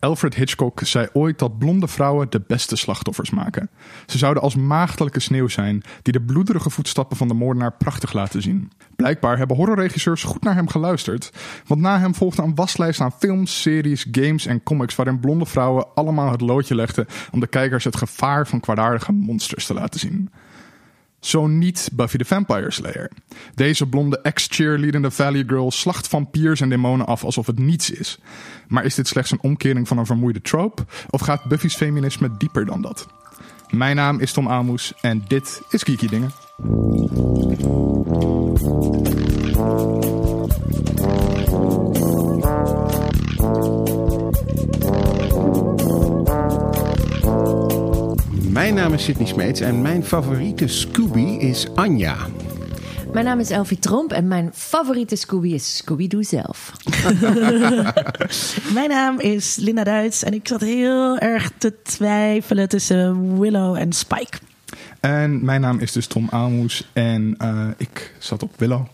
Alfred Hitchcock zei ooit dat blonde vrouwen de beste slachtoffers maken. Ze zouden als maagdelijke sneeuw zijn die de bloederige voetstappen van de moordenaar prachtig laten zien. Blijkbaar hebben horrorregisseurs goed naar hem geluisterd, want na hem volgde een waslijst aan films, series, games en comics waarin blonde vrouwen allemaal het loodje legden om de kijkers het gevaar van kwaadaardige monsters te laten zien. Zo niet Buffy the Vampire Slayer. Deze blonde ex-cheerleadende Valley Girl slacht vampiers en demonen af alsof het niets is. Maar is dit slechts een omkering van een vermoeide trope? Of gaat Buffy's feminisme dieper dan dat? Mijn naam is Tom Aalmoes en dit is Geeky Dingen. Mijn naam is Sidney Smeets en mijn favoriete Scooby is Anja. Mijn naam is Elfie Tromp en mijn favoriete Scooby is Scooby-Doo zelf. Mijn naam is Linda Duits en ik zat heel erg te twijfelen tussen Willow en Spike. En mijn naam is dus Tom Aalmoes en eh, ik zat op Willow.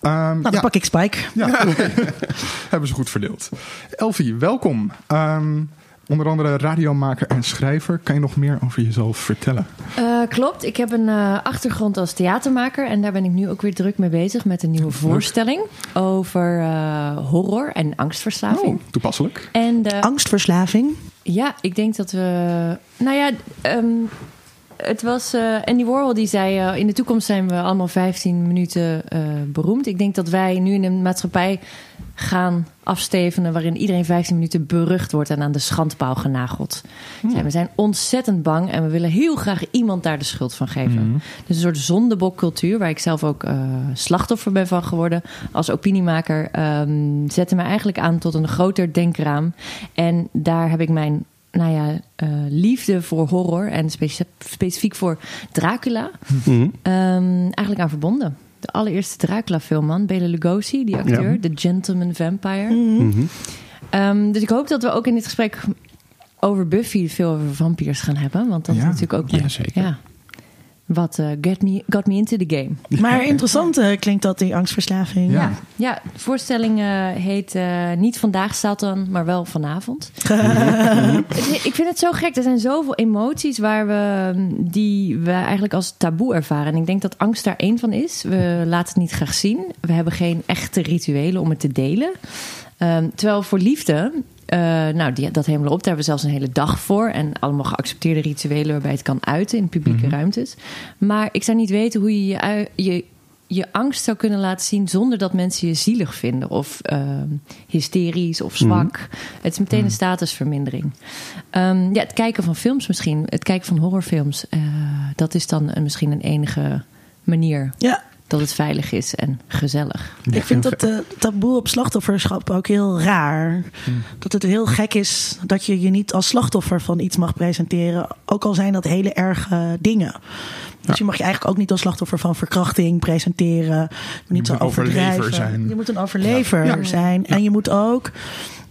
Ehm, Nou, dan ja, pak ik Spike. ja. hebben ze goed verdeeld. Elfie, welkom. Ehm, onder andere radiomaker en schrijver. Kan je nog meer over jezelf vertellen? Eh, klopt, ik heb een eh, achtergrond als theatermaker en daar ben ik nu ook weer druk mee bezig met een nieuwe voorstelling over eh, horror en angstverslaving. Oh, toepasselijk. En de, Angstverslaving. ja, ik denk dat we. Nou ja, ehm, het was. eh, Andy Warhol die zei: eh, In de toekomst zijn we allemaal 15 minuten eh, beroemd. Ik denk dat wij nu in een maatschappij gaan afstevenen. waarin iedereen 15 minuten berucht wordt en aan de schandpaal genageld. Ja, we zijn ontzettend bang en we willen heel graag iemand daar de schuld van geven. Dus een soort zondebokcultuur, waar ik zelf ook slachtoffer ben van geworden. Als opiniemaker ehm, zette me eigenlijk aan tot een groter denkraam. En daar heb ik mijn nou ja, eh, liefde voor horror en specifiek voor Dracula ehm, eigenlijk aan verbonden. De allereerste Dracula-film, man. Bela Lugosi, die acteur. Ja. The Gentleman Vampire. Mhm. Ehm, dus ik hoop dat we ook in dit gesprek over Buffy veel over vampiers gaan hebben. Want dat Ja. is natuurlijk ook... Ja, zeker. Ja. Wat eh, get me, got me into the game. Maar interessant eh, klinkt dat, die angstverslaving. Ja. Ja, ja de voorstelling eh, heet eh, niet Vandaag Satan, maar wel vanavond. Ik vind het zo gek. Er zijn zoveel emoties waar we, die we eigenlijk als taboe ervaren. En ik denk dat angst daar één van is. We laten het niet graag zien. We hebben geen echte rituelen om het te delen. Ehm, terwijl voor liefde, eh, nou, die, dat helemaal op. Daar hebben we zelfs een hele dag voor. En allemaal geaccepteerde rituelen waarbij het kan uiten in publieke ruimtes. Maar ik zou niet weten hoe je je, je je angst zou kunnen laten zien zonder dat mensen je zielig vinden of ehm, hysterisch of zwak. Het is meteen een statusvermindering. Ehm, ja, het kijken van films misschien, het kijken van horrorfilms, eh, dat is dan een- misschien een enige manier Ja, dat het veilig is en gezellig. ik vind dat eh, taboe op slachtofferschap ook heel raar. Hmm. Dat het heel gek is dat je je niet als slachtoffer van iets mag presenteren. Ook al zijn dat hele erge dingen. Dus je mag je eigenlijk ook niet als slachtoffer van verkrachting presenteren. Je moet niet Je zo moet een overlever overdrijven. zijn. Je moet een overlever Ja. Ja. zijn. En je moet ook...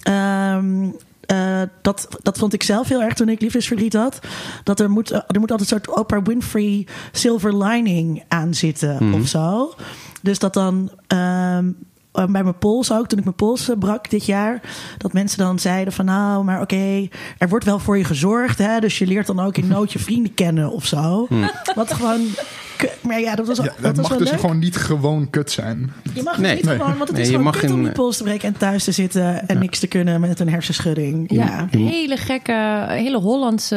ehm, eh, dat, dat vond ik zelf heel erg toen ik liefdesverdriet had. Dat er moet, eh, er moet altijd een soort Oprah Winfrey silver lining aan zitten of zo. Dus dat dan ehm, eh, bij mijn pols ook, toen ik mijn pols brak dit jaar, dat mensen dan zeiden van nou, maar oké, er wordt wel voor je gezorgd, hè, dus je leert dan ook in nood je vrienden kennen of zo. Wat gewoon, maar ja, dat was, Ja, dat was mag wel dus leuk. gewoon niet gewoon kut zijn. Je mag Nee. niet gewoon, want het Nee, is je gewoon mag kut om je pols te breken en thuis te zitten en niks te kunnen met een hersenschudding. Ja, Ja. hele gekke, hele Hollandse,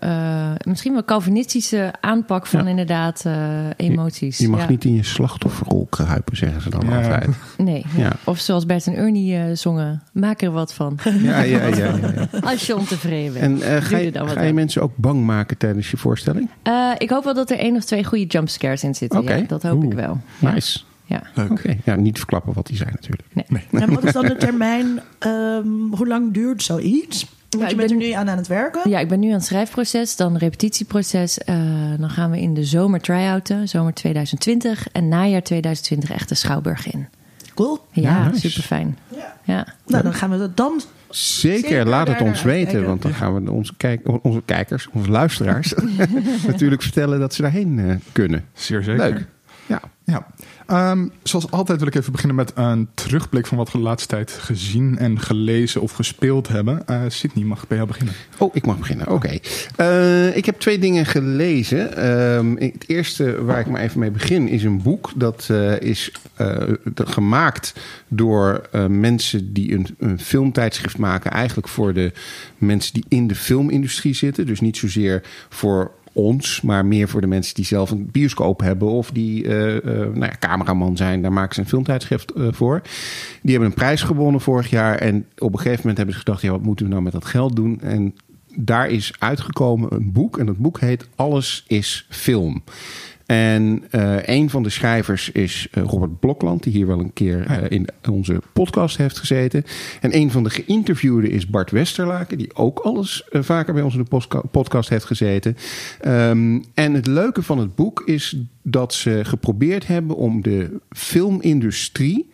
eh, misschien wel Calvinistische aanpak van Ja. inderdaad eh, emoties. Je mag Ja. niet in je slachtofferrol kruipen, zeggen ze dan Ja. altijd. Nee. Ja. Of zoals Bert en Ernie eh, zongen, maak er wat van. Ja, ja, ja. ja, ja. Als je ontevreden bent. En eh, ga, je, dan wat ga je mensen ook bang maken tijdens je voorstelling? Eh, ik hoop wel dat er één of twee goede jumpscares in zitten. Oké. Ja, dat hoop ik wel. Ja. Nice. Ja. Leuk. Oké. Ja, niet verklappen wat die zijn natuurlijk. En wat is dan de termijn? ehm, hoe lang duurt zoiets? Want je bent er nu aan aan het werken. ja, ik ben nu aan het schrijfproces, dan repetitieproces. Eh, dan gaan we in de zomer try-outen, zomer 2020. En najaar 2020 echt de Schouwburg in. Cool. Ja, Ja, nice. super fijn. Ja. Ja. Nou, dan gaan we dat dan. Zeker, Zeker laat het ons weten. Want dan gaan we onze, kijk, onze kijkers, onze luisteraars... natuurlijk vertellen dat ze daarheen eh, kunnen. Zeer zeker. Leuk. Ja. Ja. Ehm, zoals altijd wil ik even beginnen met een terugblik van wat we de laatste tijd gezien en gelezen of gespeeld hebben. Uh, Sydney, mag ik bij jou beginnen? Oh, ik mag beginnen. Oké. Uh, ik heb twee dingen gelezen. Ehm, het eerste waar ik maar even mee begin is een boek. Dat uh, is gemaakt door mensen die een, een filmtijdschrift maken. Eigenlijk voor de mensen die in de filmindustrie zitten. Dus niet zozeer voor ons, maar meer voor de mensen die zelf een bioscoop hebben of die uh, uh, nou ja, cameraman zijn. Daar maken ze een filmtijdschrift uh, voor. Die hebben een prijs gewonnen vorig jaar en op een gegeven moment hebben ze gedacht: ja, wat moeten we nou met dat geld doen? En daar is uitgekomen een boek en dat boek heet Alles is film. En uh, een van de schrijvers is uh, Robert Blokland, die hier wel een keer uh, in onze podcast heeft gezeten. En een van de geïnterviewden is Bart Westerlaken, die ook alles vaker bij ons in de podcast heeft gezeten. Um, en het leuke van het boek is dat ze geprobeerd hebben om de filmindustrie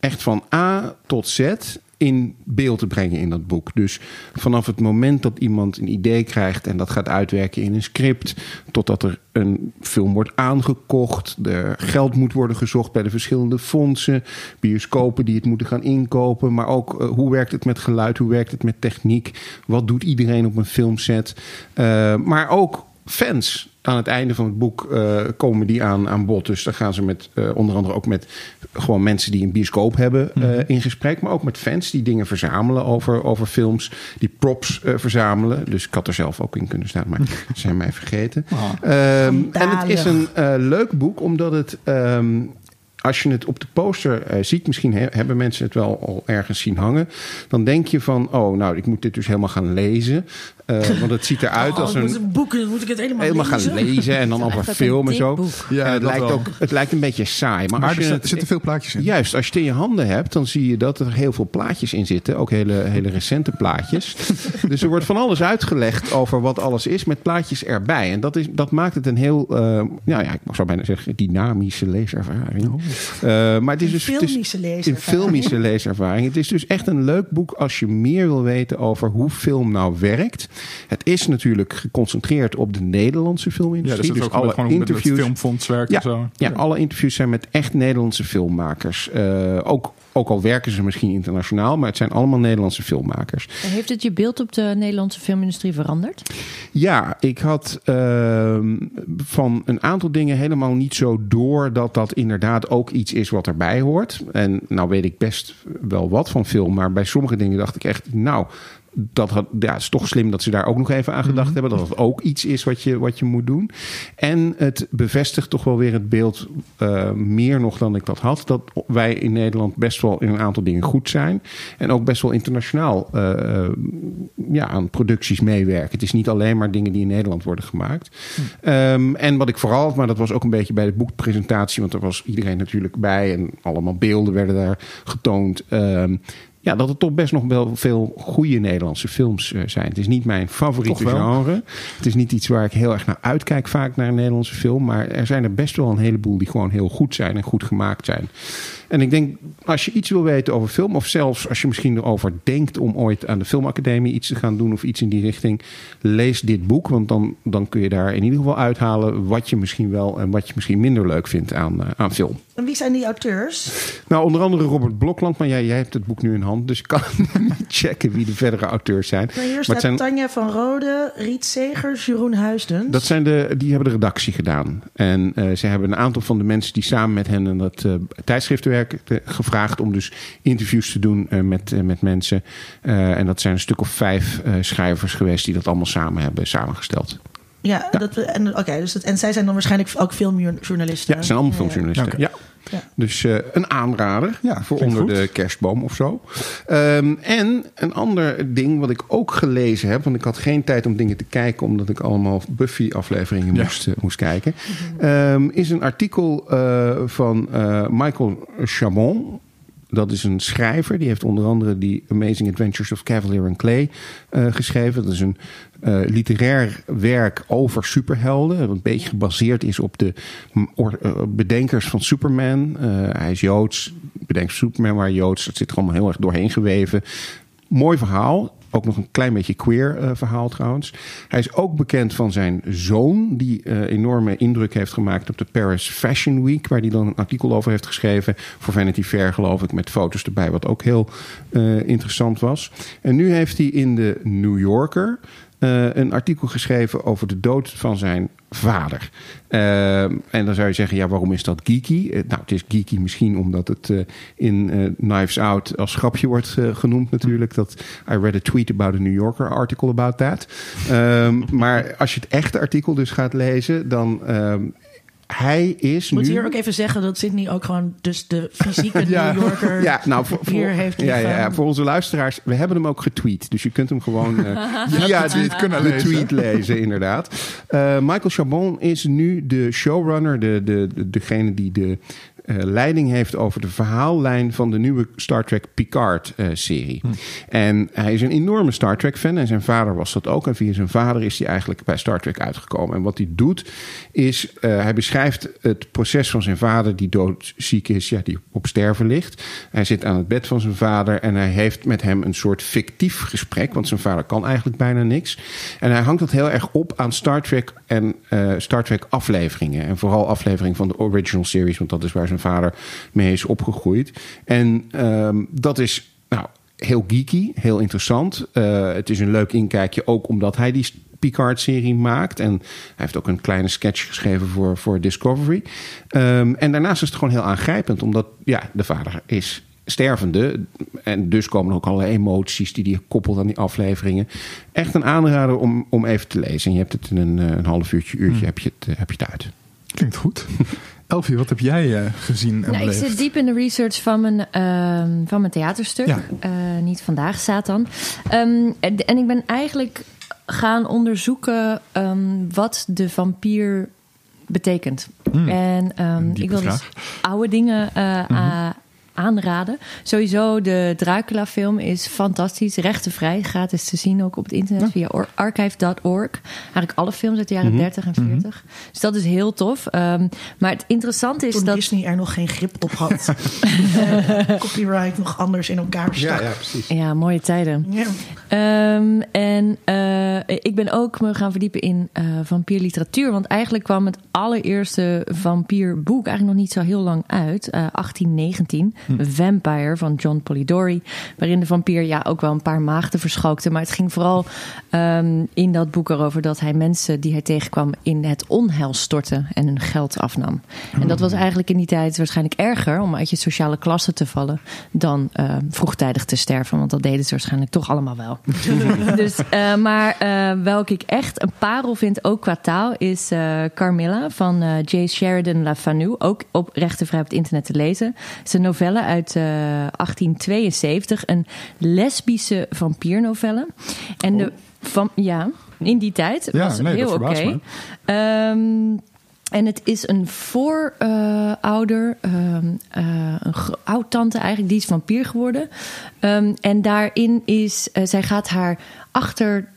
echt van A tot Z in beeld te brengen in dat boek. Dus vanaf het moment dat iemand een idee krijgt en dat gaat uitwerken in een script, totdat er een film wordt aangekocht, er geld moet worden gezocht bij de verschillende fondsen, bioscopen die het moeten gaan inkopen, maar ook uh, hoe werkt het met geluid, hoe werkt het met techniek, wat doet iedereen op een filmset, uh, maar ook fans aan het einde van het boek uh, komen die aan, aan bod. Dus dan gaan ze met uh, onder andere ook met gewoon mensen die een bioscoop hebben uh, mm-hmm. in gesprek. Maar ook met fans die dingen verzamelen over, over films. Die props verzamelen. Dus ik had er zelf ook in kunnen staan, maar ze zijn mij vergeten. Oh, um, en het is een leuk boek omdat het. Um, als je het op de poster uh, ziet, misschien he hebben mensen het wel al ergens zien hangen. Dan denk je van, oh, nou, ik moet dit dus helemaal gaan lezen. Uh, want het ziet eruit oh, als een. Boeken, moet ik het helemaal, helemaal lezen? gaan lezen en dan over film en zo. Ja, en het, lijkt ook, het lijkt een beetje saai. Maar, maar als er, je het, zitten veel plaatjes in. Juist, als je het in je handen hebt, dan zie je dat er heel veel plaatjes in zitten. Ook hele, hele recente plaatjes. dus er wordt van alles uitgelegd over wat alles is met plaatjes erbij. En dat, is, dat maakt het een heel, uh, nou ja, ik zou bijna zeggen, dynamische leeservaring. Uh, maar het is een dus filmische leeservaring. Een filmische leeservaring. Het is dus echt een leuk boek als je meer wil weten over hoe film nou werkt. Het is natuurlijk geconcentreerd op de Nederlandse filmindustrie. Ja, dus, dus alle gewoon interviews. Met het filmfonds werken ja, en zo. Ja, alle interviews zijn met echt Nederlandse filmmakers. Uh, ook, ook al werken ze misschien internationaal, maar het zijn allemaal Nederlandse filmmakers. En heeft het je beeld op de Nederlandse filmindustrie veranderd? Ja, ik had uh, van een aantal dingen helemaal niet zo door dat dat inderdaad ook iets is wat erbij hoort. En nou weet ik best wel wat van film, maar bij sommige dingen dacht ik echt, nou, dat had, ja, het is toch slim dat ze daar ook nog even aan gedacht mm-hmm. hebben. Dat het ook iets is wat je, wat je moet doen. En het bevestigt toch wel weer het beeld, uh, meer nog dan ik dat had, dat wij in Nederland best wel in een aantal dingen goed zijn. En ook best wel internationaal uh, ja, aan producties meewerken. Het is niet alleen maar dingen die in Nederland worden gemaakt. Mm. Um, en wat ik vooral, maar dat was ook een beetje bij de boekpresentatie, want er was iedereen natuurlijk bij en allemaal beelden werden daar getoond. Um, ja, dat er toch best nog wel veel goede Nederlandse films uh, zijn. Het is niet mijn favoriete genre. Het is niet iets waar ik heel erg naar uitkijk vaak naar een Nederlandse film. Maar er zijn er best wel een heleboel die gewoon heel goed zijn en goed gemaakt zijn. En ik denk, als je iets wil weten over film, of zelfs als je misschien erover denkt om ooit aan de Filmacademie iets te gaan doen of iets in die richting, lees dit boek. Want dan, dan kun je daar in ieder geval uithalen wat je misschien wel en wat je misschien minder leuk vindt aan, uh, aan film. En wie zijn die auteurs? Nou, onder andere Robert Blokland, maar jij, jij hebt het boek nu in hand, dus ik kan niet checken wie de verdere auteurs zijn. Maar hier staat zijn, Tanja van Rode, Riet Segers, Jeroen Huisdens. Dat zijn de, die hebben de redactie gedaan. En uh, ze hebben een aantal van de mensen die samen met hen in dat uh, tijdschrift werken gevraagd om dus interviews te doen uh, met, met mensen. En dat zijn een stuk of vijf schrijvers geweest die dat allemaal samen hebben samengesteld. Ja, ja. Dat, en, okay, dus dat, en zij zijn dan waarschijnlijk ook filmjournalisten. Ja, ze zijn allemaal filmjournalisten. Ja, okay. ja. Dus uh, een aanrader ja, voor onder goed. de kerstboom of zo. Um, en een ander ding wat ik ook gelezen heb, want ik had geen tijd om dingen te kijken, omdat ik allemaal Buffy-afleveringen ja. moest, uh, moest kijken, um, is een artikel uh, van Michael Chabon. Dat is een schrijver. Die heeft onder andere die Amazing Adventures of Cavalier and Clay uh, geschreven. Dat is een uh, literair werk over superhelden. Dat een beetje gebaseerd is op de uh, bedenkers van Superman. hij is Joods. Bedenkt Superman, maar Joods. Dat zit er allemaal heel erg doorheen geweven. Mooi verhaal. ook nog een klein beetje queer eh, verhaal trouwens. Hij is ook bekend van zijn zoon, die eh, enorme indruk heeft gemaakt op de Paris Fashion Week, waar hij dan een artikel over heeft geschreven voor Vanity Fair, geloof ik, met foto's erbij, wat ook heel eh, interessant was. En nu heeft hij in de New Yorker eh, een artikel geschreven over de dood van zijn vader. Eh, en dan zou je zeggen, ja, waarom is dat geeky? Eh, nou, het is geeky misschien omdat het in Knives Out als grapje wordt genoemd natuurlijk. Dat I read a tweet about a New Yorker article about that. Ehm, maar als je het echte artikel dus gaat lezen, dan... ehm, hij is Moet nu... hier ook even zeggen dat Sydney ook gewoon dus de fysieke Ja. New Yorker Ja, nou, voor, hier heeft ja, ja, ja, voor onze luisteraars, we hebben hem ook getweet. Dus je kunt hem gewoon eh, via de tweet de, kunnen de lezen. tweet lezen, inderdaad. Eh, Michael Chabon is nu de showrunner, de, de, de, degene die de eh, leiding heeft over de verhaallijn van de nieuwe Star Trek Picard-serie. Hm. En hij is een enorme Star Trek-fan en zijn vader was dat ook. En via zijn vader is hij eigenlijk bij Star Trek uitgekomen. En wat hij doet, is eh, hij beschrijft het proces van zijn vader, die doodziek is, ja, die op sterven ligt. Hij zit aan het bed van zijn vader en hij heeft met hem een soort fictief gesprek, want zijn vader kan eigenlijk bijna niks. En hij hangt dat heel erg op aan Star Trek en eh, Star Trek afleveringen. En vooral afleveringen van de original series, want dat is waar zijn vader mee is opgegroeid. En ehm, dat is, nou, heel geeky, heel interessant. Eh, het is een leuk inkijkje, ook omdat hij die Picard-serie maakt. En hij heeft ook een kleine sketch geschreven voor, voor Discovery. Ehm, en daarnaast is het gewoon heel aangrijpend, omdat ja, de vader is stervende. En dus komen ook allerlei emoties die hij koppelt aan die afleveringen. Echt een aanrader om, om even te lezen. En je hebt het in een, eh, een half uurtje, uurtje heb, je het, eh, heb je het uit. Klinkt goed. Elfie, wat heb jij eh, gezien en Nou, ik zit diep in de research van mijn, ehm, van mijn theaterstuk. Ja. Eh, niet vandaag, Satan. Ehm, en, ik ben eigenlijk gaan onderzoeken ehm, wat de vampier betekent. Hmm, en ik wil dus oude dingen a- aanraden. Sowieso, de Dracula-film is fantastisch. Rechtenvrij, gratis te zien ook op het internet via or- archive.org. Eigenlijk alle films uit de Mhm. jaren 30 en 40. Dus dat is heel tof. Ehm, maar het interessante is Toen dat... Disney er nog geen grip op had. Eh, copyright nog anders in elkaar stak. precies. Ja, mooie tijden. Ja. Ehm, en eh, ik ben ook me gaan verdiepen in eh, vampierliteratuur. Want eigenlijk kwam het allereerste vampierboek eigenlijk nog niet zo heel lang uit. eh 1819, Vampire van John Polidori. Waarin de vampier ja, ook wel een paar maagden verschookte. Maar het ging vooral ehm, in dat boek erover dat hij mensen die hij tegenkwam in het onheil stortte en hun geld afnam. En dat was eigenlijk in die tijd waarschijnlijk erger om uit je sociale klasse te vallen dan eh, vroegtijdig te sterven. Want dat deden ze waarschijnlijk toch allemaal wel. dus, eh, maar eh, welke ik echt een parel vind, ook qua taal, is eh, Carmilla van J. Sheridan LaFanu. Ook op rechtenvrij op het internet te lezen. Het is een novelle uit eh, 1872, een lesbische vampiernovelle. En de van, ja, in die tijd Ja, was het nee, heel oké. Ehm, en het is een voorouder, ehm eh, een oud-tante eigenlijk, die is vampier geworden. Ehm, en daarin is, eh, zij gaat haar achter,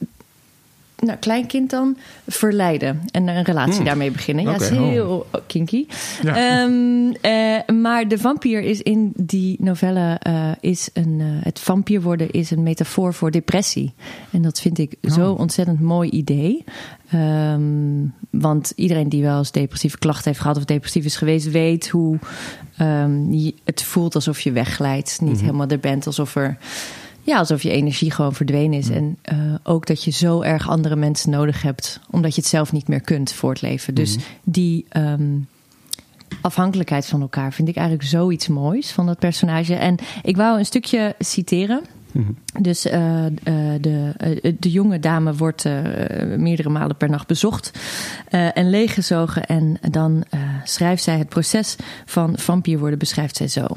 nou, kleinkind dan, verleiden. En een relatie daarmee beginnen. Ja, het is heel kinky. Ja. Ehm, eh, maar de vampier is in die novelle, eh, is een, eh, het vampier worden is een metafoor voor depressie. En dat vind ik zo ontzettend mooi idee. Ehm, want iedereen die wel eens depressieve klachten heeft gehad of depressief is geweest, weet hoe ehm, je, het voelt alsof je wegglijdt. Niet helemaal er bent, alsof er. Ja, alsof je energie gewoon verdwenen is. En eh, ook dat je zo erg andere mensen nodig hebt, omdat je het zelf niet meer kunt voortleven. Dus die ehm, afhankelijkheid van elkaar vind ik eigenlijk zoiets moois van dat personage. En ik wou een stukje citeren. Dus eh, eh, de, de jonge dame wordt meerdere malen per nacht bezocht en leeggezogen. En dan schrijft zij het proces van vampier worden, beschrijft zij zo.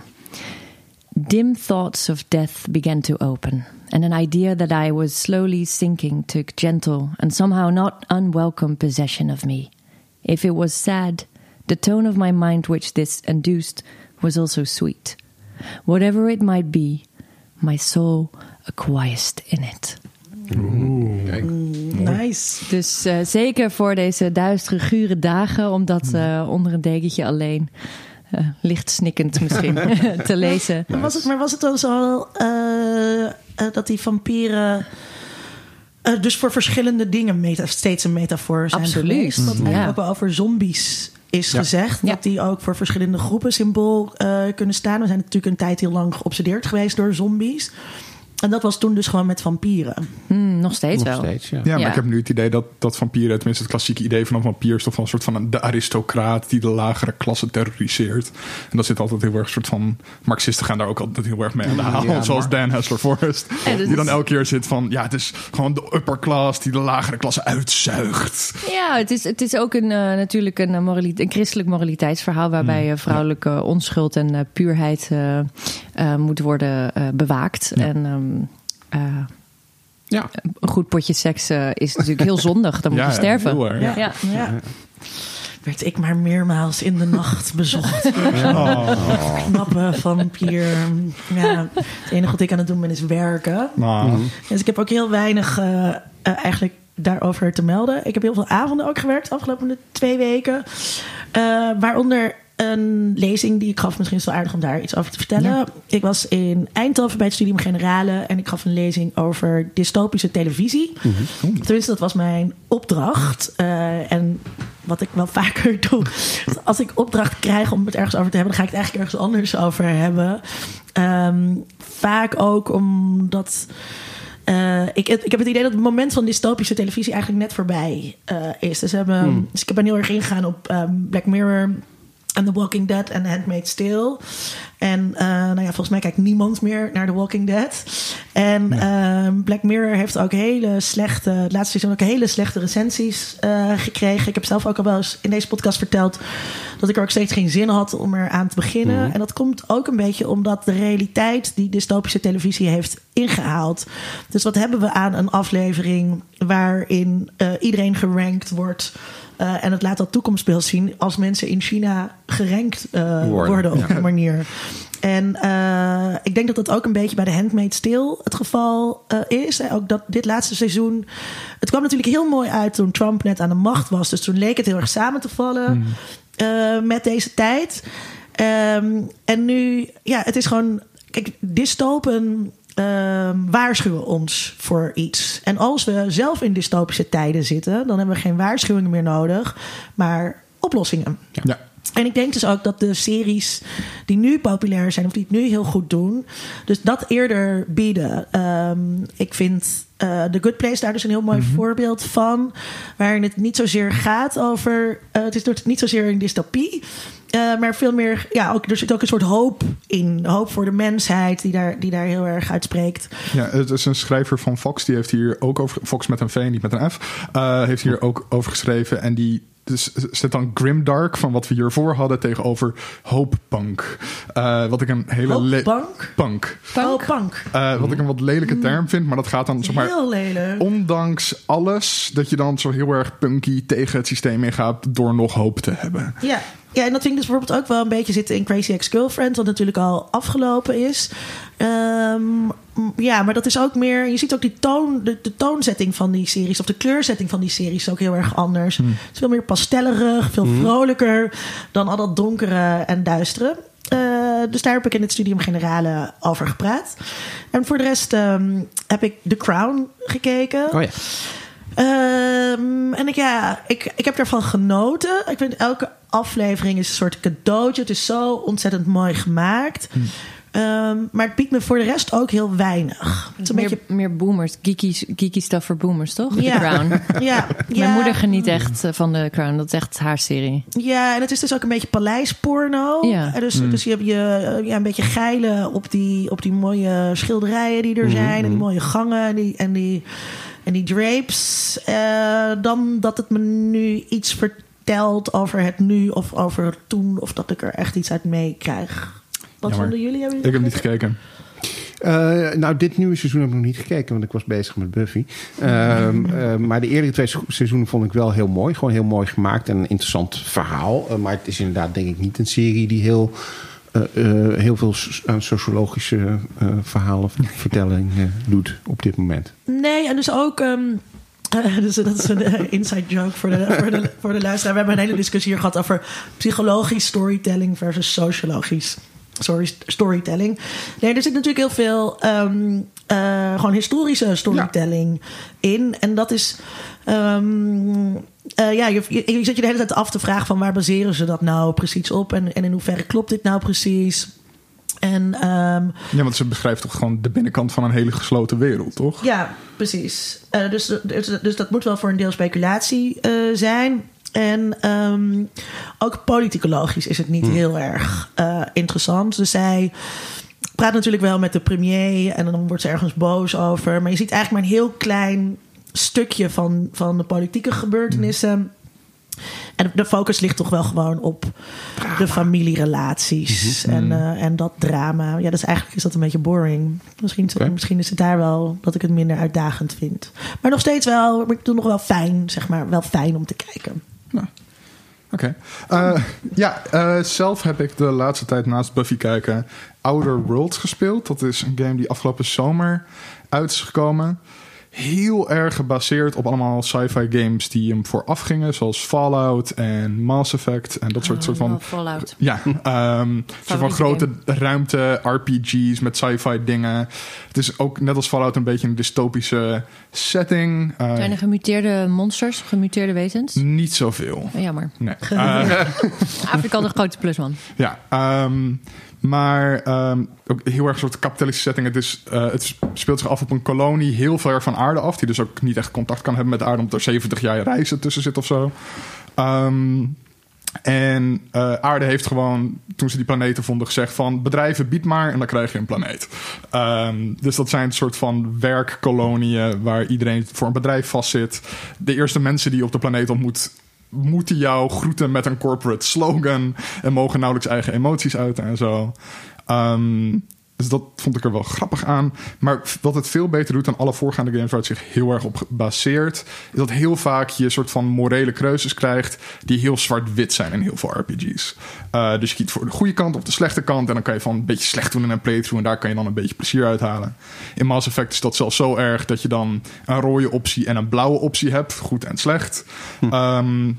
Dim thoughts of death began to open, and an idea that I was slowly sinking took gentle and somehow not unwelcome possession of me. If it was sad, the tone of my mind which this induced was also sweet. Whatever it might be, my soul acquiesced in it. Kijk. Nice. Dus eh, zeker voor deze duistere, gure dagen, om dat eh, onder een dekentje alleen, eh, licht snikkend misschien, te lezen. Maar was het, maar was het dan zo eh, eh, dat die vampieren eh, dus voor verschillende dingen meta, steeds een metafoor zijn Absoluut. geweest. Wat eigenlijk Ja. ook wel over zombies is Ja. gezegd. Ja. Dat die ook voor verschillende groepen symbool eh, kunnen staan. We zijn natuurlijk een tijd heel lang geobsedeerd geweest door zombies. En dat was toen dus gewoon met vampieren. Hmm, nog steeds Nog wel. steeds, ja. Ja, maar Ja. ik heb nu het idee dat, dat vampieren, tenminste het klassieke idee van een vampier, is toch wel een soort van een, de aristocraat die de lagere klasse terroriseert. En dat zit altijd heel erg een soort van. Marxisten gaan daar ook altijd heel erg mee aan de haal. Ja, zoals maar- Dan Hessler Forrest. Die dan elke keer zit van. Ja, het is gewoon de upper class die de lagere klasse uitzuigt. Ja, het is, het is ook een, eh, natuurlijk een, eh, een christelijk moraliteitsverhaal... waarbij eh, vrouwelijke onschuld en eh, puurheid eh, eh, moet worden eh, bewaakt. En ehm, eh, Ja. een goed potje seks eh, is natuurlijk heel zondig. Dan moet Ja, je sterven. heel. Ja. Ja. Ja. Werd ik maar meermaals in de nacht bezocht. Oh. knappe vampier. Ja, het enige wat ik aan het doen ben is werken. Nou, Dus ik heb ook heel weinig eigenlijk daarover te melden. Ik heb heel veel avonden ook gewerkt de afgelopen twee weken. Eh, waaronder een lezing die ik gaf. Misschien is het wel aardig om daar iets over te vertellen. Ik was in Eindhoven bij het Studium Generale. En ik gaf een lezing over dystopische televisie. Tenminste, dat was mijn opdracht. Eh, en wat ik wel vaker doe. Als ik opdracht krijg om het ergens over te hebben... dan ga ik het eigenlijk ergens anders over hebben. Ehm, vaak ook omdat... eh, ik, ik heb het idee dat het moment van dystopische televisie eigenlijk net voorbij eh, is. Dus, hebben, dus ik ben heel erg ingegaan op ehm, Black Mirror en The Walking Dead en Handmaid's Tale. En eh, nou ja, volgens mij kijkt niemand meer naar The Walking Dead. En ehm, Black Mirror heeft ook hele slechte, het laatste seizoen ook hele slechte recensies eh, gekregen. Ik heb zelf ook al wel eens in deze podcast verteld dat ik er ook steeds geen zin had om er aan te beginnen. En dat komt ook een beetje omdat de realiteit die dystopische televisie heeft ingehaald. Dus wat hebben we aan een aflevering waarin eh, iedereen gerankt wordt? Eh, en het laat dat toekomstbeeld zien als mensen in China gerankt eh, Worden, op ja. die manier. En eh, ik denk dat dat ook een beetje bij de Handmaid's Tale het geval eh, is. Ook dat dit laatste seizoen... Het kwam natuurlijk heel mooi uit toen Trump net aan de macht was. Dus toen leek het heel erg samen te vallen eh, met deze tijd. Ehm, en nu, ja, het is gewoon... Kijk, dystopen ehm, waarschuwen ons voor iets. En als we zelf in dystopische tijden zitten... dan hebben we geen waarschuwingen meer nodig, maar oplossingen. ja. En ik denk dus ook dat de series die nu populair zijn, of die het nu heel goed doen, dus dat eerder bieden. Ehm, ik vind eh The Good Place daar dus een heel mooi voorbeeld van, waarin het niet zozeer gaat over. eh, het is niet zozeer een dystopie. eh, maar veel meer, ja, ook, er zit ook een soort hoop in. Hoop voor de mensheid, die daar, die daar heel erg uitspreekt. Ja, het is een schrijver van Fox. Die heeft hier ook over. Fox met een V, niet met een F. heeft hier ook over geschreven. En die dus zet dan grimdark van wat we hiervoor hadden tegenover hopepunk. Eh wat ik een hele. le- Hoopbank. Punk. Punk. Eh, wat ik een wat lelijke term vind, maar dat gaat dan zeg maar. Heel lelijk. Ondanks alles, dat je dan zo heel erg punky tegen het systeem ingaat door nog hoop te hebben. Ja. Ja, en dat vind ik dus bijvoorbeeld ook wel een beetje zitten in Crazy Ex-Girlfriend, wat natuurlijk al afgelopen is. Ehm, ja, maar dat is ook meer. Je ziet ook die toon, de, de toonzetting van die series, of de kleurzetting van die series, is ook heel erg anders. Het is veel meer pastellerig, veel vrolijker dan al dat donkere en duistere. Eh, dus daar heb ik in het Studium Generale over gepraat. En voor de rest ehm, heb ik The Crown gekeken. Oh ja. Ehm, en ik, ja, ik, ik heb ervan genoten. Ik vind elke aflevering is een soort cadeautje. Het is zo ontzettend mooi gemaakt. Ehm, maar het biedt me voor de rest ook heel weinig. Het is een Meer, beetje... meer boomers, geeky, geeky stuff voor boomers, toch? Ja. The Crown. Ja, Mijn ja, moeder geniet echt eh, van The Crown. Dat is echt haar serie. Ja, en het is dus ook een beetje paleisporno. Ja. En Dus, dus je hebt je eh, ja, een beetje geilen op die, op die mooie schilderijen die er zijn. En die mooie gangen en die, en die, en die drapes. Eh, dan dat het me nu iets vertelt over het nu of over toen. Of dat ik er echt iets uit meekrijg. Wat Jammer. vonden jullie? Hebben Ik jullie heb niet gekeken? Eh, nou, dit nieuwe seizoen heb ik nog niet gekeken, want ik was bezig met Buffy. Ehm, eh, maar de eerdere twee se- seizoenen vond ik wel heel mooi. Gewoon heel mooi gemaakt en een interessant verhaal. Eh, maar het is inderdaad denk ik niet een serie die heel, eh, eh, heel veel sociologische eh, verhalen vertelling eh, doet op dit moment. Nee, en dus ook. ehm, dus dat is een eh, inside joke voor de, voor, de, voor de luisteraar. We hebben een hele discussie hier gehad over psychologisch storytelling versus sociologisch Sorry, storytelling. Nee, er zit natuurlijk heel veel eh, gewoon historische storytelling in. En dat is. ehm, eh, ja, je, je, je zit je de hele tijd af te vragen van waar baseren ze dat nou precies op? En, en in hoeverre klopt dit nou precies? En ehm, Ja, want ze beschrijft toch gewoon de binnenkant van een hele gesloten wereld, toch? ja, precies. Eh, dus, dus, dus dat moet wel voor een deel speculatie eh, zijn. En ehm, ook politicologisch is het niet heel erg eh, interessant. Dus zij praat natuurlijk wel met de premier en dan wordt ze ergens boos over. Maar je ziet eigenlijk maar een heel klein stukje van, van de politieke gebeurtenissen. En de focus ligt toch wel gewoon op de familierelaties en, eh, en dat drama. Ja, dus eigenlijk is dat een beetje boring. Misschien, is het- Oké. misschien is het daar wel dat ik het minder uitdagend vind. Maar nog steeds wel, ik doe nog wel fijn, zeg maar, wel fijn om te kijken. Oké. Eh, ja, eh, zelf heb ik de laatste tijd naast Buffy kijken Outer Worlds gespeeld. Dat is een game die afgelopen zomer uit is gekomen. Heel erg gebaseerd op allemaal sci-fi games die hem vooraf gingen. Zoals Fallout en Mass Effect en dat soort, soort van... Oh, Fallout. Ja, ehm soort van grote ruimte RPG's met sci-fi dingen. Het is ook net als Fallout een beetje een dystopische setting. Eh, Zijn er gemuteerde monsters, gemuteerde wezens? niet zoveel. Oh, jammer. Nee. Eh, Afrika een grote plusman. Ja, ehm, maar ehm, ook heel erg een soort kapitalistische setting. Het, eh, het speelt zich af op een kolonie heel ver van aarde af. Die dus ook niet echt contact kan hebben met de aarde. Omdat er 70 jaar reizen tussen zit of zo. Ehm, en eh, aarde heeft gewoon, toen ze die planeten vonden, gezegd van... bedrijven, bied maar en dan krijg je een planeet. Ehm, dus dat zijn een soort van werkkolonieën... waar iedereen voor een bedrijf vastzit. De eerste mensen die je op de planeet ontmoet moeten jou groeten met een corporate slogan en mogen nauwelijks eigen emoties uiten en zo. Ehm, dus dat vond ik er wel grappig aan. Maar wat het veel beter doet dan alle voorgaande games waar het zich heel erg op baseert, is dat heel vaak je een soort van morele keuzes krijgt die heel zwart-wit zijn in heel veel RPG's. Eh, dus je kiest voor de goede kant of de slechte kant en dan kan je van een beetje slecht doen in een playthrough en daar kan je dan een beetje plezier uithalen. In Mass Effect is dat zelfs zo erg dat je dan een rode optie en een blauwe optie hebt, goed en slecht. Ehm,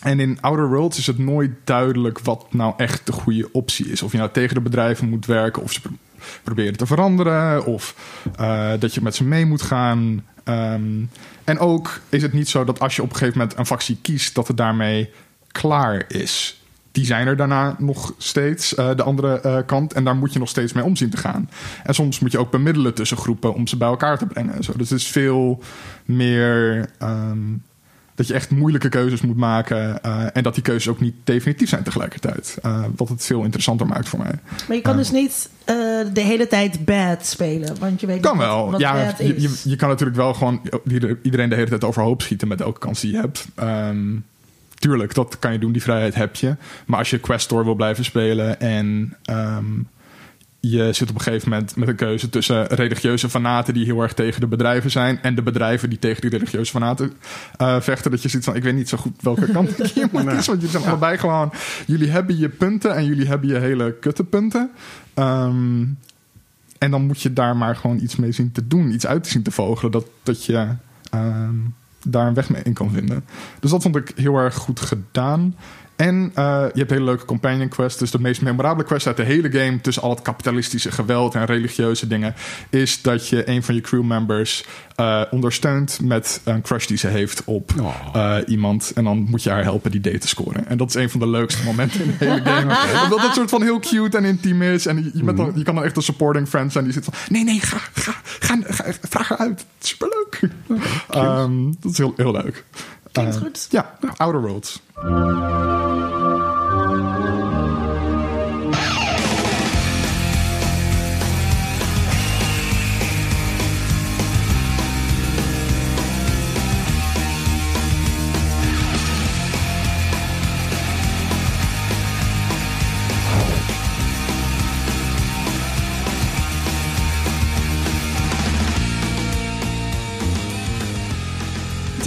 en in Outer Worlds is het nooit duidelijk wat nou echt de goede optie is. Of je nou tegen de bedrijven moet werken, of ze proberen te veranderen, of eh, dat je met ze mee moet gaan. Ehm, en ook is het niet zo dat als je op een gegeven moment een factie kiest, dat het daarmee klaar is. Die zijn er daarna nog steeds, eh, de andere eh, kant. En daar moet je nog steeds mee om zien te gaan. En soms moet je ook bemiddelen tussen groepen om ze bij elkaar te brengen. En zo. Dus het is veel meer ehm, dat je echt moeilijke keuzes moet maken. en dat die keuzes ook niet definitief zijn tegelijkertijd. Wat het veel interessanter maakt voor mij. Maar je kan dus niet de hele tijd bad spelen, want je weet Kan wel. wat ja, bad je, is. je, je kan natuurlijk wel gewoon ieder- iedereen de hele tijd overhoop schieten met elke kans die je hebt. Ehm, tuurlijk, dat kan je doen. Die vrijheid heb je. Maar als je Quest door wil blijven spelen en ehm, je zit op een gegeven moment met een keuze tussen religieuze fanaten die heel erg tegen de bedrijven zijn en de bedrijven die tegen die religieuze fanaten eh, vechten. Dat je ziet van, ik weet niet zo goed welke kant ik hier moet kiezen. Want jullie zijn allebei gewoon, jullie hebben je punten en jullie hebben je hele kutte punten. Ehm, en dan moet je daar maar gewoon iets mee zien te doen. Iets uit te zien te vogelen. Dat, dat je ehm, daar een weg mee in kan vinden. Dus dat vond ik heel erg goed gedaan. En eh, je hebt hele leuke companion quests. Dus de meest memorabele quest uit de hele game... tussen al het kapitalistische geweld en religieuze dingen... is dat je een van je crewmembers eh ondersteunt... met een crush die ze heeft op Oh. eh, iemand. En dan moet je haar helpen die date te scoren. En dat is een van de leukste momenten in de hele game. Omdat het soort van heel cute en intiem is. En je, je, bent dan, je kan dan echt een supporting friend zijn die zit van... nee, nee, ga, ga, ga, ga vraag haar uit. Superleuk. Ehm, dat is heel, heel leuk. Klinkt Eh, goed. Ja, Outer Worlds.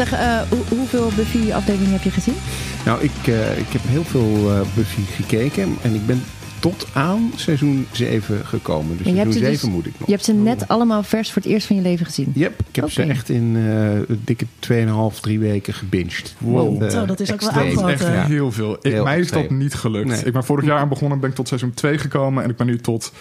Zeg, eh, hoe- hoeveel Buffy-afdelingen heb je gezien? Nou, ik, eh, ik heb heel veel eh, Buffy gekeken. En ik ben tot aan seizoen 7 gekomen. Dus En je hebt seizoen ze 7 dus- moet ik nog. Je hebt ze net allemaal vers voor het eerst van je leven gezien. Yep, ik heb ze echt in eh dikke 2,5, 3 weken gebinged. Wow. Dat is ook wel extreem. Echt Ja. heel veel. Ik, Heel mij is dat niet gelukt. Nee. Ik ben vorig jaar aan begonnen, ben ik tot seizoen 2 gekomen. En ik ben nu tot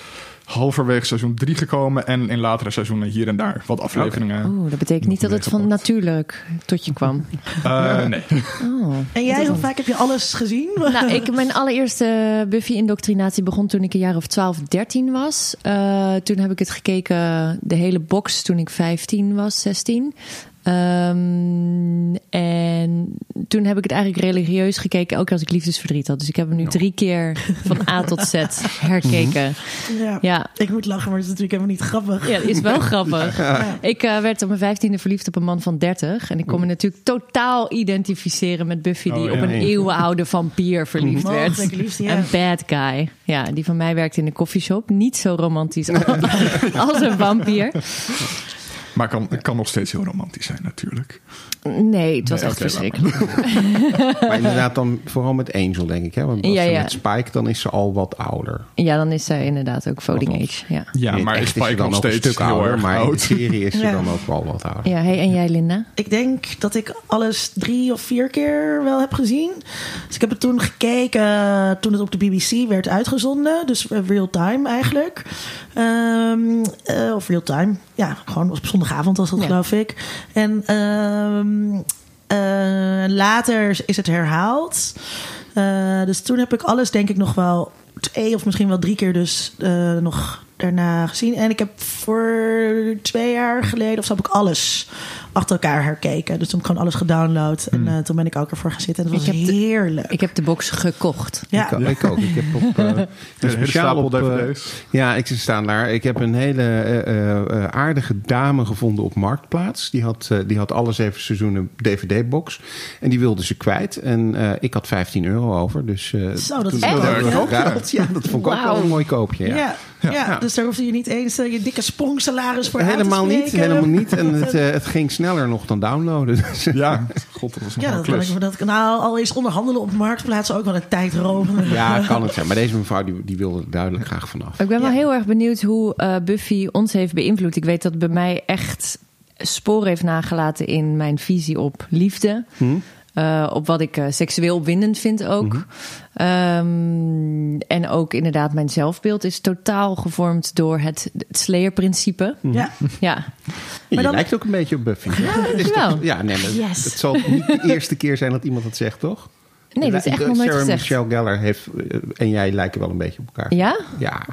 halverwege seizoen 3 gekomen. En in latere seizoenen hier en daar wat afleveringen. Oeh, dat betekent niet dat het van natuurlijk tot je kwam. Eh, nee. Oh. En jij, hoe vaak heb je alles gezien? Nou, ik, mijn allereerste Buffy-indoctrinatie begon toen ik een jaar of 12, 13 was. Eh, toen heb ik het gekeken, de hele box, toen ik 15 was, 16. Ehm, en toen heb ik het eigenlijk religieus gekeken, ook als ik liefdesverdriet had. Dus ik heb hem nu drie keer van A tot Z herkeken. Ja. Ja, Ik moet lachen, maar het is natuurlijk helemaal niet grappig. ja, is wel grappig. Ik eh, werd op mijn vijftiende verliefd op een man van 30. En ik kon me natuurlijk totaal identificeren met Buffy, die Oh, op een eeuwenoude vampier verliefd werd. Mogelijk liefst, ja. Een bad guy. Ja, die van mij werkte in de koffieshop. Niet zo romantisch als, als een vampier. Maar kan, het kan nog steeds heel romantisch zijn, natuurlijk. Nee, het was Nee, echt verschrikkelijk. Maar inderdaad dan vooral met Angel, denk ik. Hè? Want als Ja, ze ja. met Spike, dan is ze al wat ouder. Ja, dan is zij inderdaad ook voting Althans. age. Ja. Ja, maar echt is ze Spike dan nog nog een steeds stuk heel ouder, maar in de oud? serie is ze Ja. dan ook wel wat ouder. ja, hey, en jij Linda? Ik denk dat ik alles drie of vier keer wel heb gezien. Dus ik heb het toen gekeken toen het op de BBC werd uitgezonden. Dus eh, real time eigenlijk. Ehm, eh, of real time. Ja, gewoon op zondagavond was dat Ja. geloof ik. En ehm, eh, later is het herhaald. Eh, dus toen heb ik alles denk ik nog wel twee of misschien wel drie keer dus eh, nog daarna gezien. En ik heb voor twee jaar geleden of zo heb ik alles achter elkaar herkeken. Dus toen heb ik gewoon alles gedownload. En eh, toen ben ik ook ervoor gaan zitten. En dat Ik was de- heerlijk. Ik heb de box gekocht. ja. Ik, ik ook. Ik heb op, eh, Een speciaal stapel op, eh, dvd's. Ja, ik staan daar. Ik heb een hele eh, eh, eh, aardige dame gevonden op Marktplaats. Die had, eh, die had alle zeven seizoenen DVD-box. En die wilde ze kwijt. En eh, ik had 15 euro over. Dus eh, Zo, dat toen is dat Ja. dat vond ik ook wel een mooi koopje. Ja. Ja. Ja. dus daar hoefde je niet eens eh, je dikke sprongsalaris voor Helemaal aan te niet, helemaal niet. En het, eh, het ging sneller nog dan downloaden. Dus, Ja, god, dat was een Ja, ja, dat kan ik, dat, nou, al is onderhandelen op marktplaatsen ook wel een tijd roven. ja, kan het zijn. Maar deze mevrouw die, die wilde er duidelijk graag vanaf. Ik ben wel Ja. heel erg benieuwd hoe eh, Buffy ons heeft beïnvloed. Ik weet dat het bij mij echt sporen heeft nagelaten in mijn visie op liefde. Eh, op wat ik eh, seksueel opwindend vind ook. Ehm, en ook inderdaad, mijn zelfbeeld is totaal gevormd door het, het Slayer-principe. Ja. Ja, je dan- lijkt ook een beetje op Buffy. Ja. Ja, nee, maar Yes. het zal niet de eerste keer zijn dat iemand dat zegt, toch? nee, dat is echt nog nooit Sarah gezegd. Michelle Gellar heeft, eh, en jij lijken wel een beetje op elkaar. Ja? Ja.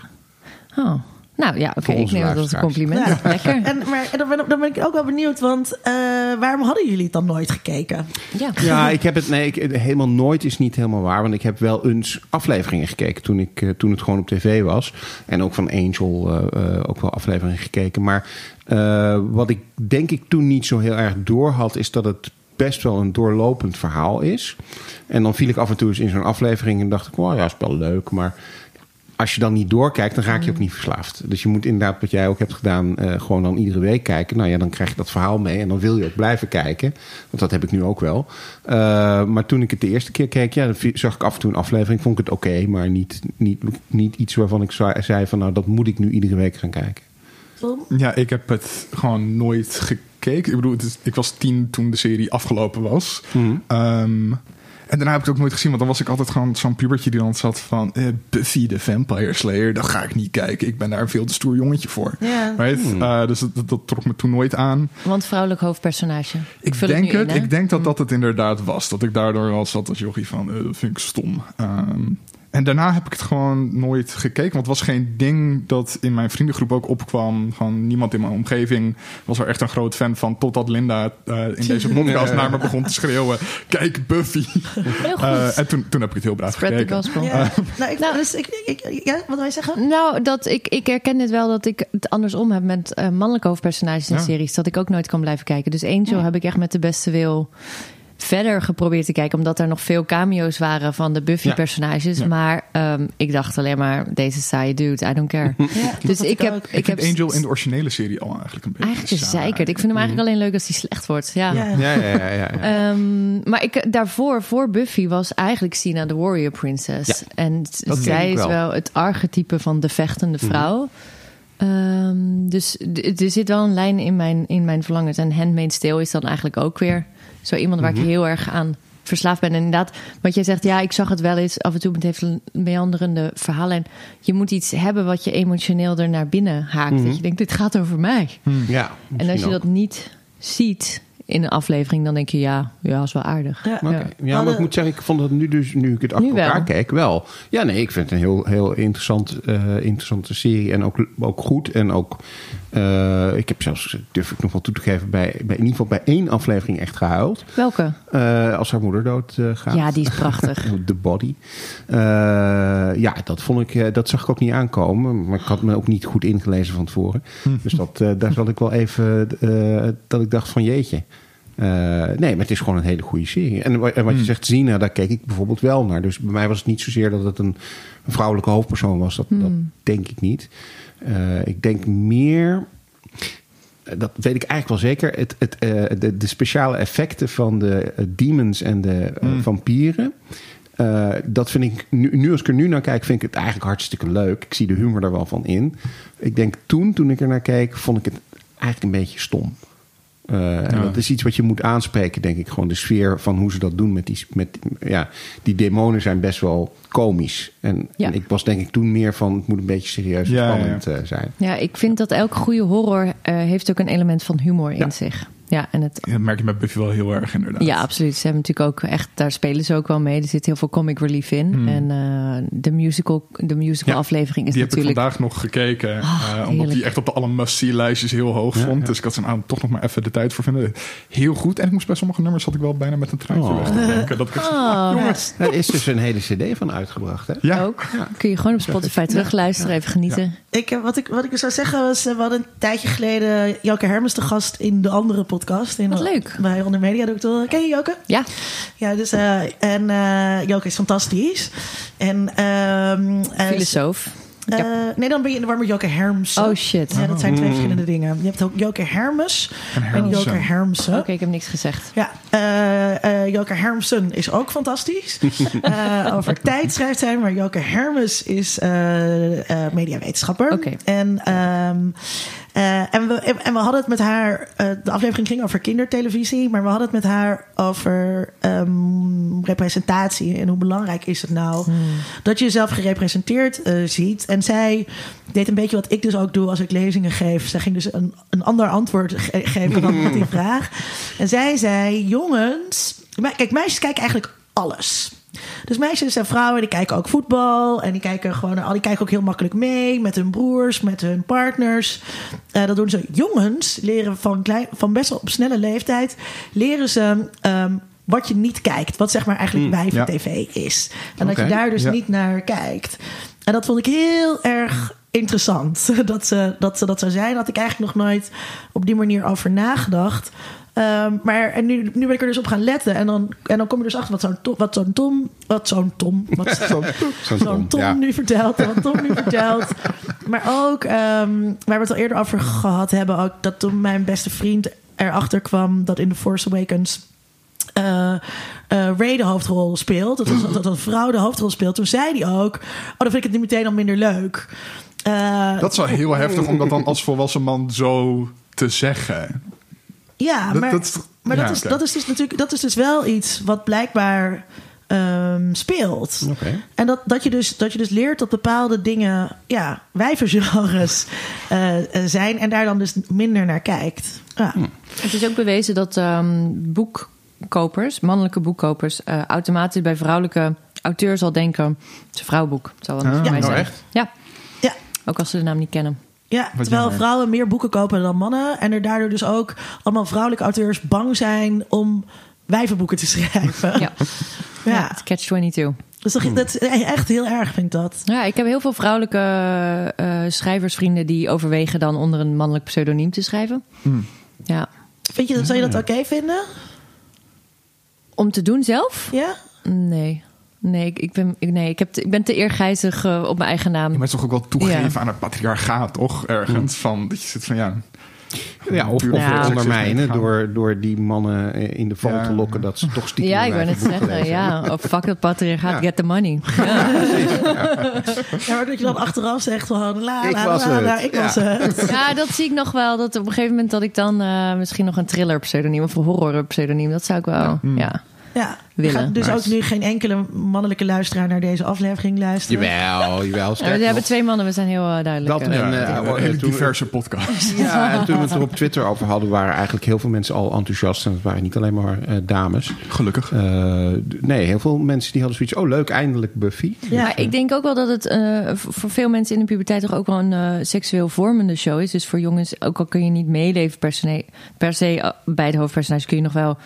Oh. Nou ja, oké, ik neem dat als een compliment. Ja. Lekker. En, maar en dan, ben, dan ben ik ook wel benieuwd, want eh, waarom hadden jullie het dan nooit gekeken? Ja. Ja, ik heb het nee, ik, helemaal nooit is niet helemaal waar. Want ik heb wel eens afleveringen gekeken toen, ik, eh, toen het gewoon op tv was. En ook van Angel eh, eh, ook wel afleveringen gekeken. Maar eh, wat ik denk ik toen niet zo heel erg door had, is dat het best wel een doorlopend verhaal is. En dan viel ik af en toe eens in zo'n aflevering en dacht ik, wow, ja, is wel leuk. Maar als je dan niet doorkijkt, dan raak je ook niet verslaafd. Dus je moet inderdaad, wat jij ook hebt gedaan, eh, gewoon dan iedere week kijken. Nou ja, dan krijg je dat verhaal mee en dan wil je ook blijven kijken. Want dat heb ik nu ook wel. Eh, maar toen ik het de eerste keer keek, ja, dan zag ik af en toe een aflevering. Vond ik het oké, maar niet, niet, niet iets waarvan ik zei- van, nou, dat moet ik nu iedere week gaan kijken. Ja, ik heb het gewoon nooit gekeken. Ik bedoel, is- ik was tien toen de serie afgelopen was. Ehm, en daarna heb ik het ook nooit gezien, want dan was ik altijd gewoon zo'n pubertje die dan zat van... eh, Buffy the Vampire Slayer, dat ga ik niet kijken. Ik ben daar een veel te stoer jongetje voor. Ja. Right? Eh, dus dat, dat, dat trok me toen nooit aan. Want vrouwelijk hoofdpersonage. Ik vul denk het. in, ik denk dat dat het inderdaad was. Dat ik daardoor wel zat als jochie van, eh, dat vind ik stom. Ehm, en daarna heb ik het gewoon nooit gekeken. Want het was geen ding dat in mijn vriendengroep ook opkwam. Van niemand in mijn omgeving was er echt een groot fan van. Totdat Linda eh, in deze podcast naar me begon te schreeuwen. Kijk Buffy. Heel goed. Eh, en toen, toen heb ik het heel braaf Spread the gekeken. gospel. Ja. nou, ik, dus ik, ik, ja, wat wil je zeggen? Nou, dat ik, ik herken dit wel dat ik het andersom heb met eh, mannelijke hoofdpersonages in Ja. series. Dat ik ook nooit kan blijven kijken. Dus Angel heb ik echt met de beste wil verder geprobeerd te kijken, omdat er nog veel cameo's waren van de Buffy-personages. Ja. Maar ehm, ik dacht alleen maar, deze saaie dude, I don't care. Ja, dus ik heb. Ik, ik heb Angel in de originele serie al eigenlijk een beetje eigenlijk zeker. Ik vind hem eigenlijk alleen leuk als hij slecht wordt. Ja. Ja. Ja, ja, ja. ja, ja. Ehm, maar ik, daarvoor, voor Buffy, was eigenlijk Sina de Warrior Princess. Ja, en dat zij is wel. wel het archetype van de vechtende vrouw. Ehm, dus er zit wel een lijn in mijn, in mijn verlangens. En Handmaid's Tale is dan eigenlijk ook weer zo iemand waar ik heel erg aan verslaafd ben. En inderdaad, wat jij zegt, ja, ik zag het wel eens af en toe met heeft een meanderende verhaal. En je moet iets hebben wat je emotioneel er naar binnen haakt. Dat je denkt, dit gaat over mij. ja En als je dat niet ziet in een aflevering, dan denk je, ja, ja, is wel aardig. Ja. Oké. Ja, maar ik moet zeggen, ik vond het nu dus, nu ik het achter Nu wel. elkaar kijk, wel. Ja, nee, ik vind het een heel, heel interessant, eh, interessante serie. En ook, ook goed. En ook, eh, ik heb zelfs, durf ik nog wel toe te geven, bij, bij, in ieder geval bij één aflevering echt gehuild. Welke? Eh, als haar moeder dood eh, gaat. Ja, die is prachtig. The Body. Eh, ja, dat vond ik, eh, dat zag ik ook niet aankomen. Maar ik had me ook niet goed ingelezen van tevoren. Dus dat, eh, daar zat ik wel even, eh, dat ik dacht van jeetje. Eh, nee, maar het is gewoon een hele goede serie. En, wa- en wat je zegt, Zina, daar keek ik bijvoorbeeld wel naar. Dus bij mij was het niet zozeer dat het een, een vrouwelijke hoofdpersoon was. Dat, dat denk ik niet. Eh, ik denk meer eh, dat weet ik eigenlijk wel zeker. Het, het, de, de speciale effecten van de demons en de eh, vampieren. dat vind ik, nu, nu als ik er nu naar kijk, vind ik het eigenlijk hartstikke leuk. Ik zie de humor er wel van in. Ik denk toen, toen ik er naar keek, vond ik het eigenlijk een beetje stom. Eh, en Ja. dat is iets wat je moet aanspreken, denk ik. Gewoon de sfeer van hoe ze dat doen met die... Met, ja, die demonen zijn best wel komisch. En, Ja. en ik was denk ik toen meer van... het moet een beetje serieus en Ja, ja, ja. spannend eh, zijn. Ja, ik vind dat elke goede horror eh, heeft ook een element van humor in zich. Ja, en het, Ja, dat merk je met Buffy wel heel erg inderdaad. ja, absoluut. Ze hebben natuurlijk ook echt, daar spelen ze ook wel mee. Er zit heel veel comic relief in. En eh, de musical, de musical Ja, aflevering is die heb ik natuurlijk. vandaag nog gekeken. Ah, eh, omdat die echt op de alle must-see lijstjes heel hoog Ja, vond. ja. Dus ik had zijn avond toch nog maar even de tijd voor vinden. Heel goed. En ik moest bij sommige nummers had ik wel bijna met een traantje Oh. weg te denken. Dat ik echt, Oh, jongens. Er is dus een hele cd van uitgebracht, hè? Ja, ook. Kun je gewoon op Spotify terugluisteren, even genieten. Ik, eh, wat, ik, wat ik zou zeggen was, we hadden een tijdje geleden Joke Hermes te gast in de andere podcast. In Wat leuk. Bij Onder Media Doctor. Ken je Joke? Ja, Ja, dus, eh, en eh Joke is fantastisch. En, ehm eh, filosoof. eh, Ja. Nee, dan ben je in de war met Joke Hermsen. Oh shit. Ja, dat zijn twee verschillende dingen. Je hebt ook Joke Hermes En en, Hermsen. Joke Hermsen. Oké, ik heb niks gezegd. Ja, eh eh Joke Hermsen is ook fantastisch. Eh, over tijd schrijft hij, maar Joke Hermes is eh, eh, mediawetenschapper. Oké. En, ehm, eh, en, we, en we hadden het met haar, eh, de aflevering ging over kindertelevisie, maar we hadden het met haar over ehm, representatie en hoe belangrijk is het nou dat je jezelf gerepresenteerd eh, ziet. En zij deed een beetje wat ik dus ook doe als ik lezingen geef. Zij ging dus een, een ander antwoord ge- geven dan op die vraag. En zij zei: Jongens, kijk, meisjes kijken eigenlijk alles. Dus meisjes en vrouwen die kijken ook voetbal. En die kijken gewoon al die kijken ook heel makkelijk mee met hun broers, met hun partners. Eh, dat doen ze. Jongens leren van, klein, van best wel op snelle leeftijd. Leren ze ehm, wat je niet kijkt. Wat zeg maar eigenlijk wijven ja. tv is. En dat je daar dus ja. niet naar kijkt. En dat vond ik heel erg interessant. Dat ze dat, ze dat zou zijn. Had ik eigenlijk nog nooit op die manier over nagedacht. Ehm, maar en nu, nu ben ik er dus op gaan letten. En dan, en dan kom je dus achter wat zo'n Tom, wat zo'n Tom, wat zo'n Tom, wat zo'n Tom ja. nu vertelt. En wat Tom nu vertelt. Maar ook, ehm, waar we het al eerder over gehad hebben, ook dat toen mijn beste vriend erachter kwam dat in The Force Awakens eh eh, Ray de hoofdrol speelt. Dat, was, dat een vrouw de hoofdrol speelt. Toen zei hij ook: Oh, dan vind ik het nu meteen al minder leuk. Eh, dat is wel heel heftig om dat dan als volwassen man zo te zeggen. Ja, Dat- maar, dat- ja, is, dat is dus natuurlijk dat is dus wel iets wat blijkbaar ehm, speelt. Oké. En dat, dat, je dus, dat je dus leert dat bepaalde dingen ja, wijvergenres eh, eh, zijn en daar dan dus minder naar kijkt. Ja. Het is ook bewezen dat ehm, boekkopers, mannelijke boekkopers, eh, automatisch bij vrouwelijke auteurs al denken: het is een vrouwenboek. Het zal Ah, voor mij nou zijn. echt? Ja, Ja. ook als ze de naam niet kennen. Ja, Wat terwijl jammer. vrouwen meer boeken kopen dan mannen. En er daardoor dus ook allemaal vrouwelijke auteurs bang zijn om wijvenboeken te schrijven. Ja, Ja. ja. het Catch 22. Dus dat, dat is echt heel erg, vind ik dat. Ja, ik heb heel veel vrouwelijke eh, schrijversvrienden die overwegen dan onder een mannelijk pseudoniem te schrijven. Ja. Vind je, dat zou je dat oké vinden? Om te doen zelf? Ja? Nee. Nee, ik, ik ben, ik, nee ik, heb te- ik ben te eergijzig eh, op mijn eigen naam. Maar het is toch ook wel toegeven Ja. aan het patriarchaat, toch? Ergens. Van, dat je zit van, ja... Ja, of, ondermijnen door, door die mannen eh, in de val Ja. te lokken dat ze toch stiekem ja, ik hun wou net eigen boek zeggen. Ja, of fuck het patriarchaat, Ja. get the money. Ja. Ja, maar dat je dan achteraf zegt van... La, Ik la, was la, het. la, ik Ja. was het. ja, dat zie ik nog wel. Dat op een gegeven moment dat ik dan eh, misschien nog een thriller pseudoniem of een horror pseudoniem, dat zou ik wel. Ja. Ja, Willen. Gaat dus Nice. ook nu geen enkele mannelijke luisteraar naar deze aflevering luisteren. Jawel, jawel. Ja, we hebben twee mannen, we zijn heel eh, duidelijk. Dat eh. en, eh, een hele toen- diverse podcast. Ja, en toen we het er op Twitter over hadden, waren eigenlijk heel veel mensen al enthousiast. En het waren niet alleen maar eh, dames. Gelukkig. Eh, nee, heel veel mensen die hadden zoiets. Oh, leuk, eindelijk Buffy. Ja. Ik denk ook wel dat het eh, voor veel mensen in de puberteit toch ook wel een eh, seksueel vormende show is. Dus voor jongens, ook al kun je niet meeleven per se, per se eh, bij het hoofdpersonage, kun je nog wel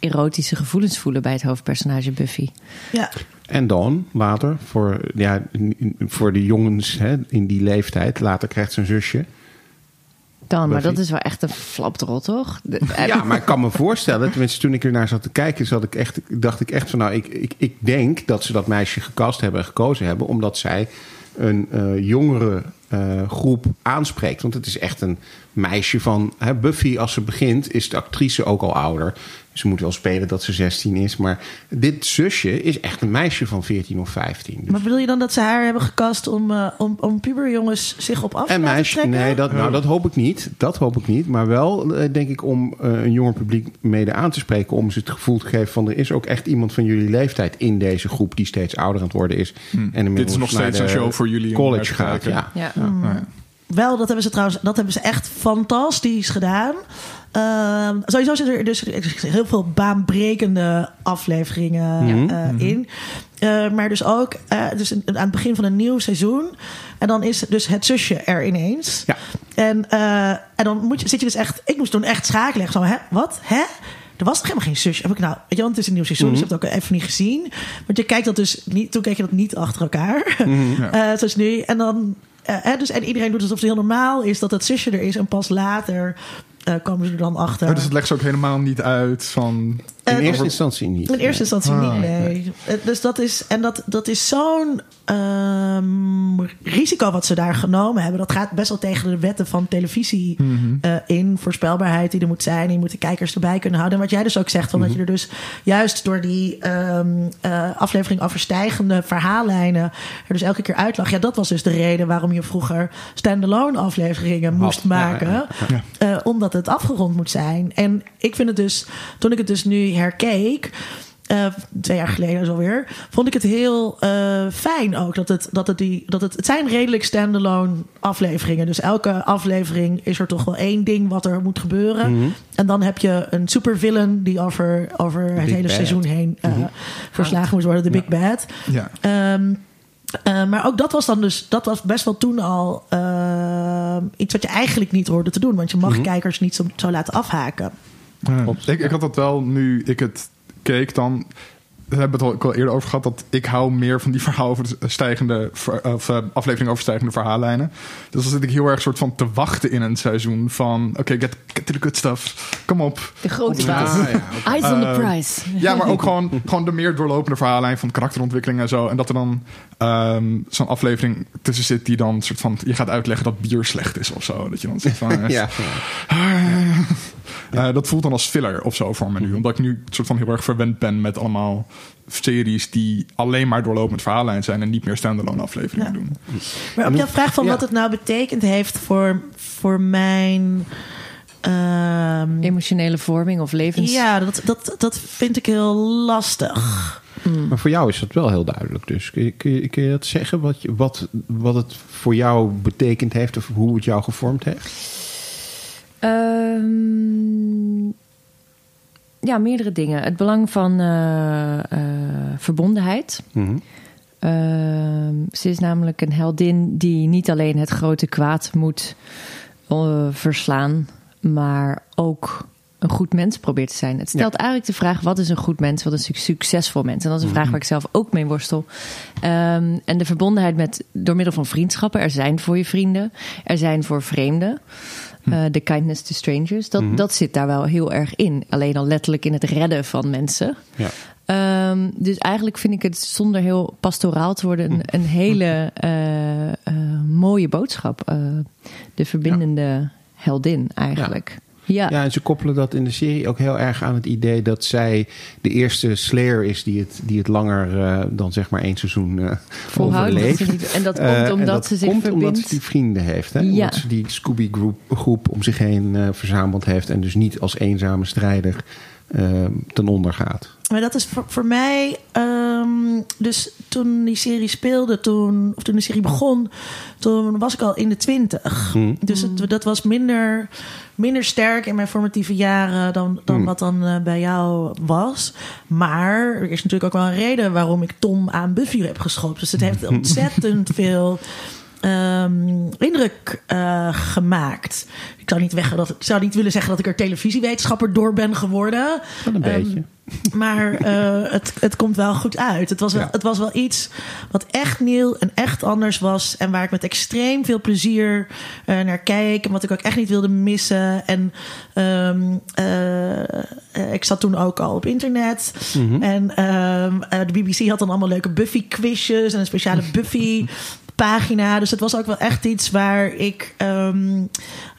erotische gevoelens voelen bij het hoofdpersonage Buffy. Ja. En dan later, voor, ja, voor de jongens hè, in die leeftijd, later krijgt zijn zusje. Dan, maar dat is wel echt een flapdrol, toch? Ja, maar ik kan me voorstellen, tenminste toen ik ernaar zat te kijken, zat ik echt, dacht ik echt van nou, ik, ik, ik denk dat ze dat meisje gecast hebben en gekozen hebben, omdat zij een eh, jongere eh, groep aanspreekt. Want het is echt een meisje van hè, Buffy, als ze begint, is de actrice ook al ouder. Ze moet wel spelen dat ze 16 is, maar dit zusje is echt een meisje van 14 of 15. Dus- Maar bedoel je dan dat ze haar hebben gecast om, eh, om, om puberjongens zich op af te En meisje, trekken? nee, dat, nou, dat hoop ik niet. Dat hoop ik niet. Maar wel, eh, denk ik, om eh, een jonger publiek mede aan te spreken. Om ze het gevoel te geven van er is ook echt iemand van jullie leeftijd in deze groep die steeds ouder aan het worden is. En Dit is inmiddels nog steeds een show voor jullie College te gaat, ja. Ja. Nou ja. Wel, dat hebben ze trouwens dat hebben ze echt fantastisch gedaan. Ehm, sowieso zitten er dus heel veel baanbrekende afleveringen eh, in. Eh, maar dus ook eh, dus aan het begin van een nieuw seizoen. En dan is dus het zusje er ineens. Ja. En, eh, en dan moet je, zit je dus echt... Ik moest toen echt schakelen. Zo, hè? Wat? Hè? Er was nog helemaal geen zusje. Heb ik nou... Weet je, want het is een nieuw seizoen. Dus je hebt het ook even niet gezien. Want je kijkt dat dus niet... Toen keek je dat niet achter elkaar. Eh, zoals nu. En dan... hè, dus, en iedereen doet alsof het heel normaal is dat het zusje er is. En pas later eh, komen ze er dan achter. Oh, dus het legt ze ook helemaal niet uit van... In Eh, eerste instantie niet. In eerste instantie Ah, niet, nee. Eh, Dus dat is, en dat, dat is zo'n ehm, risico wat ze daar genomen hebben. Dat gaat best wel tegen de wetten van televisie eh, in. Voorspelbaarheid die er moet zijn. Je moet de kijkers erbij kunnen houden. En wat jij dus ook zegt, van dat je er dus juist door die ehm, eh, aflevering overstijgende verhaallijnen er dus elke keer uitlag. Ja, dat was dus de reden waarom je vroeger standalone afleveringen moest ja, maken. ja, Eh, omdat het afgerond moet zijn. En ik vind het dus, toen ik het dus nu herkeek. eh, twee jaar geleden zo weer, vond ik het heel eh, fijn ook dat het, dat het die, dat het, het zijn redelijk standalone afleveringen. Dus elke aflevering is er toch wel één ding wat er moet gebeuren. Mhm. En dan heb je een supervillain die over, over het Big hele Bad. seizoen heen eh, verslagen moet worden, de Big Bad. Ja. Ehm, eh, maar ook dat was dan dus, dat was best wel toen al ehm, iets wat je eigenlijk niet hoorde te doen. Want je mag kijkers niet zo, zo laten afhaken. Ja. Klopt. Ik, ik had dat wel nu ik het keek dan. We hebben het al, ik al eerder over gehad dat ik hou meer van die verhaal over de stijgende of uh, aflevering over stijgende verhaallijnen. Dus dan zit ik heel erg soort van te wachten in een seizoen van oké, get, get to the good stuff. Kom op. De grote Ah, baas. ja, oké. Eyes on the Eh, prize. Ja, maar ook gewoon, gewoon de meer doorlopende verhaallijn van karakterontwikkeling en zo. En dat er dan ehm, zo'n aflevering tussen zit die dan soort van je gaat uitleggen dat bier slecht is of zo. Dat je dan zegt van ja. Uh, dat voelt dan als filler of zo voor me nu. Omdat ik nu soort van heel erg verwend ben met allemaal series die alleen maar doorlopend verhaallijn zijn en niet meer standalone afleveringen Ja. doen. Maar op jouw vraag van Ja. wat het nou betekend heeft voor, voor mijn. ehm, Emotionele vorming of levens. ja, dat, dat, dat vind ik heel lastig. Maar voor jou is dat wel heel duidelijk. Dus kun je, kun je, kun je dat zeggen? Wat, je, wat, wat het voor jou betekend heeft of hoe het jou gevormd heeft? Ehm, ja, meerdere dingen. Het belang van eh, eh, verbondenheid. Mhm. Ehm, ze is namelijk een heldin die niet alleen het grote kwaad moet eh, verslaan, maar ook een goed mens probeert te zijn. Het stelt eigenlijk de vraag: wat is een goed mens? Wat is een succesvol mens? En dat is een vraag waar ik zelf ook mee worstel. Ehm, en de verbondenheid met door middel van vriendschappen. Er zijn voor je vrienden, er zijn voor vreemden. Uh, the kindness to strangers. Dat, dat zit daar wel heel erg in. Alleen al letterlijk in het redden van mensen. Ja. Um, dus eigenlijk vind ik het zonder heel pastoraal te worden een, een hele uh, uh, mooie boodschap. De verbindende heldin eigenlijk. Ja. Ja. en ze koppelen dat in de serie ook heel erg aan het idee dat zij de eerste Slayer is die het, die het langer uh, dan zeg maar één seizoen uh, overleeft. En dat komt omdat dat ze zich komt verbindt. omdat ze die vrienden heeft. Hè? Ja. Omdat ze die Scooby groep, groep om zich heen verzameld heeft en dus niet als eenzame strijder ten onder gaat. Maar dat is voor, voor mij. Um, dus toen die serie speelde, toen, of toen de serie begon, toen was ik al in de twintig. Hmm. Dus het, dat was minder, minder sterk in mijn formatieve jaren dan, dan Hmm. wat dan uh, bij jou was. Maar er is natuurlijk ook wel een reden waarom ik Tom aan Buffy heb geschopt. Dus het heeft ontzettend veel. Um, indruk uh, gemaakt. Ik zou, niet weg, dat, ik zou niet willen zeggen dat ik er televisiewetenschapper door ben geworden. Wel een beetje. Um, maar uh, het, het komt wel goed uit. Het was, wel, Ja. het was wel iets wat echt nieuw en echt anders was. En waar ik met extreem veel plezier uh, naar kijk. En wat ik ook echt niet wilde missen. En um, uh, ik zat toen ook al op internet. Mhm. En um, de BBC had dan allemaal leuke Buffy-quizjes en een speciale Buffy pagina. Dus het was ook wel echt iets waar ik um,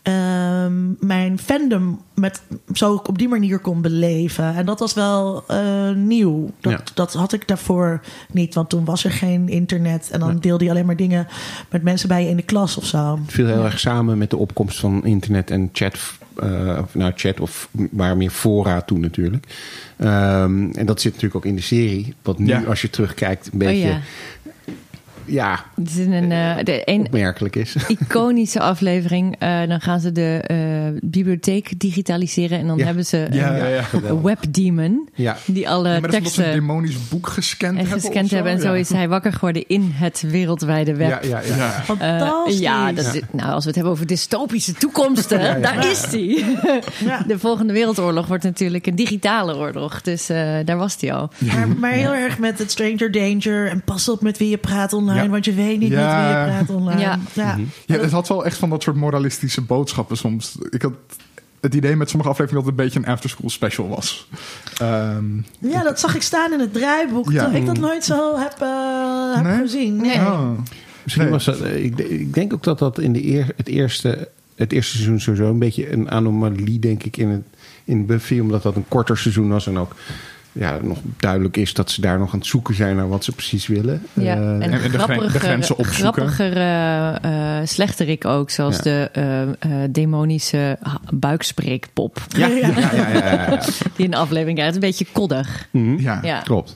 um, mijn fandom met, zo op die manier kon beleven. En dat was wel uh, nieuw. Dat, Ja. dat had ik daarvoor niet, want toen was er geen internet. En dan deelde je alleen maar dingen met mensen bij je in de klas of zo. Het viel heel erg samen met de opkomst van internet en chat. Uh, of nou, chat of maar meer fora toen natuurlijk. Um, en dat zit natuurlijk ook in de serie. Wat nu, Ja. als je terugkijkt, een beetje... Oh ja. Het is een, uh, de een opmerkelijk is. iconische aflevering. Uh, dan gaan ze de uh, bibliotheek digitaliseren en dan Ja. hebben ze Ja, een ja, ja. een webdemon Ja. die alle maar dat is omdat ze een teksten demonisch boek gescand en hebben. gescand zo? hebben. En zo is hij wakker geworden in het wereldwijde web. Ja, ja, ja. Ja. Fantastisch. ja, dat is- nou, als we het hebben over dystopische toekomsten, daar is die. Ja. De volgende wereldoorlog wordt natuurlijk een digitale oorlog. Dus uh, daar was die al. Maar, maar heel erg met het stranger danger. En pas op met wie je praat online. Ja. Want je weet niet Ja. met wie je praat online. Ja. ja. Ja, het had wel echt van dat soort moralistische boodschappen soms. Ik had het idee met sommige afleveringen dat het een beetje een afterschool special was. Ehm, Ja, dat zag ik staan in het draaiboek. Ja. Ik dat nooit zo heb, uh, heb Nee? gezien. Nee. oh. Misschien Nee. was dat... eh, Ik, ik denk ook dat dat in de eer, het, eerste, het eerste seizoen sowieso een beetje een anomalie, denk ik, in, het, in Buffy. Omdat dat een korter seizoen was en ook ja, nog duidelijk is dat ze daar nog aan het zoeken zijn naar wat ze precies willen. Ja, Eh, en, en de gren- de grappiger, grenzen opzoeken. grappiger uh, uh, slechterik ook. Zoals Ja. de uh, demonische buikspreekpop. ja, ja, ja, ja, ja, ja. Die in de aflevering krijgt. Een beetje koddig. Mhm. Ja. Ja. Klopt.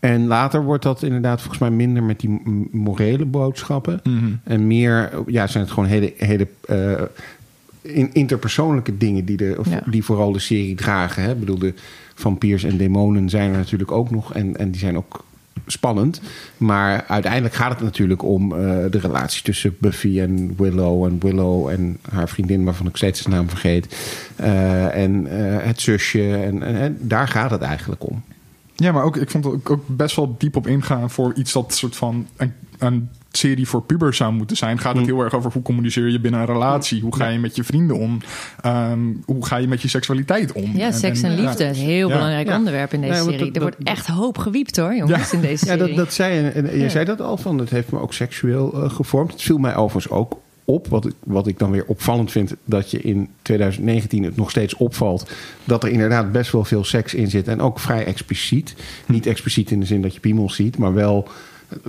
En later wordt dat inderdaad volgens mij minder met die morele boodschappen. Mhm. En meer, ja, zijn het gewoon hele, hele eh, in, interpersoonlijke dingen die, de, of Ja. die vooral de serie dragen. Hè? Ik bedoel, de vampiers en demonen zijn er natuurlijk ook nog. En, en die zijn ook spannend. Maar uiteindelijk gaat het natuurlijk om eh, de relatie tussen Buffy en Willow. En Willow en haar vriendin, waarvan ik steeds de naam vergeet. Eh, en eh, het zusje. En, en, daar gaat het eigenlijk om. Ja, maar ook, ik vond het ook- ook best wel diep op ingaan voor iets dat soort van een, een serie voor pubers zou moeten zijn. Gaat het Mm. heel erg over hoe communiceer je binnen een relatie? Hoe ga je met je vrienden om? Ehm, hoe ga je met je seksualiteit om? Ja, seks en ja. liefde. Een heel Ja. belangrijk Ja. onderwerp in deze Ja, serie. dat- er dat- wordt echt hoop gewiept hoor, jongens, in deze Ja, serie. dat, dat zei je. En je Ja. zei dat al van. Het heeft me ook seksueel eh, gevormd. Het viel mij overigens ook op. Wat ik, wat ik dan weer opvallend vind. Dat je in 2019 het nog steeds opvalt. Dat er inderdaad best wel veel seks in zit. En ook vrij expliciet. Niet expliciet in de zin dat je piemels ziet. Maar wel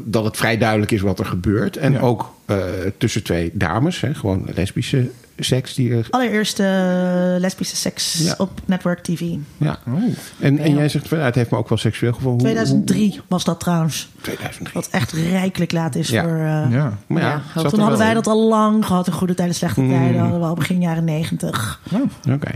dat het vrij duidelijk is wat er gebeurt. En Ja. ook eh, tussen twee dames. Hè, gewoon lesbische seks die er. Allereerste uh, lesbische seks Ja. op Network TV. Ja. Oh. En, en jij zegt van het heeft me ook wel seksueel gevonden. Hoe- 2003 was dat trouwens. hoe- 2003. Wat echt rijkelijk laat is Ja. voor... uh, Ja. Maar ja, Toen hadden wij in. dat al lang gehad. In goede tijden, slechte Mm. tijden. Hadden we al begin jaren negentig. Oké.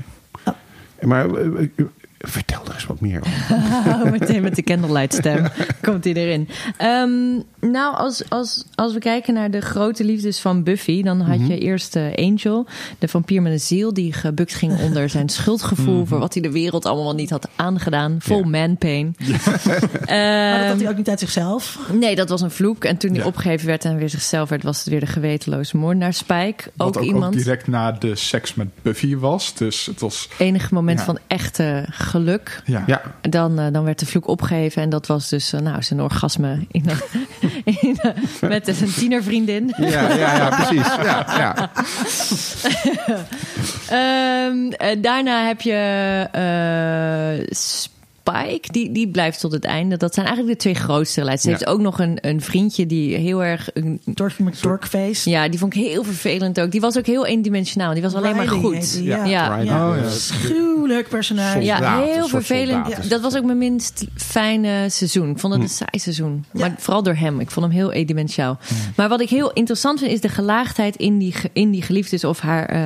Maar eh, eh, vertel er eens wat meer over. Meteen met de candlelight stem komt hij erin. Ehm, nou, als, als, als we kijken naar de grote liefdes van Buffy... dan had je eerst eh, Angel, de vampier met een ziel... die gebukt ging onder zijn schuldgevoel... voor wat hij de wereld allemaal niet had aangedaan. Vol Ja. man-pain. Maar dat had Ehm, hij ook niet uit zichzelf. Nee, dat was een vloek. En toen hij opgegeven werd en weer zichzelf werd... was het weer de gewetenloze moordenaar Spike. Ook, ook, iemand... ook direct na de seks met Buffy was. Dus het was... Enig moment Ja. van echte geluk. Ja. Ja, Dan, eh, dan werd de vloek opgegeven. En dat was dus eh, nou, zijn orgasme in, in, met een tienervriendin. ja, ja, ja precies. Ja, ja. Ehm, eh, daarna heb je Spike. Die, die blijft tot het einde. Dat zijn eigenlijk de twee grootste relaties. Ze Ja. heeft ook nog een, een vriendje die heel erg... Een, Dorky McDorkface. ja, die vond ik heel vervelend ook. Die was ook heel eendimensionaal. Die was alleen maar goed. die, Ja. ja. Oh, ja. Schuwelijk personage. Ja, heel vervelend. Dat was ook mijn minst fijne seizoen. Ik vond het een saai seizoen. Maar vooral door hem. Ik vond hem heel edimensiaal. Maar wat ik heel interessant vind, is de gelaagdheid in die, in die geliefdes of haar eh,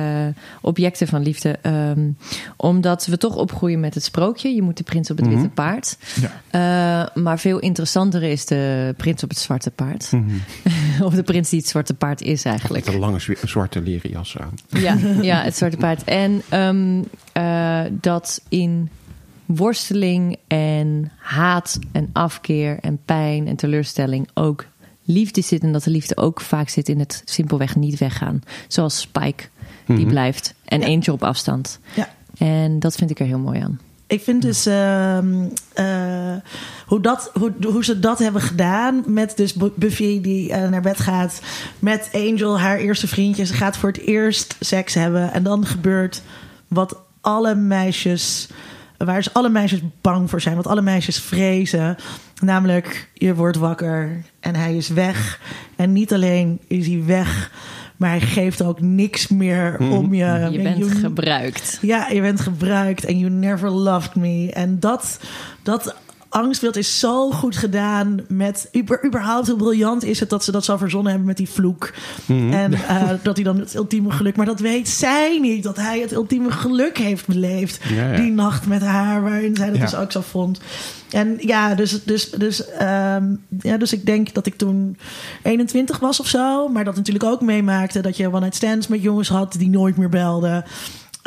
objecten van liefde. Ehm, omdat we toch opgroeien met het sprookje. Je moet de prins op het witte paard. Ja. Eh, maar veel interessanter is de prins op het zwarte paard. of de prins die het zwarte paard is eigenlijk. Met een lange zwarte leren jas aan. Ja, ja, het zwarte paard. En ehm, eh, dat in worsteling en haat en afkeer en pijn en teleurstelling ook liefde zit. En dat de liefde ook vaak zit in het simpelweg niet weggaan. Zoals Spike, die blijft. En Ja. Angel op afstand. Ja. En dat vind ik er heel mooi aan. Ik vind dus ehm, eh, hoe, dat, hoe, hoe ze dat hebben gedaan met dus Bu- Buffy die eh, naar bed gaat met Angel, haar eerste vriendje. Ze gaat voor het eerst seks hebben en dan gebeurt wat alle meisjes, waar ze alle meisjes bang voor zijn, wat alle meisjes vrezen. Namelijk, je wordt wakker en hij is weg. En niet alleen is hij weg, maar hij geeft ook niks meer om je. Je bent You- gebruikt. ja, je bent gebruikt en you never loved me. En dat, dat angstbeeld is zo goed gedaan met... Uber, überhaupt hoe briljant is het dat ze dat zo verzonnen hebben met die vloek. En eh, dat hij dan het ultieme geluk... Maar dat weet zij niet, dat hij het ultieme geluk heeft beleefd. Ja, ja. Die nacht met haar, waarin zij dat Ja. dus ook zo vond. En ja, dus, dus, dus, ehm, ja, dus ik denk dat ik toen 21 was of zo. Maar dat natuurlijk ook meemaakte dat je one-night stands met jongens had die nooit meer belden.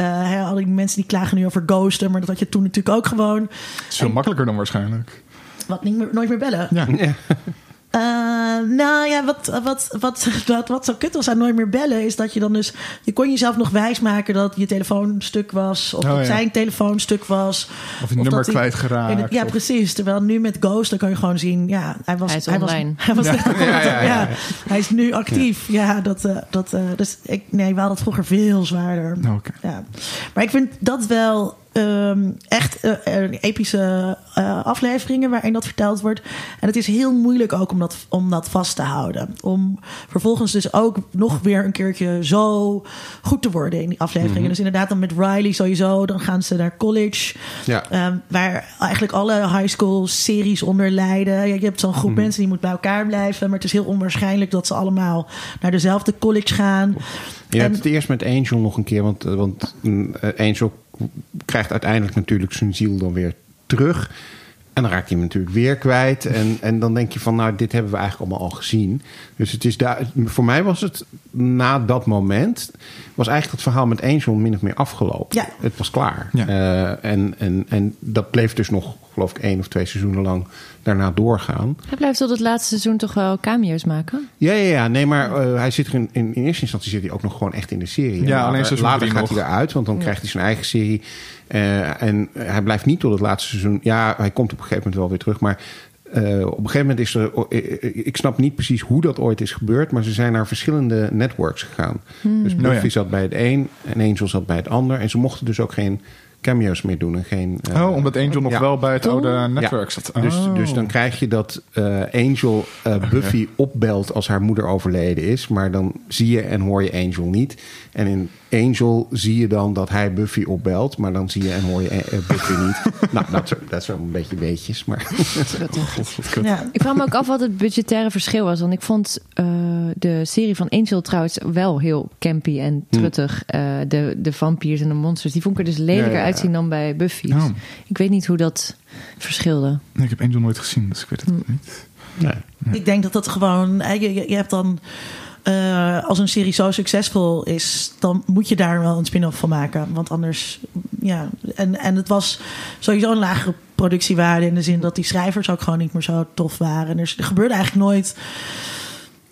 Eh, hè, al die mensen die klagen nu over ghosten, maar dat had je toen natuurlijk ook gewoon. Het is veel makkelijker dan waarschijnlijk. Wat niet meer, nooit meer bellen. Ja. Eh, nou ja, wat, wat, wat, wat, wat zo kut was aan nooit meer bellen... is dat je dan dus... Je kon jezelf nog wijsmaken dat je telefoon stuk was... of Oh, dat ja. zijn telefoon stuk was. Of een nummer hij- kwijtgeraakt, Ja, of- precies. Terwijl nu met Ghost, dan kan je gewoon zien... Ja, hij was, Hij is was, online. hij was Ja, ja, ja, ja. Hij is nu actief. Ja, dat... eh, dat eh, dus ik, nee, we hadden het vroeger veel zwaarder. Oké. Ja. Maar ik vind dat wel ehm, echt eh, epische eh, afleveringen waarin dat verteld wordt. En het is heel moeilijk ook om dat, om dat vast te houden. Om vervolgens dus ook nog weer een keertje zo goed te worden in die afleveringen. Dus inderdaad dan met Riley sowieso. Dan gaan ze naar college. Ja. Ehm, waar eigenlijk alle high school series onder lijden. Ja, je hebt zo'n groep mensen die moet bij elkaar blijven. Maar het is heel onwaarschijnlijk dat ze allemaal naar dezelfde college gaan. Je En- hebt het eerst met Angel nog een keer, want, want mm, eh, Angel krijgt uiteindelijk natuurlijk zijn ziel dan weer terug. En dan raakt hij hem natuurlijk weer kwijt. En, en dan denk je van, nou, dit hebben we eigenlijk allemaal al gezien. Dus het is daar, voor mij was het na dat moment, was eigenlijk het verhaal met Angel min of meer afgelopen. Ja. Het was klaar. Ja. Eh, en, en, en dat bleef dus nog, geloof ik, één of twee seizoenen lang daarna doorgaan. Hij blijft tot het laatste seizoen toch wel cameo's maken? Ja, ja, ja. Nee, maar eh, hij zit er in, in, in eerste instantie zit hij ook nog gewoon echt in de serie. Ja, alleen later, later gaat nog. hij eruit, want dan krijgt hij zijn eigen serie. Eh, en hij blijft niet tot het laatste seizoen. Ja, hij komt op een gegeven moment wel weer terug. Maar eh, op een gegeven moment is er... Ik snap niet precies hoe dat ooit is gebeurd... maar ze zijn naar verschillende networks gegaan. Dus Buffy Oh ja. zat bij het een en Angel zat bij het ander. En ze mochten dus ook geen cameo's meer doen. En geen, eh, Oh, omdat Angel nog ja. wel bij het oude Ja. netwerk zat. Dus, Oh. dus dan krijg je dat eh, Angel eh, Buffy opbelt als haar moeder overleden is. Maar dan zie je en hoor je Angel niet. En in, Angel zie je dan dat hij Buffy opbelt. Maar dan zie je en hoor je eh, Buffy niet. nou, dat, is- dat is wel een beetje weetjes. Maar Ja. Ik vraag me ook af wat het budgettaire verschil was. Want ik vond eh, de serie van Angel trouwens wel heel campy en truttig. Eh, de, de vampiers en de monsters. Die vond ik er dus lelijker Ja, ja, ja. uitzien dan bij Buffy. Oh. Dus ik weet niet hoe dat verschilde. Nee, ik heb Angel nooit gezien, dus ik weet het Hm. niet. nee. Ik denk dat dat gewoon. eh, je, je hebt dan. Eh, als een serie zo succesvol is, dan moet je daar wel een spin-off van maken. Want anders. Ja. En, en het was sowieso een lagere productiewaarde. In de zin dat die schrijvers ook gewoon niet meer zo tof waren. En er, gebeurde eigenlijk nooit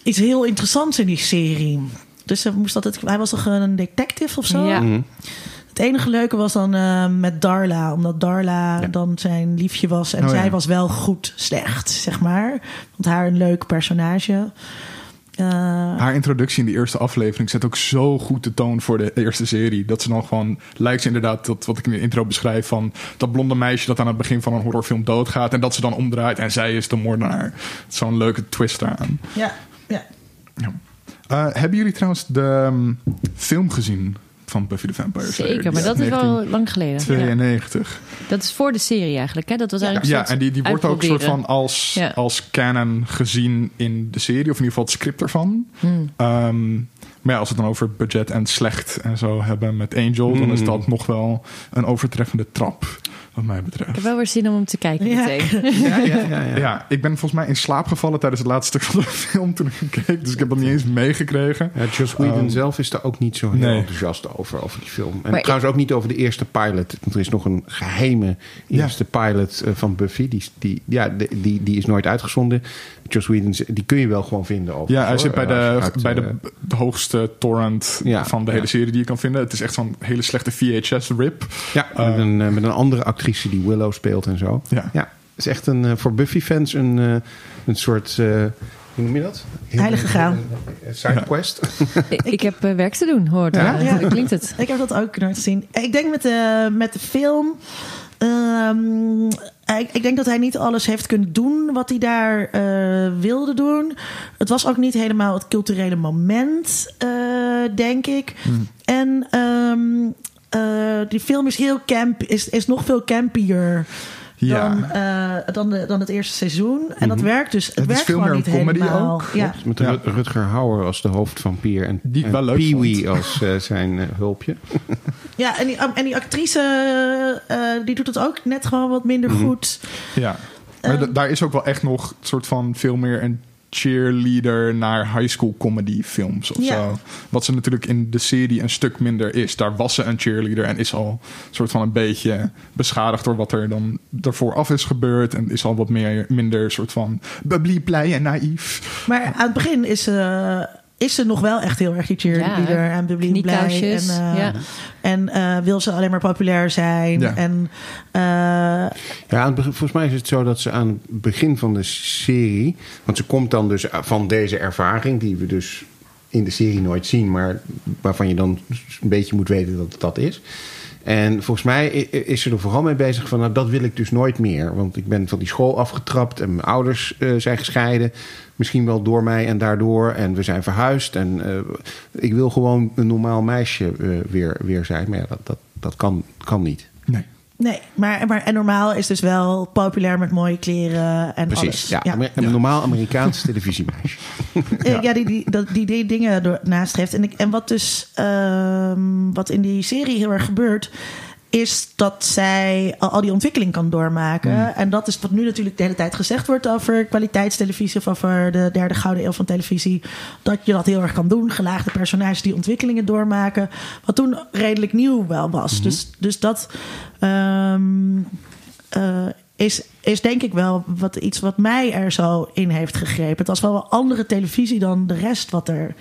iets heel interessants in die serie. Dus er moest altijd, hij was toch een detective of zo? Ja. Mhm. Het enige leuke was dan eh, met Darla. Omdat Darla Ja. dan zijn liefje was. En Oh, zij ja. was wel goed slecht, zeg maar. Want haar een leuk personage. Eh, Haar introductie in de eerste aflevering zet ook zo goed de toon voor de eerste serie. Dat ze dan gewoon, lijkt ze inderdaad, dat wat ik in de intro beschrijf, van dat blonde meisje dat aan het begin van een horrorfilm doodgaat. En dat ze dan omdraait en zij is de moordenaar. Zo'n leuke twist eraan. ja, ja. Ja. Eh, hebben jullie trouwens de ehm, film gezien van Buffy the Vampire Slayer? Zeker, maar dat is wel lang geleden. Ja. 92. Dat is voor de serie eigenlijk. Hè? Dat was Ja, eigenlijk ja en die, die wordt ook soort van als, Ja. als canon gezien in de serie. Of in ieder geval het script ervan. Hmm. Ehm, maar ja, als we het dan over budget en slecht en zo hebben met Angel... dan is Mm. dat nog wel een overtreffende trap, wat mij Ik betreft. heb wel weer zin om hem te kijken Ja. meteen. ja, ja, ja, ja. Ja, ik ben volgens mij in slaap gevallen tijdens het laatste stuk van de film toen ik hem keek. Dus ik heb dat niet eens meegekregen. Ja, Joss Whedon Ehm, zelf is daar ook niet zo heel nee. enthousiast over, over die film. En Maar trouwens ook niet over de eerste pilot. Want er is nog een geheime Ja. eerste pilot eh, van Buffy. Die, is- die, ja, die, die, die is nooit uitgezonden. Joss Whedon, die kun je wel gewoon vinden. Ja, hij hoor. zit bij, de, bij de, eh, de hoogste torrent Ja, van de hele ja. serie die je kan vinden. Het is echt zo'n hele slechte VHS-rip. ja, met, een, eh, met een andere actrice die Willow speelt en zo. Ja. ja het is echt een, eh, voor Buffy-fans een, eh, een soort... eh, hoe noem je dat? Heilige graal. Sidequest. Ik, ik heb eh, werk te doen, hoort. Ja? Ja? Ja. klinkt het. Ik heb dat ook nooit gezien. Ik denk met de, met de film. ehm, ik, ik denk dat hij niet alles heeft kunnen doen wat hij daar eh, wilde doen. Het was ook niet helemaal het culturele moment, eh, denk ik. En ehm, eh, die film is heel camp, is, is nog veel campier. Ja. Dan, eh, dan, de, dan het eerste seizoen. En dat werkt dus. Het, is werkt veel gewoon meer niet een comedy helemaal. ook. Ja. Met Ja. Rutger Hauer als de hoofdvampier. En, Die en wel leuk Pee-wee als eh, zijn eh, hulpje. Ja, en die, en die actrice, eh, die doet het ook net gewoon wat minder goed. Ja, maar daar is ook wel echt nog een soort van veel meer een cheerleader naar high school comedy films of Ja. zo. Wat ze natuurlijk in de serie een stuk minder is. Daar was ze een cheerleader en is al een soort van een beetje beschadigd door wat er dan ervoor af is gebeurd. En is al wat meer, minder soort van bubbly, blij en naïef. Maar aan het begin is ze, is ze nog wel echt heel erg die cheerleader Ja, en bubbly blij. En, eh, ja. en eh, wil ze alleen maar populair zijn. Ja. En eh, Ja, volgens mij is het zo dat ze aan het begin van de serie... Want ze komt dan dus van deze ervaring... die we dus in de serie nooit zien... maar waarvan je dan een beetje moet weten dat het dat is. En volgens mij is ze er vooral mee bezig van... nou, dat wil ik dus nooit meer. Want ik ben van die school afgetrapt... en mijn ouders zijn gescheiden. Misschien wel door mij en daardoor. En we zijn verhuisd. En eh, ik wil gewoon een normaal meisje eh, weer, weer zijn. Maar ja, dat, dat, dat kan, kan niet. Nee. nee, maar, maar en normaal is dus wel populair met mooie kleren en Precies, alles. ja. Amer- Een normaal Amerikaans televisiemeisje. Eh, ja, die, die, dat, die, die dingen door, naast heeft. En, ik, en wat dus ehm, wat in die serie heel erg gebeurt, is dat zij al, die ontwikkeling kan doormaken. En dat is wat nu natuurlijk de hele tijd gezegd wordt over kwaliteitstelevisie of over de derde gouden eeuw van televisie. Dat je dat heel erg kan doen. Gelaagde personages die ontwikkelingen doormaken. Wat toen redelijk nieuw wel was. Dus, dus dat. ehm, eh, is, is denk ik wel wat, iets wat mij er zo in heeft gegrepen. Het was wel een andere televisie dan de rest wat er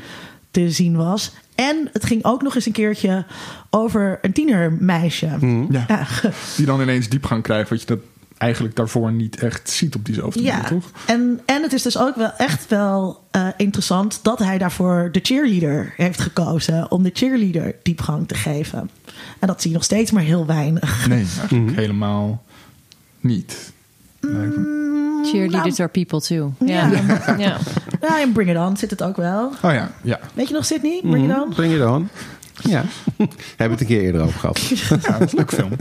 te zien was. En het ging ook nog eens een keertje over een tienermeisje. Ja. Ja, Die dan ineens diepgang krijgt, wat je dat eigenlijk daarvoor niet echt ziet op diezelfde ja. manier, toch? En, en het is dus ook wel echt wel eh, interessant dat hij daarvoor de cheerleader heeft gekozen. Om de cheerleader diepgang te geven. En dat zie je nog steeds maar heel weinig. Nee, eigenlijk helemaal niet. Lijkt Cheerleaders are people too. Ja. Ja. Ja. Ja, in Bring It On zit het ook wel. Oh ja, ja. Weet je nog, Sydney? Bring It On? Bring it on. Ja, hebben we het een keer eerder over gehad. Ja, dat is een leuk film.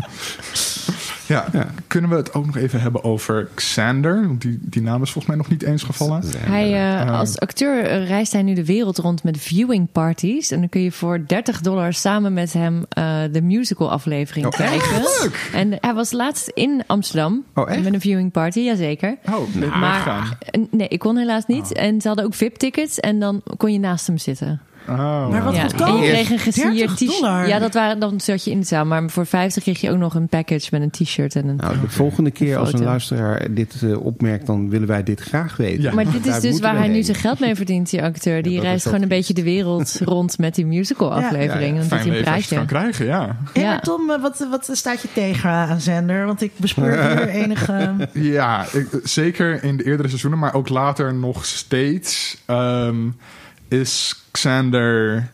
Ja, kunnen we het ook nog even hebben over Xander? Want die, die naam is volgens mij nog niet eens gevallen. Hij, eh, als acteur eh, reist hij nu de wereld rond met viewing parties. En dan kun je voor 30 dollar samen met hem eh, de musical aflevering Oh, kijken. Leuk! En hij was laatst in Amsterdam Oh, echt? met een viewing party, jazeker. Oh, leuk maar eh, nee, ik kon helaas niet. En ze hadden ook VIP-tickets en dan kon je naast hem zitten. Oh. Maar wat ja. goedkoop. En je kreeg een 30 gesigneerd t-shirt. Ja, dat waren, dan zat je in de zaal. Maar voor 50 kreeg je ook nog een package met een t-shirt en een... Nou, de volgende keer als een luisteraar dit eh, opmerkt, dan willen wij dit graag weten. Ja. Maar dit is Daar dus waar hij nu zijn geld mee verdient, die acteur. Die reist gewoon een beetje de wereld rond met die musical aflevering. Ja. En Fijn hij een prijsje. kan krijgen, ja. Hey, maar Tom, eh, wat, wat staat je tegen aan Zender? Want ik bespeur hier enige... Ja, ik- zeker in de eerdere seizoenen, maar ook later nog steeds ehm, is Xander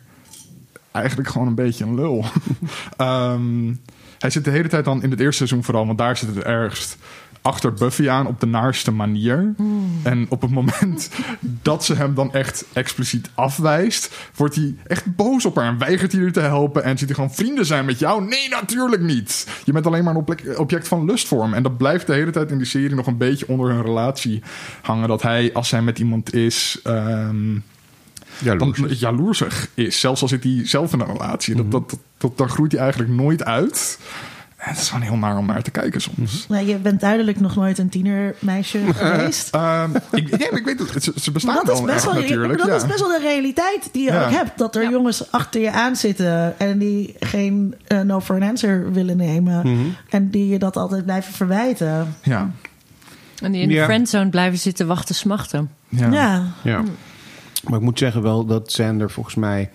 eigenlijk gewoon een beetje een lul. Ehm, hij zit de hele tijd dan in het eerste seizoen vooral, want daar zit het ergst achter Buffy aan op de naarste manier. En op het moment dat ze hem dan echt expliciet afwijst, wordt hij echt boos op haar en weigert hij er te helpen. En zit hij gewoon vrienden zijn met jou? Nee, natuurlijk niet. Je bent alleen maar een object- object van lust voor hem. En dat blijft de hele tijd in die serie nog een beetje onder hun relatie hangen. Dat hij, als hij met iemand is. ehm, Jaloers. dan jaloersig is. Zelfs al zit hij zelf in een relatie. Dat, dat, dat, dat- daar groeit hij eigenlijk nooit uit. En het is gewoon heel naar om naar te kijken soms. Nou, je bent duidelijk nog nooit een tienermeisje geweest. Ehm, ik, ja, ik weet het. Ze, ze bestaan Maar dat is wel best echt wel, natuurlijk. dat ja. is best wel de realiteit die je Ja. ook hebt. Dat er Ja. jongens achter je aan zitten en die geen eh, no for an answer willen nemen. Mhm. En die je dat altijd blijven verwijten. Ja. En die in de friendzone blijven zitten wachten smachten. Ja. Ja. Maar ik moet zeggen wel dat Sander volgens mij...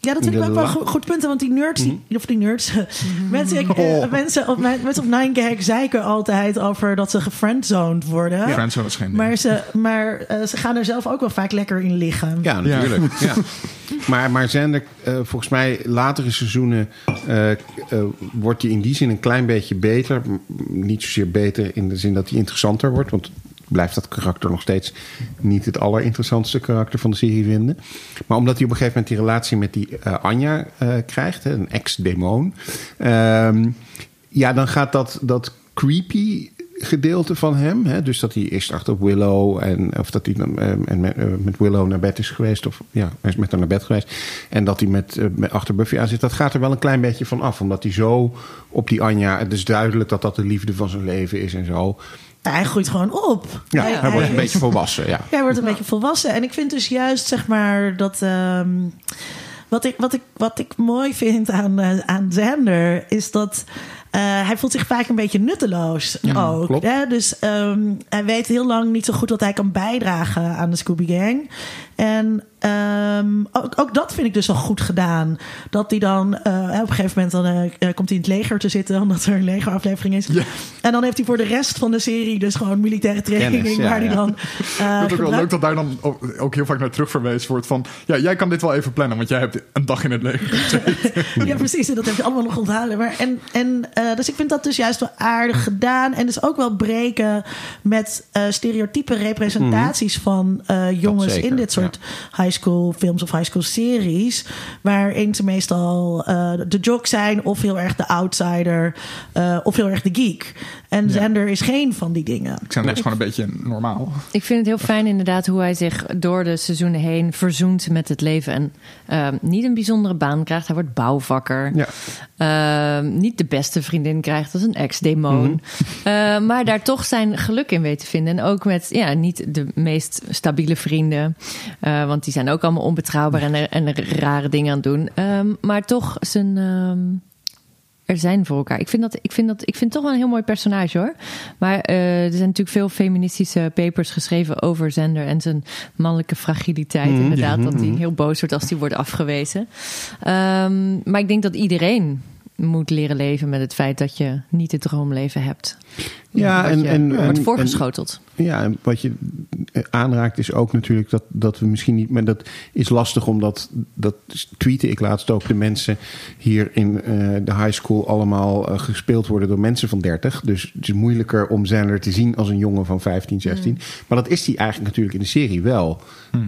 Ja, dat vind ik ook wel la- goed, punten. Want die nerds, die- of die nerds... mensen, ik, eh, Oh. mensen, op, mensen op 9gag zeiken altijd over dat ze gefriendzoned worden. Friendzone is geen ding. Maar, ze, maar eh, ze gaan er zelf ook wel vaak lekker in liggen. Ja, natuurlijk. Ja. Maar, maar Sander, eh, volgens mij latere seizoenen eh, eh, wordt hij in die zin een klein beetje beter. M- Niet zozeer beter in de zin dat hij interessanter wordt. Want blijft dat karakter nog steeds niet het allerinteressantste karakter van de serie vinden. Maar omdat hij op een gegeven moment die relatie met die eh, Anja eh, krijgt, een ex-demon. ehm, ja, dan gaat dat, dat creepy gedeelte van hem. Hè, dus dat hij eerst achter Willow en of dat hij dan eh, en met, eh, met Willow naar bed is geweest. Of ja, hij is met haar naar bed geweest. En dat hij met, met achter Buffy aan zit. Dat gaat er wel een klein beetje van af. Omdat hij zo op die Anja. Het is duidelijk dat dat de liefde van zijn leven is en zo. Hij groeit gewoon op. Ja, Hij- hij wordt een beetje volwassen. Ja. Hij wordt een beetje volwassen. En ik vind dus juist, zeg maar, dat. ehm, wat, ik, wat, ik, wat ik mooi vind aan, eh, aan Xander is dat. eh, hij voelt zich vaak een beetje nutteloos Ja, ook. klopt. Hè? Dus ehm, hij weet heel lang niet zo goed wat hij kan bijdragen aan de Scooby Gang. En ehm, ook, ook dat vind ik dus wel goed gedaan. Dat hij dan eh, op een gegeven moment dan, eh, eh, komt hij in het leger te zitten, omdat er een legeraflevering is. Ja. En dan heeft hij voor de rest van de serie dus gewoon militaire training. Kennis, ja, waar hij dan. eh, Het is ook wel leuk dat daar dan ook, ook heel vaak naar terug verwezen wordt van... Ja, jij kan dit wel even plannen, want jij hebt een dag in het leger gezeten. Ja, precies. En dat heb je allemaal nog onthouden. Maar en, en, eh, dus ik vind dat dus juist wel aardig gedaan. En dus ook wel breken met eh, stereotype representaties van eh, jongens in dit soort high school films of high school series. Waarin ze meestal eh, de jock zijn of heel erg de outsider eh, of heel erg de geek. En Xander is geen van die dingen. Ik zijn dus gewoon een beetje normaal. Ik vind het heel fijn inderdaad hoe hij zich door de seizoenen heen verzoent met het leven. En ehm, niet een bijzondere baan krijgt. Hij wordt bouwvakker. Ja. Ehm, niet de beste vriendin krijgt als een ex-demon. Eh, maar daar toch zijn geluk in weet te vinden. En ook met ja, niet de meest stabiele vrienden. Eh, want die zijn ook allemaal onbetrouwbaar en, er- en er rare dingen aan het doen. Ehm, maar toch zijn. ehm, er zijn voor elkaar. Ik vind, dat, ik, vind dat, ik vind het toch wel een heel mooi personage hoor. Maar eh, er zijn natuurlijk veel feministische papers geschreven over Zender en zijn mannelijke fragiliteit. inderdaad, dat hij heel boos wordt als hij wordt afgewezen. Ehm, maar ik denk dat iedereen moet leren leven met het feit dat je niet het droomleven hebt. Ja, en, je en, wordt en- voorgeschoteld. Ja, en wat je aanraakt, is ook natuurlijk dat, dat we misschien niet. Maar dat is lastig omdat dat tweette ik laatst ook. De mensen hier in eh, de high school allemaal eh, gespeeld worden door mensen van 30. Dus het is moeilijker om Zander te zien als een jongen van 15, 16. Maar dat is hij eigenlijk natuurlijk in de serie wel.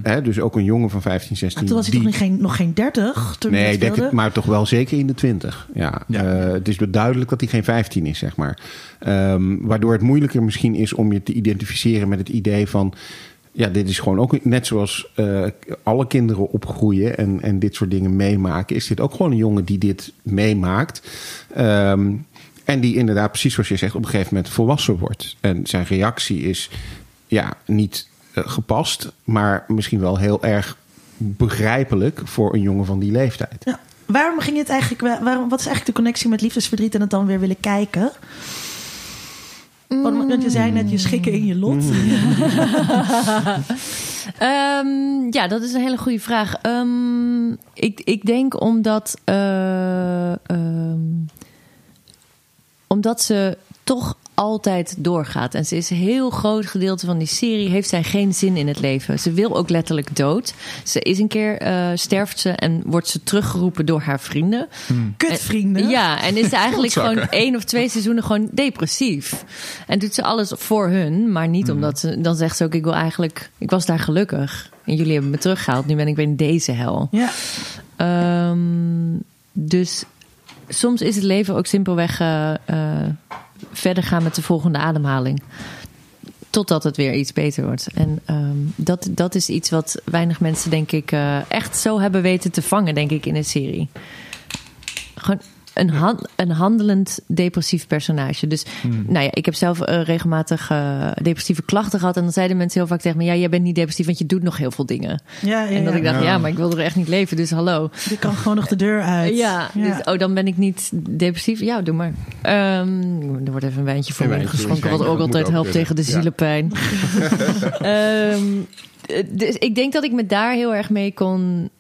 Hè? Dus ook een jongen van 15, 16. Maar toen was hij die- toch nog geen, nog geen 30 toen hij Nee, denk het, maar toch wel zeker in de 20. Ja. Ja. Eh, het is wel duidelijk dat hij geen 15 is, zeg maar. Ehm, waardoor het moeilijker misschien is om je te identificeren met het idee van. Ja, dit is gewoon ook net zoals eh, alle kinderen opgroeien en, en dit soort dingen meemaken. Is dit ook gewoon een jongen die dit meemaakt? Ehm, en die inderdaad, precies zoals je zegt, op een gegeven moment volwassen wordt. En zijn reactie is ja, niet eh, gepast, maar misschien wel heel erg begrijpelijk voor een jongen van die leeftijd. Ja. Waarom ging het eigenlijk... Waarom, wat is eigenlijk de connectie met liefdesverdriet en het dan weer willen kijken? Want je zei net, je schikken in je lot. Ehm, ja, dat is een hele goede vraag. Ehm, ik, ik denk omdat, eh, ehm, omdat ze toch altijd doorgaat. En ze is een heel groot gedeelte van die serie. Heeft zij geen zin in het leven. Ze wil ook letterlijk dood. Ze is een keer eh, sterft ze en wordt ze teruggeroepen door haar vrienden. Kutvrienden. Ja, en is ze eigenlijk gewoon één of twee seizoenen gewoon depressief. En doet ze alles voor hun, maar niet omdat ze... Dan zegt ze ook, ik wil eigenlijk... Ik was daar gelukkig. En jullie hebben me teruggehaald. Nu ben ik weer in deze hel. Ja. Ehm, dus soms is het leven ook simpelweg eh, eh, verder gaan met de volgende ademhaling. Totdat het weer iets beter wordt. En ehm, dat, dat is iets wat weinig mensen, denk ik, eh, echt zo hebben weten te vangen, denk ik, in de serie. Gewoon een, een handelend depressief personage. Dus nou ja, ik heb zelf eh, regelmatig eh, depressieve klachten gehad. En dan zeiden mensen heel vaak tegen me: Ja, jij bent niet depressief, want je doet nog heel veel dingen. Ja, ja, En dat ja. ik dacht: Ja. Ja, maar ik wil er echt niet leven, dus hallo. Je kan gewoon nog de deur uit. Ja, Dus, oh, dan ben ik niet depressief. Ja, doe maar. Ehm, er wordt even een wijntje voor me geschonken, wat ook altijd ook helpt kunnen. tegen de zielenpijn. Ehm, dus ik denk dat ik me daar heel erg mee kon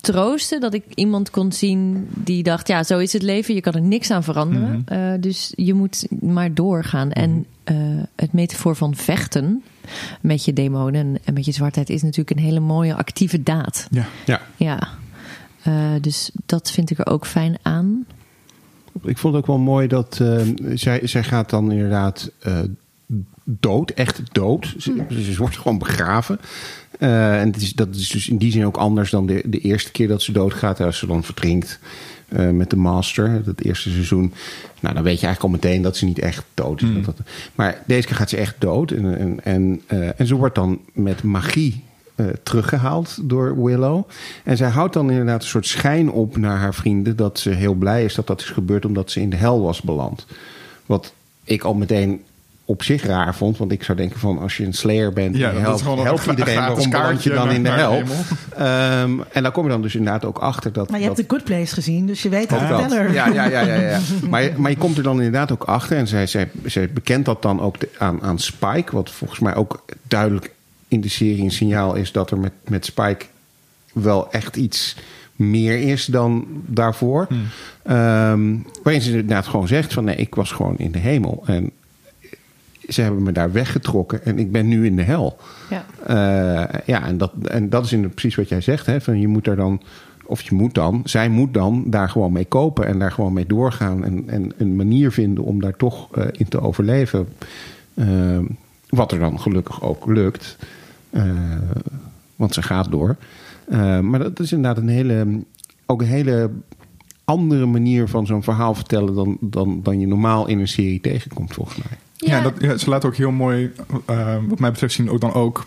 troosten. Dat ik iemand kon zien die dacht, ja, zo is het leven. Je kan er niks aan veranderen. Eh, dus je moet maar doorgaan. En eh, het metafoor van vechten met je demonen en met je zwartheid... is natuurlijk een hele mooie actieve daad. Ja. Ja. Ja, Eh, dus dat vind ik er ook fijn aan. Ik vond het ook wel mooi dat eh, zij, zij gaat dan inderdaad eh, dood, echt dood. Ze, ze wordt gewoon begraven. Eh, en het is, dat is dus in die zin ook anders dan de, de eerste keer dat ze doodgaat. Als ze dan verdrinkt eh, met de Master, dat eerste seizoen. Nou, dan weet je eigenlijk al meteen dat ze niet echt dood is. Dat- maar deze keer gaat ze echt dood. En, en, en, eh, en ze wordt dan met magie eh, teruggehaald door Willow. En zij houdt dan inderdaad een soort schijn op naar haar vrienden... dat ze heel blij is dat dat is gebeurd omdat ze in de hel was beland. Wat ik al meteen op zich raar vond. Want ik zou denken van als je een slayer bent... Ja, je dat is helpt, helpt iedereen, waarom beland je dan in de de hel? Ehm, en daar kom je dan dus inderdaad ook achter dat... Maar je hebt The Good Place gezien, dus je weet de dat. teller. Ja, ja, ja, ja, ja. Maar, je- maar je komt er dan inderdaad ook achter. En zij, zij, zij bekent dat dan ook de- aan, aan Spike. Wat volgens mij ook duidelijk in de serie een signaal is dat er met, met Spike wel echt iets meer is dan daarvoor. Ehm, waarin ze inderdaad gewoon zegt van nee, ik was gewoon in de hemel. En ze hebben me daar weggetrokken en ik ben nu in de hel. Ja. Eh, ja, en dat, en dat is inderdaad precies wat jij zegt. Hè, van je moet daar dan, of je moet dan, zij moet dan daar gewoon mee kopen en daar gewoon mee doorgaan. En, en een manier vinden om daar toch eh, in te overleven. Eh, wat er dan gelukkig ook lukt. Want ze gaat door. Maar dat is inderdaad een hele, ook een hele andere manier van zo'n verhaal vertellen dan, dan, dan je normaal in een serie tegenkomt, volgens mij. Ja, dat, ja, ze laten ook heel mooi, eh, wat mij betreft, zien ook dan ook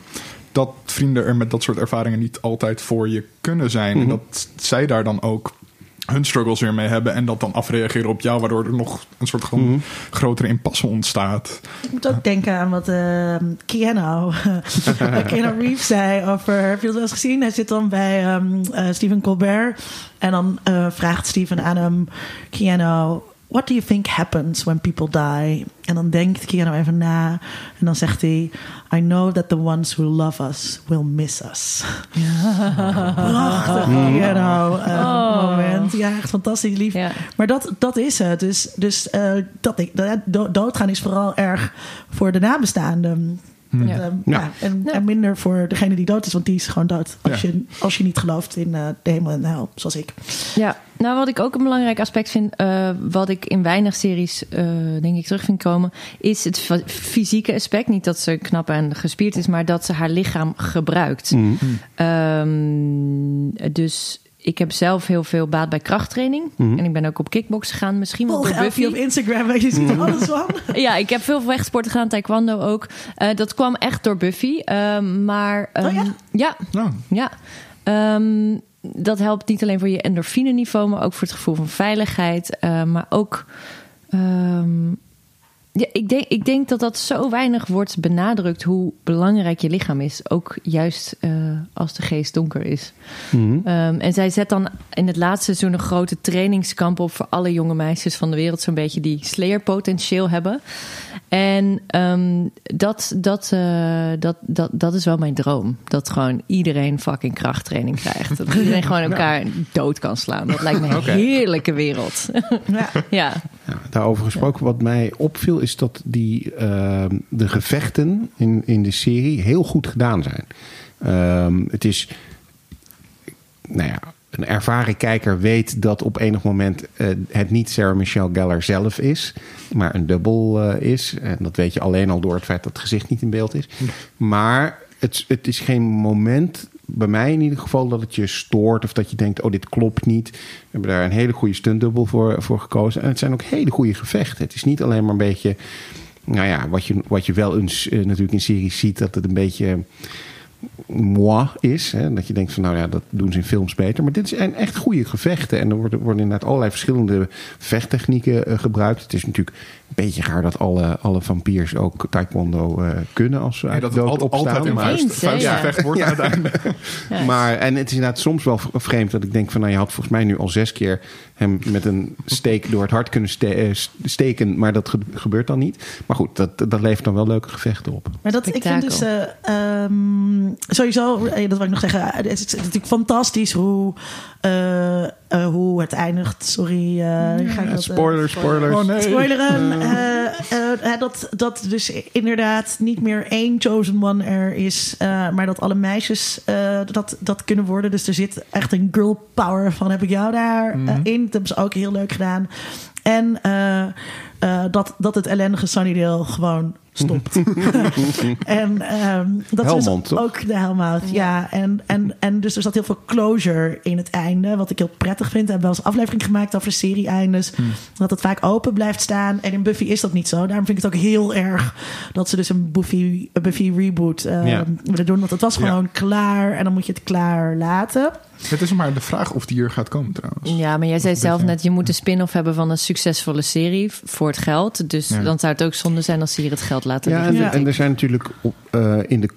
dat vrienden er met dat soort ervaringen niet altijd voor je kunnen zijn. En dat zij daar dan ook hun struggles weer mee hebben en dat dan afreageren op jou, waardoor er nog een soort van grotere impasse ontstaat. Ik moet ook denken aan wat eh Keanu, Keanu Reeves zei over... Heb je dat wel eens gezien? Hij zit dan bij ehm, eh, Stephen Colbert. En dan eh, vraagt Stephen aan hem... Keanu, what do you think happens when people die? En dan denkt Keanu even na. En dan zegt hij... I know that the ones who love us will miss us. Prachtig Keanu eh, moment. Ja, echt fantastisch lief. Ja. Maar dat, dat is het. Dus, dus eh, dat ik, dat, do- doodgaan is vooral erg voor de nabestaanden. Ja. Ehm, Ja. ja. En, Ja. en minder voor degene die dood is, want die is gewoon dood. Als, Ja. je, als je niet gelooft in eh, de hemel en de hel, zoals ik. Ja, nou wat ik ook een belangrijk aspect vind, eh, wat ik in weinig series eh, denk ik terug vind komen, is het fysieke aspect. Niet dat ze knap en gespierd is, maar dat ze haar lichaam gebruikt. Mhm. Ehm, dus ik heb zelf heel veel baat bij krachttraining. Mhm. En ik ben ook op kickbox gegaan, misschien wel Volg Buffy. op Instagram, weet je ziet er alles van. Ja, ik heb veel vechtsporten gedaan, taekwondo ook. Eh, dat kwam echt door Buffy. Ehm, maar Oh ja? ehm, ja, ja. Ehm, dat helpt niet alleen voor je endorfine niveau, maar ook voor het gevoel van veiligheid. eh, maar ook. ehm, ja, ik, denk, ik denk dat dat zo weinig wordt benadrukt hoe belangrijk je lichaam is. Ook juist eh, als de geest donker is. Mhm. Ehm, en zij zet dan in het laatste seizoen een grote trainingskamp op voor alle jonge meisjes van de wereld, zo'n beetje die Slayer-potentieel hebben. En ehm, dat, dat, eh, dat, dat, dat is wel mijn droom. Dat gewoon iedereen fucking krachttraining krijgt. Dat iedereen gewoon elkaar dood kan slaan. Dat lijkt me een heerlijke wereld. Ja. ja. Ja, daarover gesproken, wat mij opviel, is dat die, ehm, de gevechten in, in de serie heel goed gedaan zijn. Ehm, het is, nou ja, een ervaren kijker weet dat op enig moment eh, het niet Sarah Michelle Gellar zelf is, maar een dubbel eh, is. En dat weet je alleen al door het feit dat het gezicht niet in beeld is. Maar het, het is geen moment, bij mij in ieder geval, dat het je stoort of dat je denkt: oh, dit klopt niet. We hebben daar een hele goede stuntdubbel voor, voor gekozen. En het zijn ook hele goede gevechten. Het is niet alleen maar een beetje. Nou ja, wat je, wat je wel eens eh, natuurlijk in series ziet, dat het een beetje moi is. Hè? Dat je denkt van nou ja, dat doen ze in films beter. Maar dit zijn echt goede gevechten. En er worden, worden inderdaad allerlei verschillende vechttechnieken eh, gebruikt. Het is natuurlijk beetje raar dat alle, alle vampiers ook taekwondo eh, kunnen als ze nee, dat dood altijd opstaan. in Maar- vuist, vuistgevecht wordt uiteindelijk. Ja. maar, en het is inderdaad soms wel vreemd dat ik denk van... nou, je had volgens mij nu al zes keer hem met een steek door het hart kunnen ste- eh, steken... maar dat ge- gebeurt dan niet. Maar goed, dat, dat levert dan wel leuke gevechten op. Maar dat, ik vind dus eh, ehm, sowieso, eh, dat wil ik nog zeggen, het is natuurlijk fantastisch hoe, eh, eh, hoe het eindigt. Sorry, eh, ga ik dat, Spoilers, spoilers. Oh nee. Spoileren. dat, dat dus inderdaad niet meer één chosen one er is. eh, maar dat alle meisjes eh, dat, dat kunnen worden. Dus er zit echt een girl power van heb ik jou daar eh, in. Dat hebben ze ook heel leuk gedaan. En eh, dat, dat het ellendige Sunnydale gewoon stopt. en ehm, dat Helmond, is toch? dus ook de Helmond, ja. En, en, en dus er zat heel veel closure in het einde, wat ik heel prettig vind. We hebben wel eens aflevering gemaakt over serie-eindes. Dat het vaak open blijft staan. En in Buffy is dat niet zo. Daarom vind ik het ook heel erg dat ze dus een Buffy, een Buffy reboot eh, Ja. willen doen. Want het was Ja. gewoon klaar en dan moet je het klaar laten. Het is maar de vraag of die hier gaat komen trouwens. Ja, maar jij zei zelf beetje- net, je moet een spin-off hebben van een succesvolle serie voor het geld. Dus Ja. dan zou het ook zonde zijn als ze hier het geld laten Ja, liggen. en, Ja. en er zijn natuurlijk op, eh, in de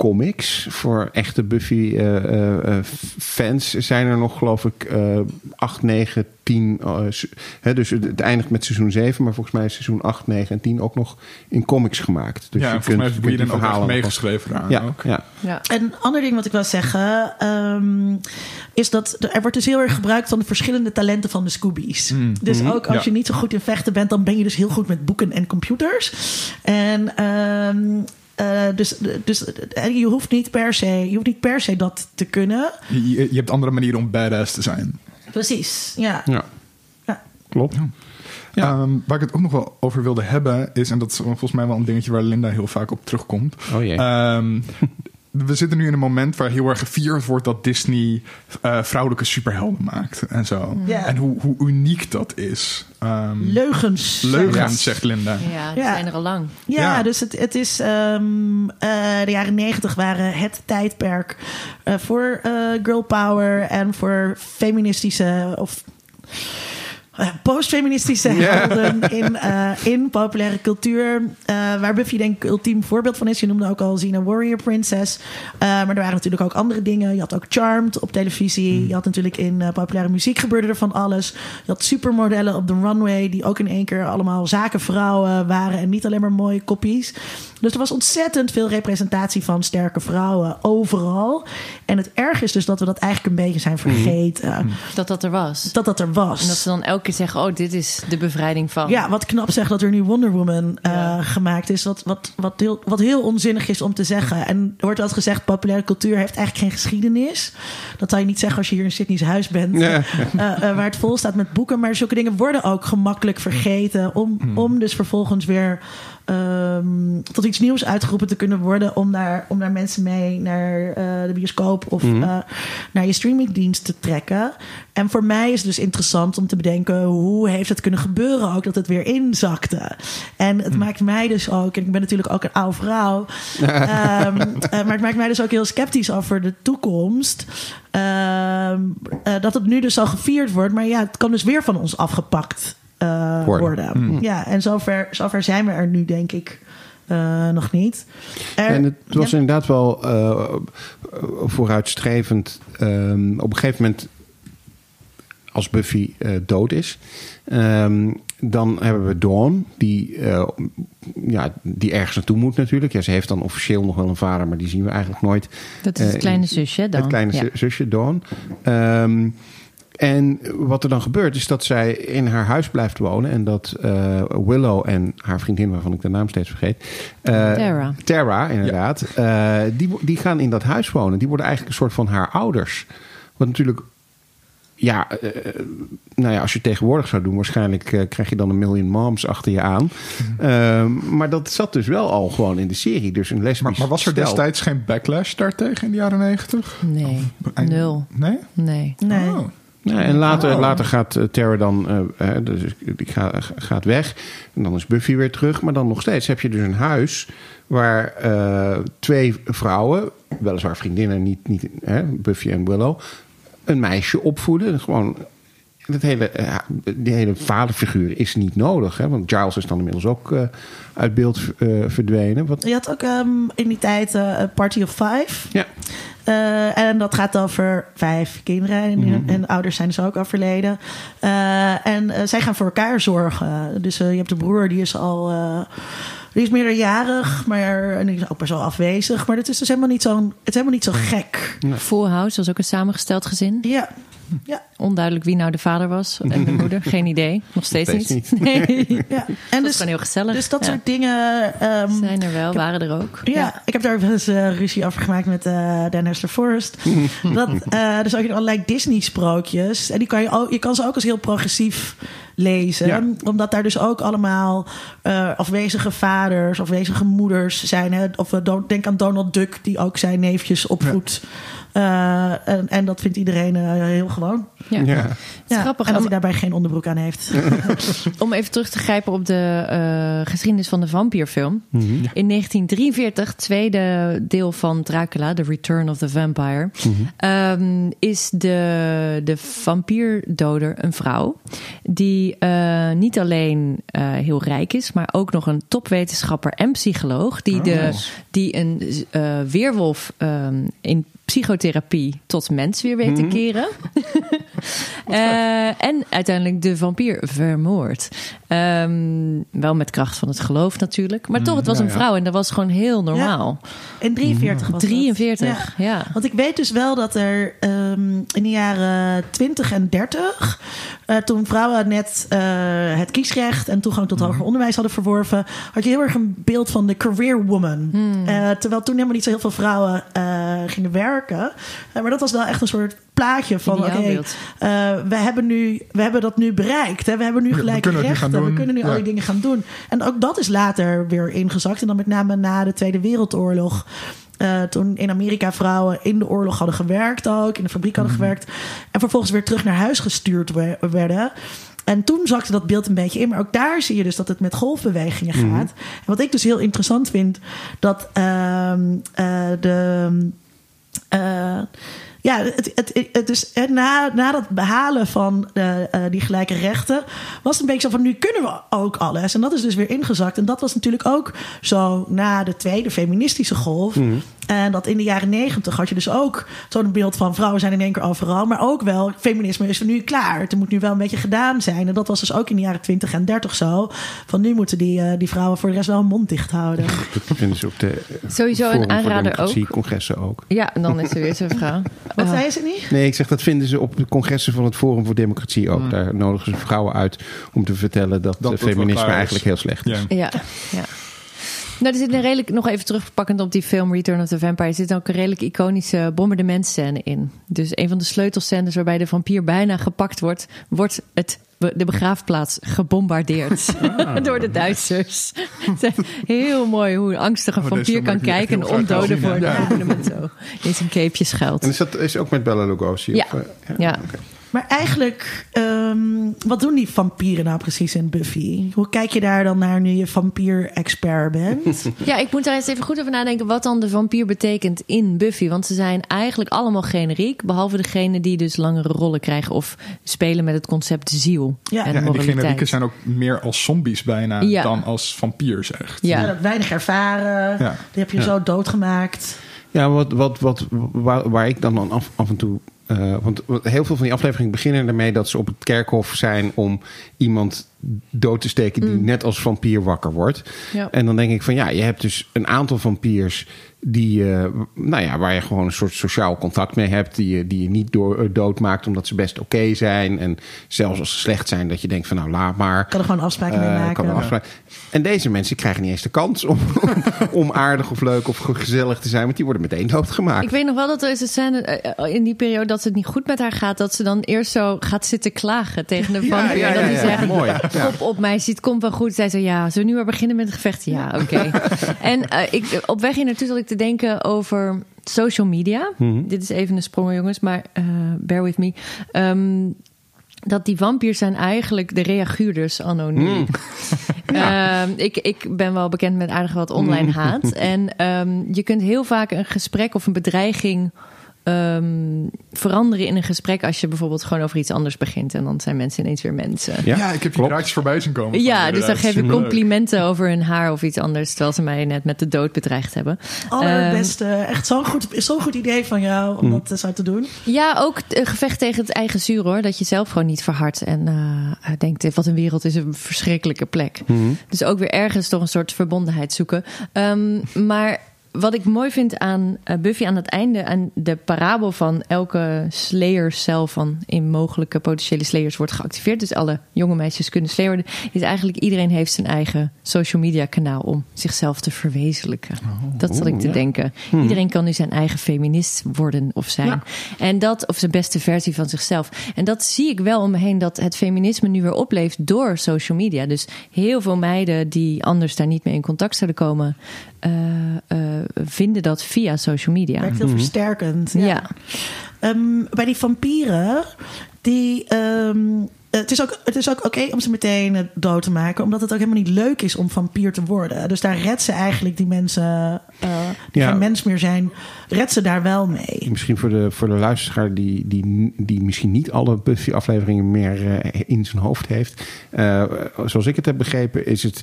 comics voor echte Buffy eh, eh, eh, fans zijn er nog geloof ik eh 8, 9, 10. eh, se- hè, dus het het eindigt met seizoen 7, maar volgens mij is seizoen 8, 9 en 10 ook nog in comics gemaakt. Dus ja, en volgens mij heeft Whedon die ook verhalen nog meegeschreven daar Ja, ook. ja. Ja. En een ander ding wat ik wil zeggen, ehm, is dat er wordt dus heel erg gebruikt van de verschillende talenten van de Scoobies. Dus ook als Ja. je niet zo goed in vechten bent, dan ben je dus heel goed met boeken en computers. En ehm, eh, dus, dus eh, je hoeft niet per se, je hoeft niet per se dat te kunnen. Je, je- hebt andere manieren om badass te zijn. Precies, ja. ja. Ja. Klopt. Ehm, waar ik het ook nog wel over wilde hebben is, en dat is volgens mij wel een dingetje waar Linda heel vaak op terugkomt. Oh jee. Ehm, we zitten nu in een moment waar heel erg gevierd wordt dat Disney eh, vrouwelijke superhelden maakt en zo. Ja. En hoe, hoe uniek dat is. Ehm, Leugens. leugens, Ja. zegt Linda. Ja, die Ja. zijn er al lang. Ja, Ja. dus het, het is. ehm, eh, de jaren negentig waren het tijdperk eh, voor eh, girl power en voor feministische of. Eh, Postfeministische helden in, eh, in populaire cultuur. eh, waar Buffy denk ik ultiem voorbeeld van is. Je noemde ook al Xena Warrior Princess. Eh, maar er waren natuurlijk ook andere dingen. Je had ook Charmed op televisie. Je had natuurlijk in populaire muziek gebeurde er van alles. Je had supermodellen op de runway. Die ook in één keer allemaal zakenvrouwen waren. En niet alleen maar mooie koppies. Dus er was ontzettend veel representatie van sterke vrouwen overal. En het erg is dus dat we dat eigenlijk een beetje zijn vergeten. Dat dat er was. Dat dat er was. En dat ze dan elke en zeggen: Oh, dit is de bevrijding van. Ja, wat knap zegt dat er nu Wonder Woman eh, Ja. gemaakt is. Wat, wat, wat, heel, wat heel onzinnig is om te zeggen. En er wordt altijd gezegd: populaire cultuur heeft eigenlijk geen geschiedenis. Dat zou je niet zeggen als je hier in Sydney's huis bent. Ja. eh, eh, waar het vol staat met boeken. Maar zulke dingen worden ook gemakkelijk vergeten. Om, om dus vervolgens weer ehm, tot iets nieuws uitgeroepen te kunnen worden. Om daar, om daar mensen mee naar eh, de bioscoop of eh, naar je streamingdienst te trekken. En voor mij is het dus interessant om te bedenken hoe heeft het kunnen gebeuren ook dat het weer inzakte. En het maakt mij dus ook, en ik ben natuurlijk ook een oude vrouw, ehm, eh, maar het maakt mij dus ook heel sceptisch over de toekomst. Ehm, eh, dat het nu dus al gevierd wordt, maar ja, het kan dus weer van ons afgepakt eh, Worden. worden. Ja, en zover, zover zijn we er nu, denk ik. eh, nog niet. Er- En het was ja. inderdaad wel eh, vooruitstrevend. Ehm, op een gegeven moment, als Buffy eh, dood is, ehm, dan hebben we Dawn, die, eh, ja, die ergens naartoe moet natuurlijk. Ja, ze heeft dan officieel nog wel een vader, maar die zien we eigenlijk nooit. Dat is het kleine zusje dan. Het kleine Ja. zusje, Dawn. Ehm, en wat er dan gebeurt, is dat zij in haar huis blijft wonen. En dat eh, Willow en haar vriendin, waarvan ik de naam steeds vergeet. eh, Tara. Tara, inderdaad. eh, die, die gaan in dat huis wonen. Die worden eigenlijk een soort van haar ouders. Wat natuurlijk. Ja, eh, nou ja, als je het tegenwoordig zou doen, waarschijnlijk eh, krijg je dan een million moms achter je aan. Ehm, maar dat zat dus wel al gewoon in de serie. Dus een lesbisch Maar, maar was er stel. destijds geen backlash daartegen in de jaren negentig? Nee, nul. Nee? Nee. Nee. Oh. Ja, en later, Oh. later gaat eh, Tara dan eh, eh, dus die ga- gaat weg. En dan is Buffy weer terug. Maar dan nog steeds heb je dus een huis waar twee vrouwen, weliswaar vriendinnen, niet, niet hè, Buffy en Willow, een meisje opvoeden. Gewoon, dat hele, eh, die hele vaderfiguur is niet nodig. Hè? Want Giles is dan inmiddels ook eh, uit beeld eh, verdwenen. Wat, Je had ook ehm, in die tijd eh, een Party of Five. ja, Eh, en dat gaat over vijf kinderen. En, en de ouders zijn dus ook overleden. Eh, en eh, zij gaan voor elkaar zorgen. Dus je hebt de broer, die is al... eh, die is meerderjarig, maar en die is ook best wel afwezig. Maar het is dus helemaal niet zo, het is helemaal niet zo gek. Full House was ook een samengesteld gezin. Ja, ja. Onduidelijk wie nou de vader was en de moeder. Geen idee. Nog steeds, Nog steeds niet. Nee. ja. En En dus, dus, gewoon heel gezellig. dus dat Ja. soort dingen... ehm, zijn er wel, waren er ook. Ja, ik heb daar wel eens eh, ruzie over gemaakt met eh Dan Hester Forrest. dat, eh er zijn allerlei Disney-sprookjes. En die kan je, ook, je kan ze ook als heel progressief lezen. Ja. Omdat daar dus ook allemaal eh, afwezige vaders, afwezige moeders zijn. Hè? Of Don- denk aan Donald Duck, die ook zijn neefjes opvoedt. Eh, en, en dat vindt iedereen eh, heel gewoon. Ja. ja. Het is Ja, grappig en dat hij daarbij geen onderbroek aan heeft. om even terug te grijpen op de eh, geschiedenis van de vampierfilm. Mhm. In 1943, tweede deel van Dracula, The Return of the Vampire, ehm, is de, de vampierdoder een vrouw. Die eh, niet alleen eh, heel rijk is, maar ook nog een topwetenschapper en psycholoog. Die, de, die een eh, weerwolf ehm, in psychotherapie tot mens weer weet te keren. Eh, en uiteindelijk de vampier vermoord. Ehm, wel met kracht van het geloof natuurlijk. Maar toch, het was ja, een vrouw en dat was gewoon heel normaal. In 43 was dat. 43, Ja. ja. Want ik weet dus wel dat er ehm, in de jaren 20 en 30, eh, toen vrouwen net eh, het kiesrecht en toegang tot hoger onderwijs hadden verworven, had je heel erg een beeld van de career woman. Eh, terwijl toen helemaal niet zo heel veel vrouwen gingen werken. Maar dat was wel echt een soort plaatje van: oké, eh, we, hebben nu, we hebben dat nu bereikt. Hè? We hebben nu we kunnen gaan rechten. We kunnen nu al Ja. die dingen gaan doen. En ook dat is later weer ingezakt. En dan met name na de Tweede Wereldoorlog. Eh, toen in Amerika vrouwen in de oorlog hadden gewerkt ook. In de fabriek hadden Mhm. gewerkt. En vervolgens weer terug naar huis gestuurd we- werden. En toen zakte dat beeld een beetje in. Maar ook daar zie je dus dat het met golfbewegingen gaat. En wat ik dus heel interessant vind... dat ehm, eh, de... eh, ja, het, het, het eh, na, na dat behalen van eh, eh, die gelijke rechten was het een beetje zo van nu kunnen we ook alles. En dat is dus weer ingezakt. En dat was natuurlijk ook zo na de tweede feministische golf. En dat in de jaren negentig had je dus ook zo'n beeld van vrouwen zijn in één keer overal. Maar ook wel, feminisme is er nu klaar. Het moet nu wel een beetje gedaan zijn. En dat was dus ook in de jaren 20 en 30 zo. Van nu moeten die, eh, die vrouwen voor de rest wel een mond dicht houden. Dat vinden ze op de Sowieso een Forum voor aanrader Democratie, ook. congressen ook. Ja, en dan is er weer zo'n vrouw. Wat Ja. zei ze niet? Nee, ik zeg dat vinden ze op de congressen van het Forum voor Democratie ook. Daar nodigen ze vrouwen uit om te vertellen dat, feminisme eigenlijk heel slecht is. Ja. Ja, ja. Nou, er zit een redelijk, nog even terugpakkend op die film Return of the Vampire, er zit ook een redelijk iconische bombardementscène in. Dus een van de sleutelscènes waarbij de vampier bijna gepakt wordt, wordt het, de begraafplaats gebombardeerd door de Duitsers. Het is heel mooi hoe een angstige Oh, vampier kan kijken en omdoden voor ja. een monument zo in zijn schuilt. En is dat is ook met Bella Lugosi? Ja. Of, eh, Ja. Maar eigenlijk, ehm, wat doen die vampieren nou precies in Buffy? Hoe kijk je daar dan naar nu je vampier-expert bent? Ja, ik moet daar eens even goed over nadenken wat dan de vampier betekent in Buffy. Want ze zijn eigenlijk allemaal generiek. Behalve degene die dus langere rollen krijgen of spelen met het concept ziel. Ja. en Ja, en die generieken zijn ook meer als zombies bijna Ja. dan als vampiers echt. Ja. Weinig ervaren, Ja. die heb je zo doodgemaakt. Ja, wat, wat, wat, waar, waar ik dan, dan af, af en toe. Eh, want heel veel van die afleveringen beginnen ermee dat ze op het kerkhof zijn om iemand dood te steken die net als vampier wakker wordt. Ja. En dan denk ik van ja, je hebt dus een aantal vampiers die, eh, nou ja, waar je gewoon een soort sociaal contact mee hebt, die je, die je niet door, eh, doodmaakt omdat ze best oké zijn. En zelfs als ze slecht zijn, dat je denkt van nou laat maar. Kan er gewoon afspraken mee Eh, maken. kan er afspraken. En deze mensen krijgen niet eens de kans om, om aardig of leuk of gezellig te zijn, want die worden meteen doodgemaakt. Ik weet nog wel dat er is een scène in die periode dat het niet goed met haar gaat. Dat ze dan eerst zo gaat zitten klagen tegen de vampier. ja, dat hij ja. zegt, Mooi, ja. op, meisje, het komt wel goed. Zij zo, ja, zullen we nu maar beginnen met het gevecht? Ja, oké. en eh, ik, op weg hier naartoe zat ik te denken over social media. Mhm. Dit is even een sprong, jongens, maar eh, bear with me. Ehm, dat die vampiers zijn eigenlijk de reaguurders anno nu. Mm. Ehm, ik, ik ben wel bekend met aardig wat online haat. En ehm, je kunt heel vaak een gesprek of een bedreiging ehm, veranderen in een gesprek als je bijvoorbeeld gewoon over iets anders begint. En dan zijn mensen ineens weer mensen. Ja, Ja, ik heb die draadjes voorbij zien komen. Ja, Van, dus dan geef ik complimenten over hun haar of iets anders. Terwijl ze mij net met de dood bedreigd hebben. Allerbeste. Echt zo'n goed, zo'n goed idee van jou om dat eh, zo te doen. Ja, ook een gevecht tegen het eigen zuur hoor. Dat je zelf gewoon niet verhardt en eh, denkt: wat een wereld is een verschrikkelijke plek. Dus ook weer ergens toch een soort verbondenheid zoeken. Ehm, maar wat ik mooi vind aan eh, Buffy aan het einde, aan de parabel van elke Slayer-cel van in mogelijke potentiële Slayers wordt geactiveerd. Dus alle jonge meisjes kunnen Slayer worden. Is eigenlijk iedereen heeft zijn eigen social media kanaal om zichzelf te verwezenlijken. dat zat ik te ja. denken. Iedereen kan nu zijn eigen feminist worden of zijn. Ja. En dat, of zijn beste versie van zichzelf. En dat zie ik wel om me heen, dat het feminisme nu weer opleeft door social media. Dus heel veel meiden die anders daar niet mee in contact zouden komen, eh, vinden dat via social media. Werkt heel versterkend. Ja. Ja. Ehm, bij die vampieren, die. ehm, het is ook, het is ook oké om ze meteen eh, dood te maken, omdat het ook helemaal niet leuk is om vampier te worden. Dus daar redt ze eigenlijk die mensen eh, die Ja. geen mens meer zijn, redt ze daar wel mee. Misschien voor de, voor de luisteraar die, die, die misschien niet alle Buffy-afleveringen meer eh, in zijn hoofd heeft. Eh, zoals ik het heb begrepen, is het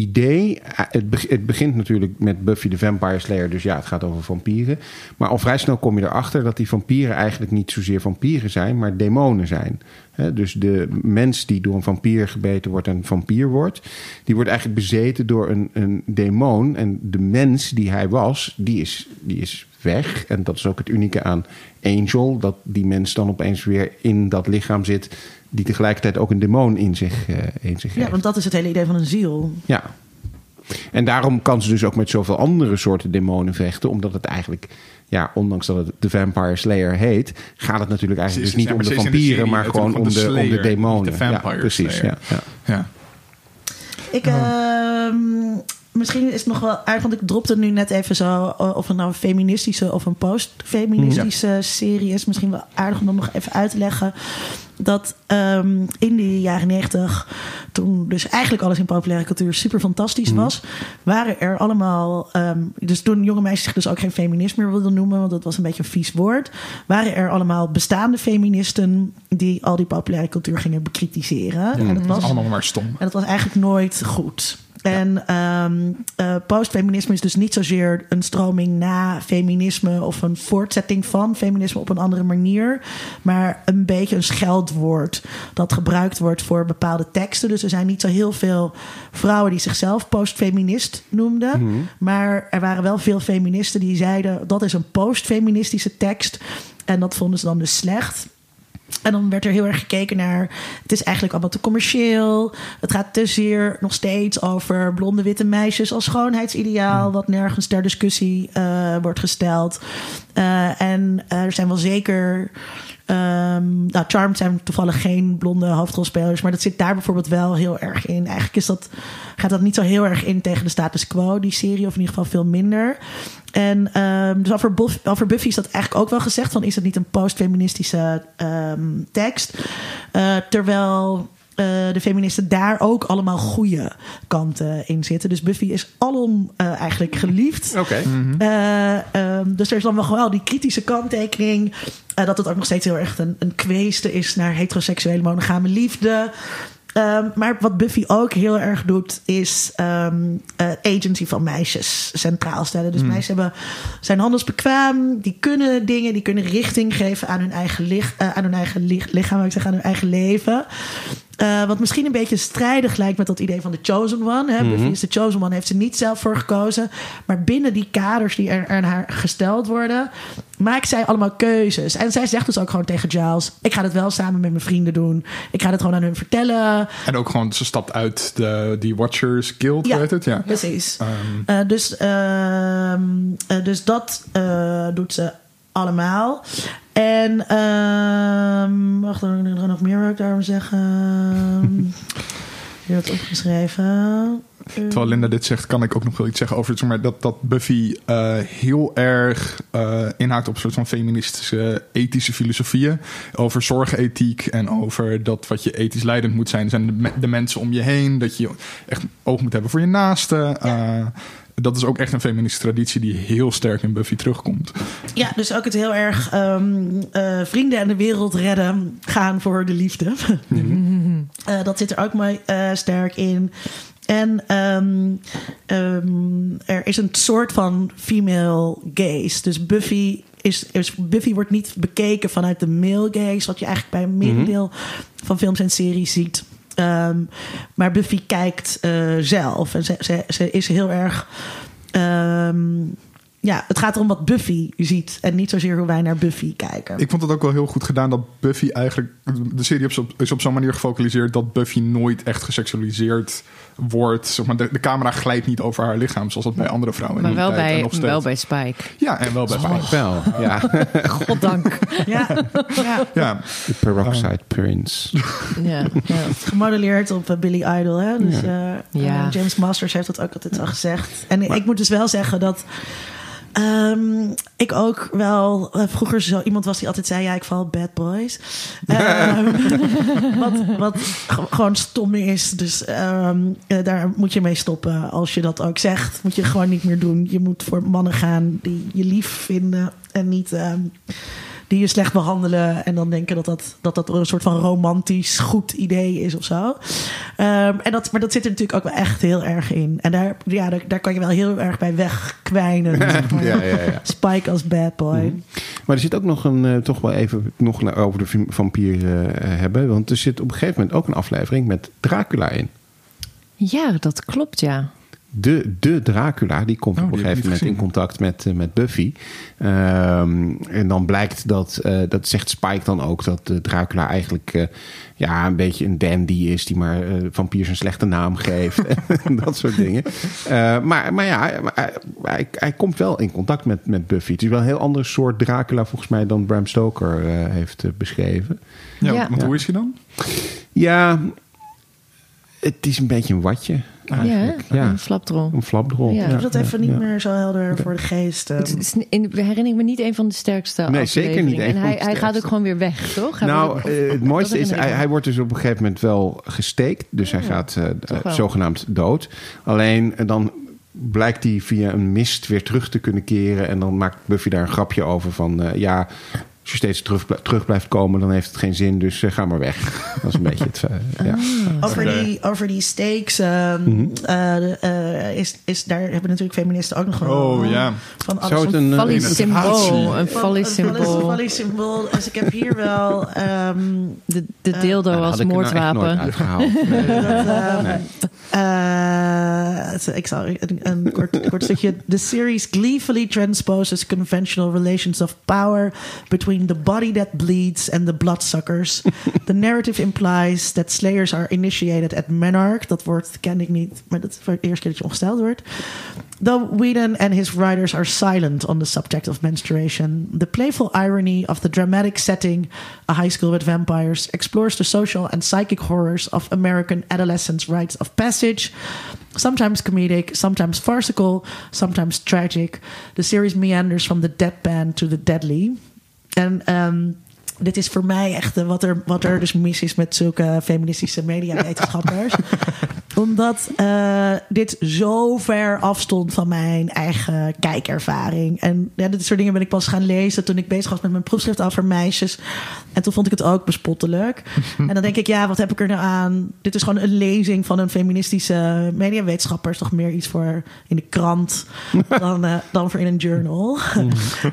idee. eh, Het, be- het begint natuurlijk met Buffy de Vampire Slayer, dus ja, het gaat over vampieren. Maar al vrij snel kom je erachter dat die vampieren eigenlijk niet zozeer vampieren zijn, maar demonen zijn. Dus de mens die door een vampier gebeten wordt en vampier wordt, die wordt eigenlijk bezeten door een, een demon. En de mens die hij was, die is, die is weg. En dat is ook het unieke aan Angel, dat die mens dan opeens weer in dat lichaam zit, die tegelijkertijd ook een demon in zich, eh, in zich Ja, heeft. want dat is het hele idee van een ziel. Ja. En daarom kan ze dus ook met zoveel andere soorten demonen vechten. Omdat het eigenlijk, ja, ondanks dat het de Vampire Slayer heet, gaat het natuurlijk eigenlijk is- dus niet ja, om de vampieren, serie maar gewoon om de, om de demonen. de Vampire ja, precies. Slayer. Ja, ja. Ja. Ik, ehm, misschien is het nog wel aardig, want ik dropte nu net even zo eh, of het nou een feministische of een post-feministische serie is. Misschien wel aardig om dat nog even uit te leggen. Dat ehm, in de jaren negentig, toen dus eigenlijk alles in populaire cultuur super fantastisch was, waren er allemaal, ehm, dus toen jonge meisjes zich dus ook geen feminist meer wilden noemen, want dat was een beetje een vies woord, waren er allemaal bestaande feministen die al die populaire cultuur gingen bekritiseren. en dat was allemaal maar stom. en dat was eigenlijk nooit goed. En ehm, eh, postfeminisme is dus niet zozeer een stroming na feminisme of een voortzetting van feminisme op een andere manier, maar een beetje een scheldwoord dat gebruikt wordt voor bepaalde teksten. Dus er zijn niet zo heel veel vrouwen die zichzelf postfeminist noemden, maar er waren wel veel feministen die zeiden dat is een postfeministische tekst en dat vonden ze dan dus slecht. En dan werd er heel erg gekeken naar. Het is eigenlijk allemaal te commercieel. Het gaat te zeer nog steeds over blonde witte meisjes als schoonheidsideaal. Wat nergens ter discussie eh, wordt gesteld. Eh, en er zijn wel zeker. Ehm nou, Charmed zijn toevallig geen blonde hoofdrolspelers. Maar dat zit daar bijvoorbeeld wel heel erg in. Eigenlijk is dat, gaat dat niet zo heel erg in tegen de status quo, die serie. Of in ieder geval veel minder. En ehm, dus over, Buff- Buffy is dat eigenlijk ook wel gezegd. Van, is het niet een postfeministische ehm tekst? Eh, terwijl eh, de feministen daar ook allemaal goede kanten in zitten. Dus Buffy is alom eh, eigenlijk geliefd. Oké. Eh, ehm, dus er is dan wel gewoon die kritische kanttekening. eh, dat het ook nog steeds heel erg een, een kweeste is naar heteroseksuele monogame liefde. Ehm, maar wat Buffy ook heel erg doet, is ehm, eh, agency van meisjes centraal stellen. Dus meisjes hebben, zijn handelsbekwaam, die kunnen dingen, die kunnen richting geven aan hun eigen, lich, eh, aan hun eigen lich- lichaam, ik zeggen, aan hun eigen leven. Eh, wat misschien een beetje strijdig lijkt met dat idee van de Chosen One. Hè? Is de Chosen One, heeft ze niet zelf voor gekozen. Maar binnen die kaders die er, aan haar gesteld worden, maakt zij allemaal keuzes. En zij zegt dus ook gewoon tegen Giles: Ik ga het wel samen met mijn vrienden doen. Ik ga het gewoon aan hun vertellen. En ook gewoon, ze stapt uit de, die Watchers Guild, Ja. weet het? Ja. Precies. Ehm, Eh, dus, ehm, eh, dus dat doet ze allemaal. En ehm, wacht, er er nog meer wil ik daarom zeggen. Je hebt opgeschreven. Terwijl Linda dit zegt, kan ik ook nog wel iets zeggen over maar, dat, dat Buffy eh, heel erg eh, inhaakt op een soort van feministische ethische filosofieën. Over zorgethiek en over dat wat je ethisch leidend moet zijn, zijn de, me- de mensen om je heen. Dat je echt oog moet hebben voor je naasten. Eh, dat is ook echt een feministische traditie die heel sterk in Buffy terugkomt. Ja, dus ook het heel erg ehm, eh, vrienden en de wereld redden gaan voor de liefde. Eh, dat zit er ook mooi eh, sterk in. En ehm, ehm, er is een soort van female gaze. Dus Buffy, is, is, Buffy wordt niet bekeken vanuit de male gaze, wat je eigenlijk bij een merendeel van films en series ziet. Ehm, maar Buffy kijkt eh, zelf. En ze, ze, is heel erg. ehm, ja, het gaat erom wat Buffy ziet. En niet zozeer hoe wij naar Buffy kijken. Ik vond het ook wel heel goed gedaan dat Buffy eigenlijk. De serie is op, op zo'n manier gefocaliseerd dat Buffy nooit echt geseksualiseerd wordt. Zeg maar, de, de camera glijdt niet over haar lichaam zoals dat bij andere vrouwen Maar in die wel tijd en bij, nog wel bij Spike. Ja, en wel bij Spike. Wel, ja. Goddank. Ja, ja. Ja, De Peroxide Prince. ja, ja. gemodelleerd op eh, Billy Idol. Hè? Dus, eh, Ja. eh, James Masters heeft dat ook altijd al gezegd. En ik moet dus wel zeggen dat ehm, ik ook wel eh, vroeger zo iemand was die altijd zei: ja, ik val bad boys. Ehm, wat wat gewoon stom is. Dus ehm, eh, daar moet je mee stoppen. Als je dat ook zegt, moet je gewoon niet meer doen. Je moet voor mannen gaan die je lief vinden en niet. Die je slecht behandelen en dan denken dat dat, dat, dat een soort van romantisch goed idee is of zo. Ehm, en dat, maar dat zit er natuurlijk ook wel echt heel erg in. En daar, ja, daar, daar kan je wel heel erg bij wegkwijnen. zeg maar. Ja, ja, ja. Spike als bad boy. Maar er zit ook nog een, eh, toch wel even nog naar- over de vamp- vampieren eh, hebben. Want er zit op een gegeven moment ook een aflevering met Dracula in. ja, dat klopt, ja. De, de Dracula, die komt Oh, op een gegeven moment in contact met, eh, met Buffy. Ehm, en dan blijkt dat, eh, dat zegt Spike dan ook, dat de Dracula eigenlijk eh, ja, een beetje een dandy is, die maar vampiers een slechte naam geeft. en dat soort dingen. Eh, maar, maar ja, maar hij, hij, hij komt wel in contact met, met Buffy. Het is wel een heel ander soort Dracula volgens mij dan Bram Stoker eh, heeft beschreven. ja, Ja. want hoe is hij dan? Ja, het is een beetje een watje. Ja, Eigenlijk. hè? Ja, een flapdrol. een flapdrol. Ja. Ik heb dat even niet ja. meer zo helder voor de geest. ehm. Het is in, herinner ik me niet een van de sterkste Nee, zeker niet En van hij, de hij gaat ook gewoon weer weg, toch? Hij nou, eh, het mooiste is, hij, hij wordt dus op een gegeven moment wel gesteekt. Dus hij Ja, gaat eh, eh, zogenaamd dood. Alleen dan blijkt hij via een mist weer terug te kunnen keren. En dan maakt Buffy daar een grapje over van... ja, Als je steeds terug, terug blijft komen, dan heeft het geen zin. Dus eh, ga maar weg. Dat is een beetje het... eh, ja. Over, Oké. die, over die stakes ehm, Mhm. eh, eh, is, is daar hebben natuurlijk feministen ook nog wel. Oh, ja. Van Zou alles het een... een symbool. Een van- vallies een vallies- symbool. symbool. Dus ik heb hier wel. ehm, De, de dildo nou, als had ik nou echt nooit moordwapen. uitgehaald. Nee. dat, ehm, Nee. eh, ik zal een, een kort, kort stukje. The series gleefully transposes conventional relations of power between the body that bleeds and the bloodsuckers. The narrative implies that slayers are initiated at Menarch. Dat woord ken ik niet, maar dat is voor de eerste keer dat je omgesteld wordt. Though Whedon and his writers are silent on the subject of menstruation, the playful irony of the dramatic setting, A High School with Vampires, explores the social and psychic horrors of American adolescence rites of passage. Sometimes comedic, sometimes farcical, sometimes tragic. The series meanders from the deadpan to the deadly. En ehm, dit is voor mij echt eh, wat er, wat er dus mis is met zulke feministische mediawetenschappers. Omdat eh, dit zo ver afstond van mijn eigen kijkervaring. En ja, dit soort dingen ben ik pas gaan lezen toen ik bezig was met mijn proefschrift over meisjes. En toen vond ik het ook bespottelijk. en dan denk ik, ja, wat heb ik er nou aan? Dit is gewoon een lezing van een feministische mediawetenschapper. Is toch meer iets voor in de krant dan, eh, dan voor in een journal.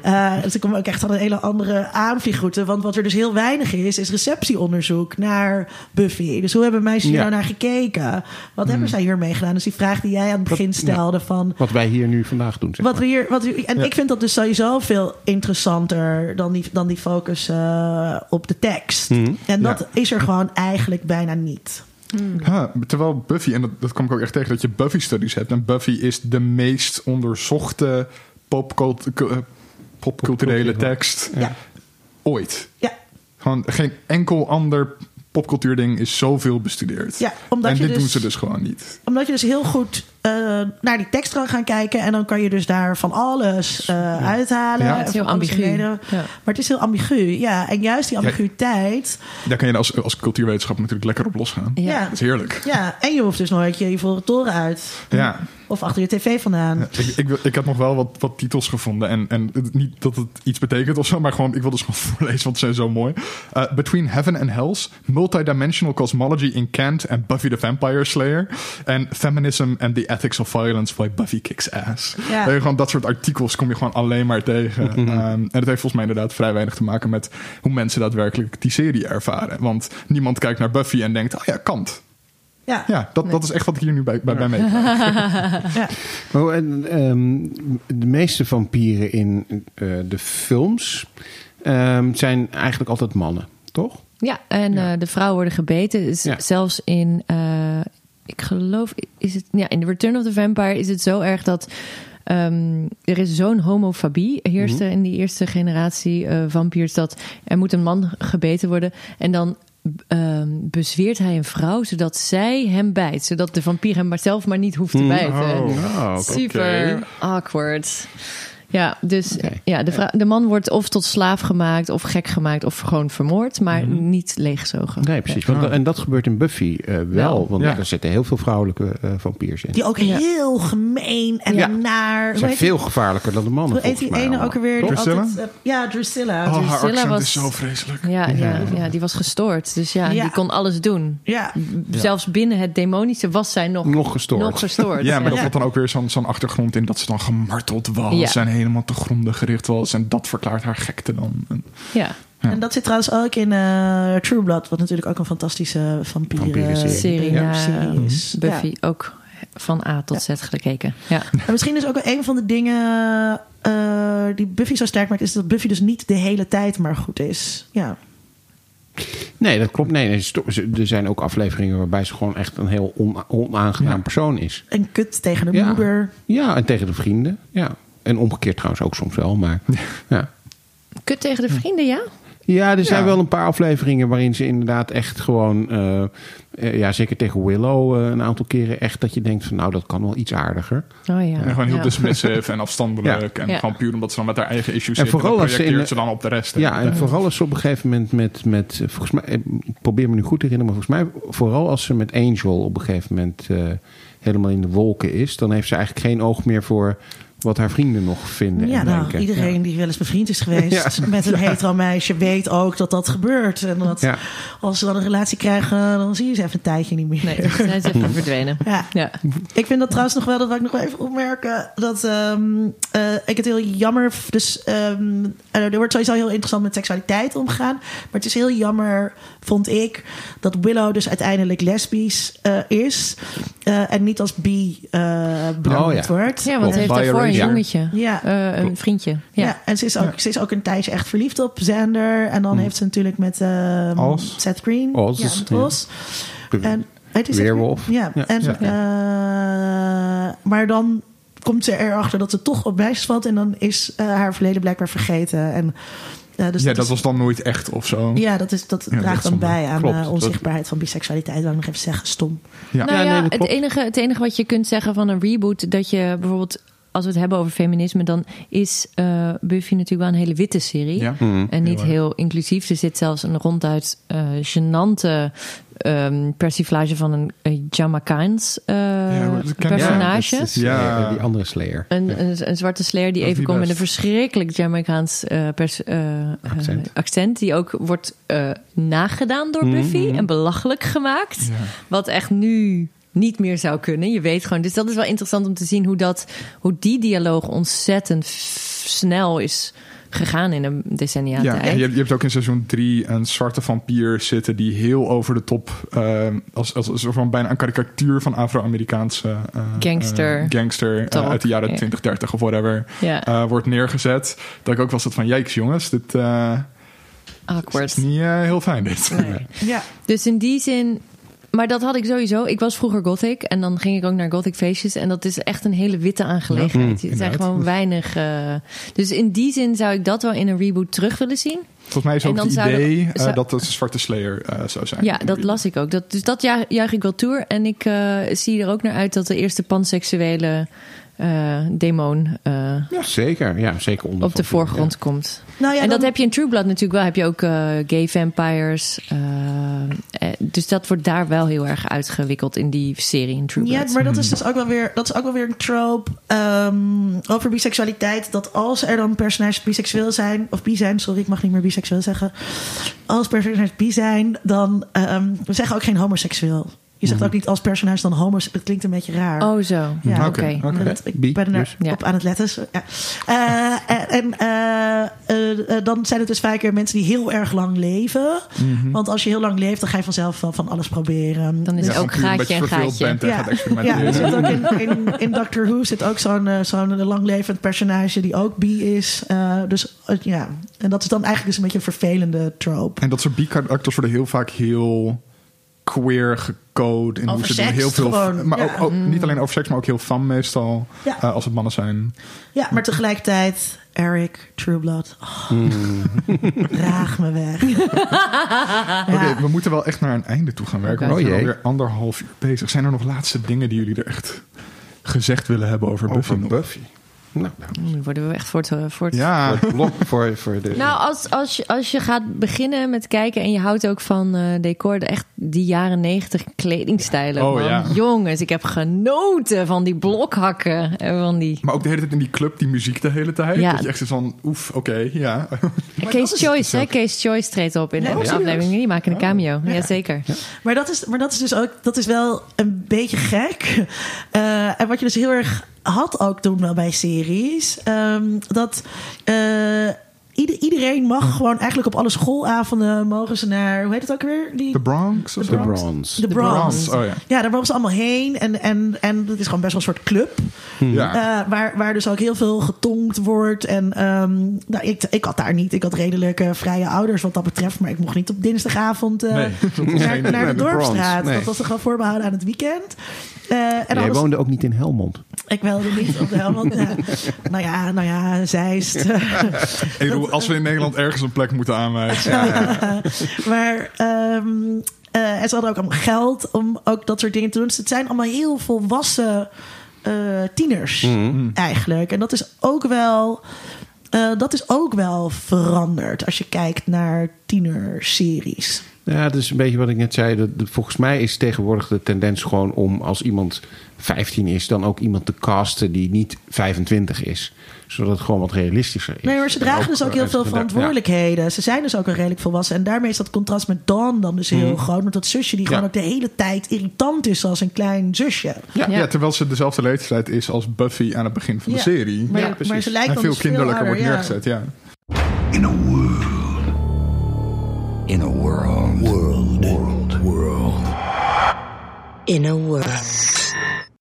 Eh, dus ik kom ook echt aan een hele andere aanvliegroute. Want wat er dus heel weinig is, is receptieonderzoek naar Buffy. Dus hoe hebben meisjes hier Ja. nou naar gekeken? Wat hebben zij hiermee gedaan? Dus die vraag die jij aan het begin stelde van... Wat wij hier nu vandaag doen. Zeg Wat maar. we hier, wat we, en Ja. ik vind dat dus sowieso veel interessanter dan die, dan die focus eh, op de tekst. Mhm. En dat Ja. is er gewoon eigenlijk bijna niet. Ja, terwijl Buffy, en dat, dat kwam ik ook echt tegen, dat je Buffy-studies hebt. En Buffy is de meest onderzochte eh, popculturele Popculturele. tekst Ja. Ooit. Ja, Gewoon geen enkel ander popcultuurding is zoveel bestudeerd. Ja, omdat en je dit dus- doen ze dus gewoon niet. omdat je dus heel goed eh, naar die tekst kan gaan kijken. En dan kan je dus daar van alles eh, uithalen. Ja. En Het is heel ambigu. Ja. Maar het is heel ambigu. Ja, en juist die ambiguïteit. Daar kan je als, als cultuurwetenschap natuurlijk lekker op losgaan. Ja. Dat is heerlijk. Ja, en je hoeft dus nooit je ivoren toren uit. Ja. Of achter je tv vandaan. Ja, Ik, ik, ik had nog wel wat, wat titels gevonden. En, en niet dat het iets betekent of zo, maar gewoon, ik wil dus gewoon voorlezen, want ze zijn zo mooi. Uh, Between Heaven and Hell's Multidimensional Cosmology in Kant and Buffy the Vampire Slayer. En Feminism and the Ethics of Violence by Buffy Kicks Ass. Ja. Eh, gewoon dat soort artikels kom je gewoon alleen maar tegen. Um, en het heeft volgens mij inderdaad vrij weinig te maken met hoe mensen daadwerkelijk die serie ervaren. Want niemand kijkt naar Buffy en denkt, oh ja, Kant. Ja, Ja, dat, dat is echt wat ik hier nu bij, bij, bij mee. ja. Oh, en, ehm, de meeste vampieren in eh, de films ehm, zijn eigenlijk altijd mannen, toch? Ja, en Ja. eh, de vrouwen worden gebeten. Dus Ja. Zelfs in, eh, ik geloof, is het, ja, in The Return of the Vampire is het zo erg dat ehm, er is zo'n homofobie heerst er in die eerste generatie eh, vampiers dat er moet een man gebeten worden en dan ehm, bezweert hij een vrouw zodat zij hem bijt, zodat de vampier hem maar zelf maar niet hoeft te bijten. Oh, oké. Super awkward. Ja, dus ja, de, de man wordt of tot slaaf gemaakt, of gek gemaakt, of gewoon vermoord, maar Mhm. niet leeggezogen. Nee, precies. Want, en dat gebeurt in Buffy eh, wel. Want Ja. er zitten heel veel vrouwelijke eh, vampiers in. Die ook Ja. heel gemeen en Ja. naar. Ze zijn heet veel gevaarlijker dan de mannen. Hoe heet die ene ook alweer? die Drusilla? altijd, eh, ja, Drusilla. Oh, haar Drusilla accent was- is zo vreselijk. Ja, ja. Ja, die was gestoord. Dus ja, Ja. die kon alles doen. Ja, Zelfs binnen het demonische was zij nog, Nog gestoord. nog gestoord. Ja, maar dat had dan ook weer zo'n zo'n achtergrond in dat ze dan gemarteld was Ja. en helemaal te gronden gericht was. En dat verklaart haar gekte dan. En- ja. Ja. en dat zit trouwens ook in eh, True Blood, wat natuurlijk ook een fantastische vampieren Vampierenserie. Serie ja, serie is. Buffy ook van A tot Z gekeken. Ja. En misschien is ook een van de dingen eh, die Buffy zo sterk maakt, is dat Buffy dus niet de hele tijd maar goed is. Ja. Nee, dat klopt. Nee, er zijn ook afleveringen waarbij ze gewoon echt een heel on- onaangenaam Ja. persoon is. Een kut tegen de Ja. moeder. Ja, en tegen de vrienden. Ja. En omgekeerd trouwens ook soms wel. Maar ja. Kut tegen de vrienden, ja? Ja, er zijn Ja. wel een paar afleveringen waarin ze inderdaad echt gewoon... eh, eh, ja, zeker tegen Willow eh, een aantal keren echt dat je denkt van... nou, dat kan wel iets aardiger. Oh ja. En gewoon heel ja. dismissive en afstandelijk. En Ja. gewoon puur omdat ze dan met haar eigen issues En zitten. vooral ze in projecteert de- ze dan op de rest. Ja, en vooral als ze op een gegeven moment met... met volgens mij, ik probeer me nu goed te herinneren... maar volgens mij vooral als ze met Angel op een gegeven moment... eh, helemaal in de wolken is... dan heeft ze eigenlijk geen oog meer voor wat haar vrienden nog vinden Ja, en nou, denken. iedereen die wel eens bevriend is geweest met een hetero meisje weet ook dat dat gebeurt. En dat Ja. als ze dan een relatie krijgen, dan zie je ze even een tijdje niet meer. Nee, ze zijn ze even verdwenen. Ja. Ja. Ik vind dat trouwens nog wel, dat wil ik nog wel even opmerken, dat ehm, eh, ik het heel jammer, dus ehm, eh, er wordt sowieso heel interessant met seksualiteit omgaan, maar het is heel jammer, vond ik, dat Willow dus uiteindelijk lesbisch eh, is eh, en niet als bi eh benoemd Oh, ja. wordt. Ja, want ze heeft daarvoor een jongetje. Ja. Eh, een vriendje. Ja. Ja. en ze is, ook, ze is ook een tijdje echt verliefd op Xander. En dan heeft ze natuurlijk met Oz. Seth Green. Oz, Ja, met ja. Oz. En, heet die Seth Weerwolf. Green? Ja, Ja. en, Ja. eh, maar dan komt ze erachter dat ze toch op meisjes valt. En dan is eh, haar verleden blijkbaar vergeten. En, eh, dus ja, dat is- was dan nooit echt of zo. Ja, dat, is, dat is draagt dan bij aan Klopt, dat- onzichtbaarheid van biseksualiteit. Wil ik nog even zeggen, stom. Ja. Nou Ja, ja, nee, dat het, enige, het enige wat je kunt zeggen van een reboot, dat je bijvoorbeeld, als we het hebben over feminisme, dan is eh, Buffy natuurlijk wel een hele witte serie. Ja. Mm. En niet Heel inclusief. Er zit zelfs een ronduit eh gênante ehm, persiflage van een uh, Jamaicaans eh, Ja, dat ken ik. personage. Ja, dat is, Ja. die andere Slayer. Een, een, een zwarte slayer die Dat even komt met een verschrikkelijk Jamaicaans eh, pers- eh, Accent. accent. Die ook wordt eh, nagedaan door Buffy Mhm. en belachelijk gemaakt. Ja. Wat echt nu niet meer zou kunnen. Je weet gewoon. Dus dat is wel interessant om te zien hoe, dat, hoe die dialoog ontzettend snel is gegaan in een decennia Ja, tijd. je, hebt- je hebt ook in seizoen 3 een zwarte vampier zitten die heel over de top, eh, als, als, als soort van bijna een karikatuur van Afro-Amerikaanse eh, Gangster eh, gangster eh, uit de jaren ja. 20, 30 of whatever, Ja. eh, wordt neergezet. Dat ik ook wel zat van, jijks jongens, dit eh, Awkward. is niet heel fijn dit. Nee. Ja, Dus in die zin. Maar dat had ik sowieso. Ik was vroeger gothic en dan ging ik ook naar gothic feestjes. En dat is echt een hele witte aangelegenheid. het zijn inderdaad. gewoon weinig. eh, dus in die zin zou ik dat wel in een reboot terug willen zien. Volgens mij is ook het zouden- idee eh, zou- dat het een zwarte slayer eh, zou zijn. Ja, dat las ik ook. Dat, dus dat ju- juich ik wel toe. En ik eh, zie er ook naar uit dat de eerste panseksuele eh demon eh, Ja, zeker. Ja, zeker onder op de voorgrond komt. Nou ja, en dat dan- heb je in True Blood natuurlijk wel. Heb je ook eh, gay vampires. eh, eh, dus dat wordt daar wel heel erg uitgewikkeld in die serie in True Ja, Blood. maar dat is dus ook wel weer, dat is ook wel weer een trope ehm, over biseksualiteit. Dat als er dan personages biseksueel zijn, of bi zijn, sorry, ik mag niet meer biseksueel zeggen. Als personages bi zijn, dan ehm, we zeggen ook geen homoseksueel. Je zegt ook niet als personage dan homoseksueel. Dat klinkt een beetje raar. Oh, zo. Ja, oké. ik ben er op aan het letten. Ja. Eh, en en eh, eh, eh, dan zijn het dus vaker mensen die heel erg lang leven. Want als je heel lang leeft, dan ga je vanzelf wel van alles proberen. Dan is Dus- Ja, puur gaatje verveeld gaatje. bent en Ja. gaat Ja, experimenteren. er zit ook in, in, in Doctor Who zit ook zo'n eh, zo'n langlevend personage die ook bi is. Eh, dus eh, ja, en dat is dan eigenlijk dus een beetje een vervelende trope. En dat soort B-karakters worden heel vaak heel queer gecode. In hoe ze seks heel veel. gewoon, maar ja. ook, ook niet alleen over seks, maar ook heel fun meestal. Ja. eh, als het mannen zijn. Ja, maar tegelijkertijd Eric, True Blood. Oh, Raag me weg. Oké, we moeten wel echt naar een einde toe gaan werken. We zijn Oh jee. alweer anderhalf uur bezig. Zijn er nog laatste dingen die jullie er echt gezegd willen hebben over? Buffy. Nou, nou, Nu worden we echt voor het... Voor het Ja, voor het blok voor, voor de... Nou, als, als, je, als je gaat beginnen met kijken en je houdt ook van eh, decor, de echt die jaren negentig kledingstijlen. Oh, man. ja. Jongens, ik heb genoten van die blokhakken en van die. maar ook de hele tijd in die club, die muziek de hele tijd. Ja. Dat je echt zo van, oef, oké, ja. Case Choice, hè? Case Choice treedt op in de aflevering. Die maken een cameo. Ja, zeker. Maar dat is, maar dat is dus ook, dat is wel een beetje gek. Eh, en wat je dus heel erg had ook toen wel bij series, ehm, dat eh, ieder- iedereen mag gewoon eigenlijk op alle schoolavonden mogen ze naar, hoe heet het ook weer? Die, The Bronx of de zo? Bronze. de Bronx. Oh ja. Ja, daar mogen ze allemaal heen. En, en, en het is gewoon best wel een soort club. ja. Eh, waar, waar dus ook heel veel getonkt wordt. En ehm, nou, ik, ik had daar niet. Ik had redelijk vrije ouders wat dat betreft. Maar ik mocht niet op dinsdagavond eh, Nee, dat was naar, de de Dorpstraat. Bronx, nee. Dat was toch gewoon voorbehouden aan het weekend. Eh, en Jij alles- woonde ook niet in Helmond. Ik wilde niet op de. Ja. nou ja, nou ja, Zeist. Ik bedoel, als we in Nederland ergens een plek moeten aanwijzen. maar ehm, eh, en ze hadden ook allemaal geld om ook dat soort dingen te doen. Dus het zijn allemaal heel volwassen eh, tieners eigenlijk. En dat is ook wel... eh, dat is ook wel veranderd als je kijkt naar tienerseries. Ja, dat is een beetje wat ik net zei. Dat, dat- volgens mij is tegenwoordig de tendens gewoon om als iemand 15 is, dan ook iemand te casten die niet 25 is. Zodat het gewoon wat realistischer is. Nee, maar ze dragen En dus ook heel eh, veel ja. verantwoordelijkheden. Ze zijn dus ook al redelijk volwassen. En daarmee is dat contrast met Dawn dan dus heel groot. Met dat zusje die Mhm. Ja. gewoon ook de hele tijd irritant is als een klein zusje. Ja, Ja. ja, terwijl ze dezelfde leeftijd is als Buffy aan het begin van de serie. Maar, Ja, maar precies. ze lijkt en dan veel dus veel kinderlijker wordt neergezet, ja. In a world. In a. World. In a world.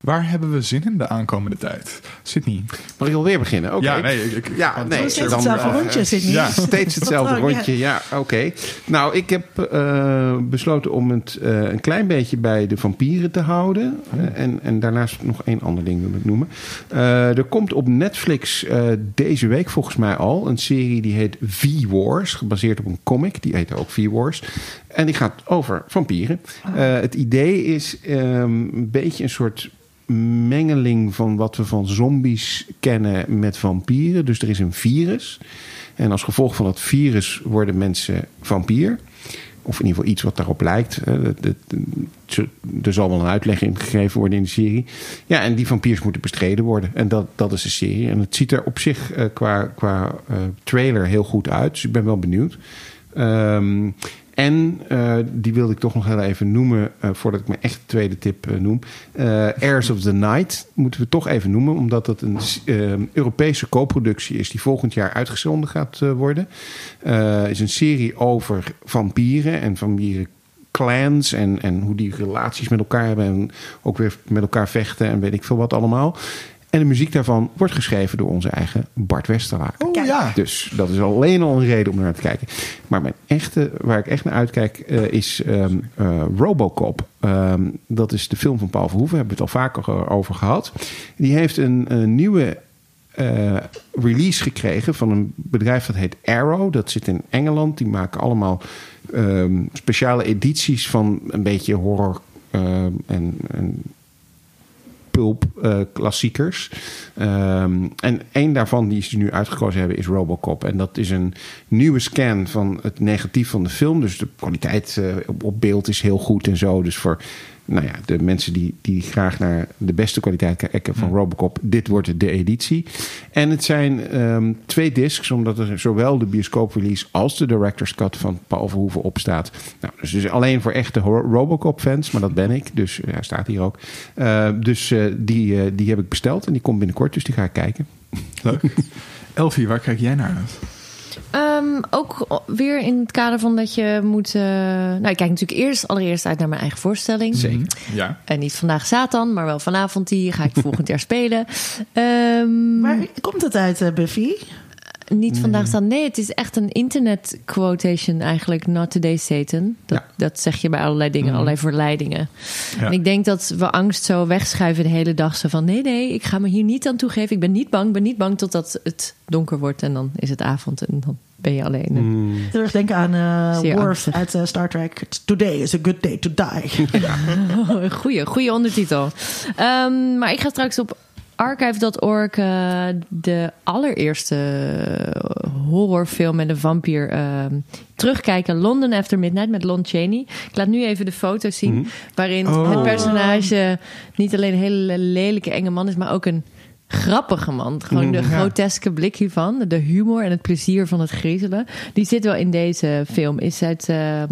Waar hebben we zin in de aankomende tijd? Sydney. Mag ik alweer beginnen? Oké. Ja, nee, ik, ik- Ja, nee. Steeds dan, hetzelfde eh, rondje, Sydney. ja, Steeds hetzelfde rondje, ja, oké. Nou, ik heb eh, besloten om het eh, een klein beetje bij de vampieren te houden. Eh, en, en daarnaast nog één ander ding wil ik noemen. Eh, er komt op Netflix eh, deze week volgens mij al een serie die heet V-Wars. Gebaseerd op een comic, die heet ook V-Wars. En die gaat over vampieren. Eh, het idee is ehm, een beetje een soort mengeling van wat we van zombies kennen met vampieren. Dus er is een virus. En als gevolg van dat virus worden mensen vampier. Of in ieder geval iets wat daarop lijkt. Er zal wel een uitleg in gegeven worden in de serie. Ja, en die vampiers moeten bestreden worden. En dat, dat is de serie. En het ziet er op zich eh, qua, qua eh, trailer heel goed uit. Dus ik ben wel benieuwd. Ehm, en eh, die wilde ik toch nog heel even noemen eh, voordat ik mijn echt tweede tip eh, noem. Heirs of the Night moeten we toch even noemen, omdat dat een Europese co-productie is die volgend jaar uitgezonden gaat worden. Is een serie over vampieren en vampieren clans en, en hoe die relaties met elkaar hebben en ook weer met elkaar vechten en weet ik veel wat allemaal. En de muziek daarvan wordt geschreven door onze eigen Bart Westerlaken. Oh ja. Dus dat is alleen al een reden om naar te kijken. Maar mijn echte, waar ik echt naar uitkijk, eh, is ehm, eh, Robocop. Ehm, dat is de film van Paul Verhoeven. Hebben we het al vaker over gehad. Die heeft een, een nieuwe eh, release gekregen van een bedrijf dat heet Arrow. Dat zit in Engeland. Die maken allemaal ehm, speciale edities van een beetje horror en, en pulp eh, klassiekers. Ehm, en één daarvan die ze nu uitgekozen hebben is Robocop. En dat is een nieuwe scan van het negatief van de film. Dus de kwaliteit eh, op, op beeld is heel goed en zo. Dus voor nou ja, de mensen die, die graag naar de beste kwaliteit kijken van Robocop, dit wordt de editie. En het zijn ehm, twee discs, omdat er zowel de bioscooprelease als de director's cut van Paul Verhoeven op staat. Nou, dus, dus alleen voor echte Robocop-fans, maar dat ben ik. Dus ja, hij staat hier ook. Eh, dus eh, die, eh, die heb ik besteld en die komt binnenkort, dus die ga ik kijken. Leuk. Elfie, waar kijk jij naar uit? Ehm, ook weer in het kader van dat je moet... eh, nou, ik kijk natuurlijk eerst allereerst uit naar mijn eigen voorstelling. Zeker. Ja. En niet vandaag Satan, maar wel vanavond die ga ik volgend jaar spelen. Ehm, Waar komt het uit, eh, Buffy? Niet vandaag Satan. Nee, het is echt een internet quotation eigenlijk. Not today Satan. Dat, Ja. dat zeg je bij allerlei dingen, allerlei verleidingen. Ja. En ik denk dat we angst zo wegschuiven de hele dag. Zo van nee, nee, ik ga me hier niet aan toegeven. Ik ben niet bang, ik ben niet bang totdat het donker wordt. En dan is het avond en dan ben je alleen. Mm. Heel erg denken aan Zeer Worf angstig. uit eh, Star Trek. Today is a good day to die. Goeie, goede ondertitel. Ehm, maar ik ga straks op archive.org eh, de allereerste horrorfilm met een vampier ehm, terugkijken. London After Midnight met Lon Chaney. Ik laat nu even de foto's zien waarin Oh. het personage niet alleen een hele lelijke enge man is, maar ook een grappige man. Gewoon de Ja. groteske blik hiervan. De humor en het plezier van het griezelen. Die zit wel in deze film. Is uit ehm,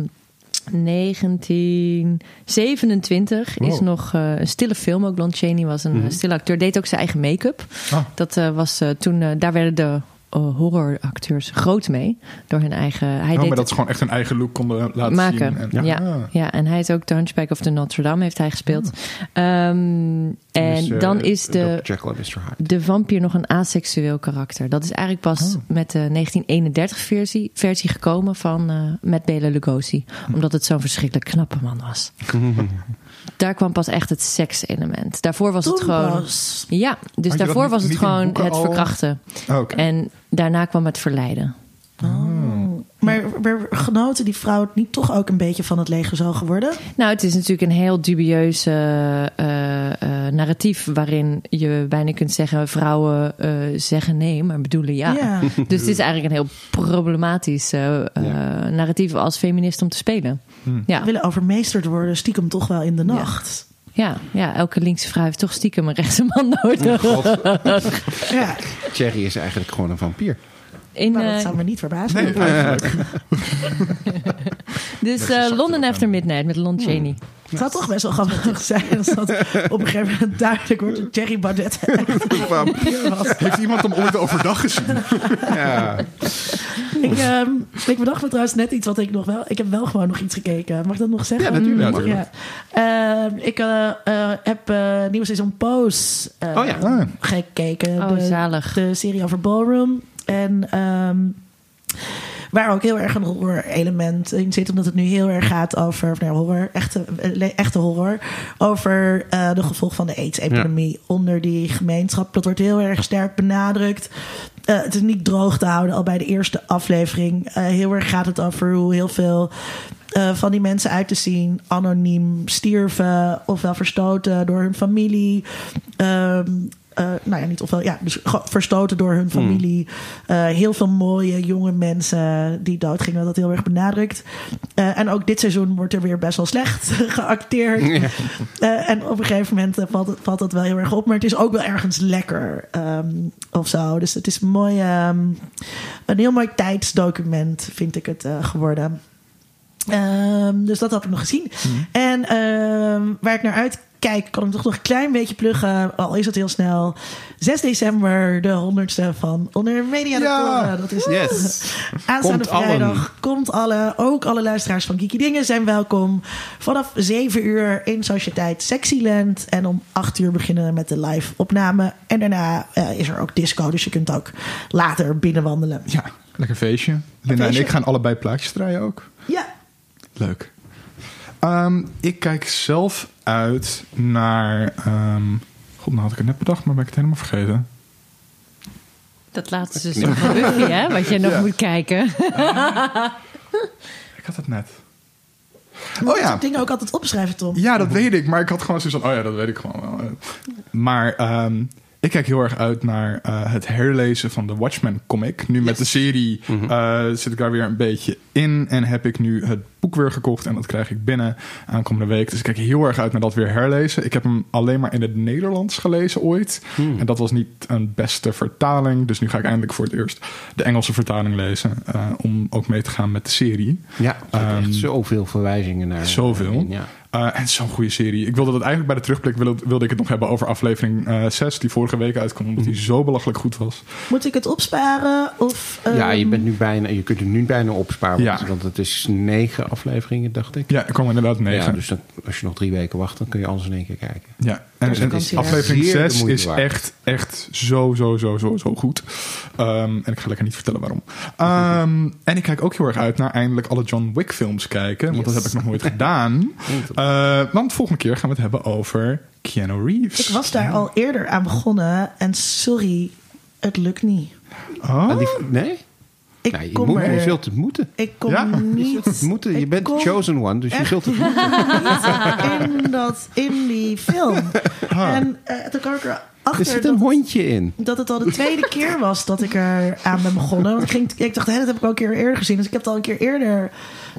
1927. Is nog eh, een stille film. Ook Lon Chaney was een eh, stille acteur. Deed ook zijn eigen make-up. Ah. Dat eh, was toen... daar werden de horroracteurs groot mee. Door hun eigen... Hij Oh, deed maar dat ze gewoon echt een eigen look konden laten maken. zien. En, ja. Ah. Ja. en hij is ook de Hunchback of the Notre Dame heeft hij gespeeld. Ehm, en Dus, eh, dan is de, Dr. Jekyll en Mr. Hyde. de vampier nog een aseksueel karakter. Dat is eigenlijk pas met de 1931-versie versie gekomen van eh met Bela Lugosi. Omdat het zo'n verschrikkelijk knappe man was. Daar kwam pas echt het sekselement. Daarvoor was het gewoon... Ja, dus daarvoor niet- was het gewoon het verkrachten. Oh. En daarna kwam het verleiden. Maar, maar genoten die vrouw het niet toch ook een beetje van het leger zo geworden? Nou, het is natuurlijk een heel dubieuze eh, eh, narratief waarin je bijna kunt zeggen: vrouwen eh, zeggen nee, maar bedoelen ja. Ja. Dus het is eigenlijk een heel problematisch eh, eh, narratief als feminist om te spelen. Ja. willen overmeesterd worden, stiekem toch wel in de nacht. Ja, ja, elke linkse vrouw heeft toch stiekem een rechtse man nodig. Ja, Cherry is eigenlijk gewoon een vampier. In, nou, dat eh, zou me niet verbazen. Nee, eigenlijk. dus eh, London After Midnight met Lon Chaney. Het zou toch best wel grappig zijn als dat op een gegeven moment duidelijk wordt dat Jerry Baudet. Heeft iemand hem ooit overdag gezien? Ja. Ik, ehm, ik bedacht me trouwens net iets wat ik nog wel... Ik heb wel gewoon nog iets gekeken. Mag ik dat nog zeggen? Ja, natuurlijk. Ja. Ehm, ik eh, heb eh nieuwe seizoen Pose eh, Oh ja. Gekeken. Oh, de, zalig. de serie over ballroom. En ehm, waar ook heel erg een horror element in zit. Omdat het nu heel erg gaat over of nou, horror, echte, echte horror. Over eh, de gevolgen van de AIDS-epidemie onder die gemeenschap. Dat wordt heel erg sterk benadrukt. Eh, het is niet droog te houden al bij de eerste aflevering. Eh, heel erg gaat het over hoe heel veel van die mensen uit te zien anoniem stierven, ofwel verstoten door hun familie. Eh, nou ja, niet ofwel, ja, dus verstoten door hun familie. Eh, heel veel mooie jonge mensen die doodgingen, dat heel erg benadrukt. Eh, en ook dit seizoen wordt er weer best wel slecht geacteerd. Eh, en op een gegeven moment eh, valt het, valt dat wel heel erg op. Maar het is ook wel ergens lekker ehm, of zo. Dus het is een, mooi, ehm, een heel mooi tijdsdocument, vind ik het eh, geworden. Ehm, dus dat had ik nog gezien. En ehm, waar ik naar uitkijk, kan ik toch nog een klein beetje pluggen. Al is het heel snel. 6 december, de honderdste van Onder Media Ja. Dat is Yes. aanstaande Komt allen. vrijdag. Komt alle, ook alle luisteraars van Kiki Dingen zijn welkom. Vanaf 7 uur in Sociëteit Sexyland. En om 8 uur beginnen we met de live opname. En daarna eh, is er ook disco, dus je kunt ook later binnenwandelen. ja, lekker feestje. Linda en ik gaan allebei plaatjes draaien ook. Ja, Leuk. Ehm, ik kijk zelf uit naar... ehm, God, nou had ik het net bedacht, maar ben ik het helemaal vergeten. Dat laatste seizoen van Buffy, hè? Wat je nog Ja. moet kijken. Ik had het net. Je Oh ja. dingen ook altijd opschrijven, Tom. Ja, dat weet ik. Maar ik had gewoon zoiets van, oh ja, dat weet ik gewoon wel. Maar ehm, ik kijk heel erg uit naar eh, het herlezen van de Watchmen comic. Nu met de serie eh, zit ik daar weer een beetje in. En heb ik nu het boek weer gekocht. En dat krijg ik binnen aankomende week. Dus ik kijk heel erg uit naar dat weer herlezen. Ik heb hem alleen maar in het Nederlands gelezen ooit. En dat was niet een beste vertaling. Dus nu ga ik eindelijk voor het eerst de Engelse vertaling lezen. eh, om ook mee te gaan met de serie. Ja, er Ehm, echt zoveel verwijzingen naar. Zoveel. Ja. Uh, en zo'n goede serie. Ik wilde dat eigenlijk bij de terugblik wilde, wilde ik het nog hebben over aflevering eh 6, die vorige week uitkwam, omdat die zo belachelijk goed was. Moet ik het opsparen? Of, ja, je, ehm, bent nu bijna, je kunt het nu bijna opsparen. Ja. Want, het is negen afleveringen, dacht ik. Ja, er kwam inderdaad negen. Ja, dus dan, als je nog drie weken wacht, dan kun je alles in één keer kijken. Ja, en, Dus aflevering zeer de 6 moeite is waard. echt, echt zo, zo, zo, zo, zo goed. Ehm, en ik ga lekker niet vertellen waarom. Ehm, en ik kijk ook heel erg uit naar eindelijk alle John Wick films kijken. Want dat heb ik nog nooit gedaan. Eh, want volgende keer gaan we het hebben over Keanu Reeves. Ik was daar al eerder aan begonnen en sorry, het lukt niet. Oh? Nee? Ik nee je, kom moet, er, je zult het moeten. ik kom Ja? niet Het moeten. Je bent chosen one, dus je zult het moeten. in, dat, in die film. En eh, toen kwam ik Er zit dat, een hondje in. dat het al de tweede keer was dat ik er aan ben begonnen. Want ik, ging, ik dacht, hé, dat heb ik al een keer eerder gezien. Dus ik heb het al een keer eerder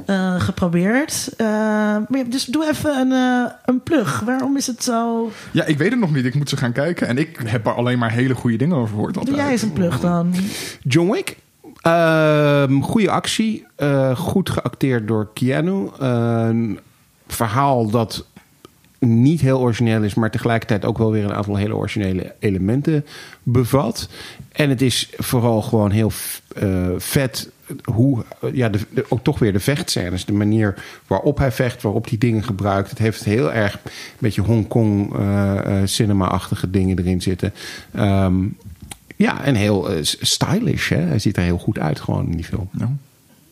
eh, geprobeerd. Eh, maar dus doe even een, een plug. Waarom is het zo... Ja, ik weet het nog niet. Ik moet ze gaan kijken. En ik heb er alleen maar hele goede dingen over gehoord. Doe jij eens een plug dan? John Wick. Ehm goede actie. eh, goed geacteerd door Keanu. een verhaal dat niet heel origineel is, maar tegelijkertijd ook wel weer een aantal hele originele elementen bevat. En het is vooral gewoon heel eh, vet hoe, ja, de, ook toch weer de vechtscènes, de manier waarop hij vecht, waarop hij dingen gebruikt. Het heeft heel erg een beetje Hongkong eh, cinema-achtige dingen erin zitten. Ehm, ja, en heel eh, stylish. Hè? Hij ziet er heel goed uit gewoon in die film. Ja.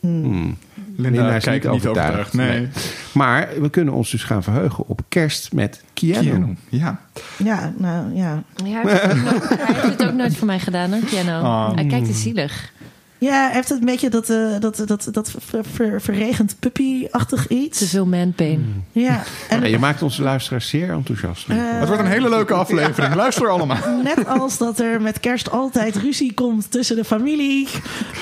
Hmm. Linda, is kijkt niet overtuigd. Nee. Maar we kunnen ons dus gaan verheugen op kerst met Keanu. Keanu. Ja. Ja, nou ja. Ja, hij, heeft het ook nooit, hij heeft het ook nooit voor mij gedaan, hoor, Keanu. Oh. Hij kijkt te zielig. Ja, hij heeft het een beetje dat, eh, dat, dat, dat ver, ver- verregend puppy-achtig Te iets. veel manpain. Ja, en Ja, je maakt onze luisteraars zeer enthousiast. Eh, Het wordt een hele leuke aflevering. Luister allemaal. net als dat er met kerst altijd ruzie komt tussen de familie,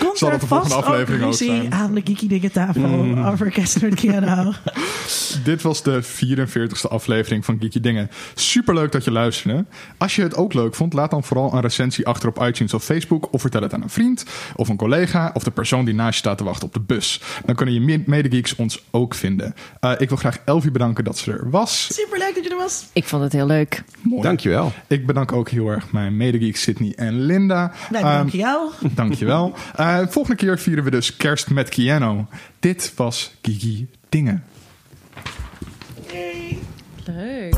komt Zal er het de volgende vast ook aflevering ook ruzie zijn? aan de Geeky Dingen tafel over Kerstnerd Piano. Dit was de 44ste aflevering van Geeky Dingen. Superleuk dat je luisterde. Als je het ook leuk vond, laat dan vooral een recensie achter op iTunes of Facebook. Of vertel het aan een vriend of een collega collega of de persoon die naast je staat te wachten op de bus. Dan kunnen je medegeeks ons ook vinden. Eh, ik wil graag Elvie bedanken dat ze er was. Superleuk dat je er was. Ik vond het heel leuk. Mooi. Dankjewel. Ik bedank ook heel erg mijn medegeeks Sydney en Linda. Wij. Ehm, dankjewel. Eh, volgende keer vieren we dus kerst met Kiano. Dit was Gigi Dingen. Leuk.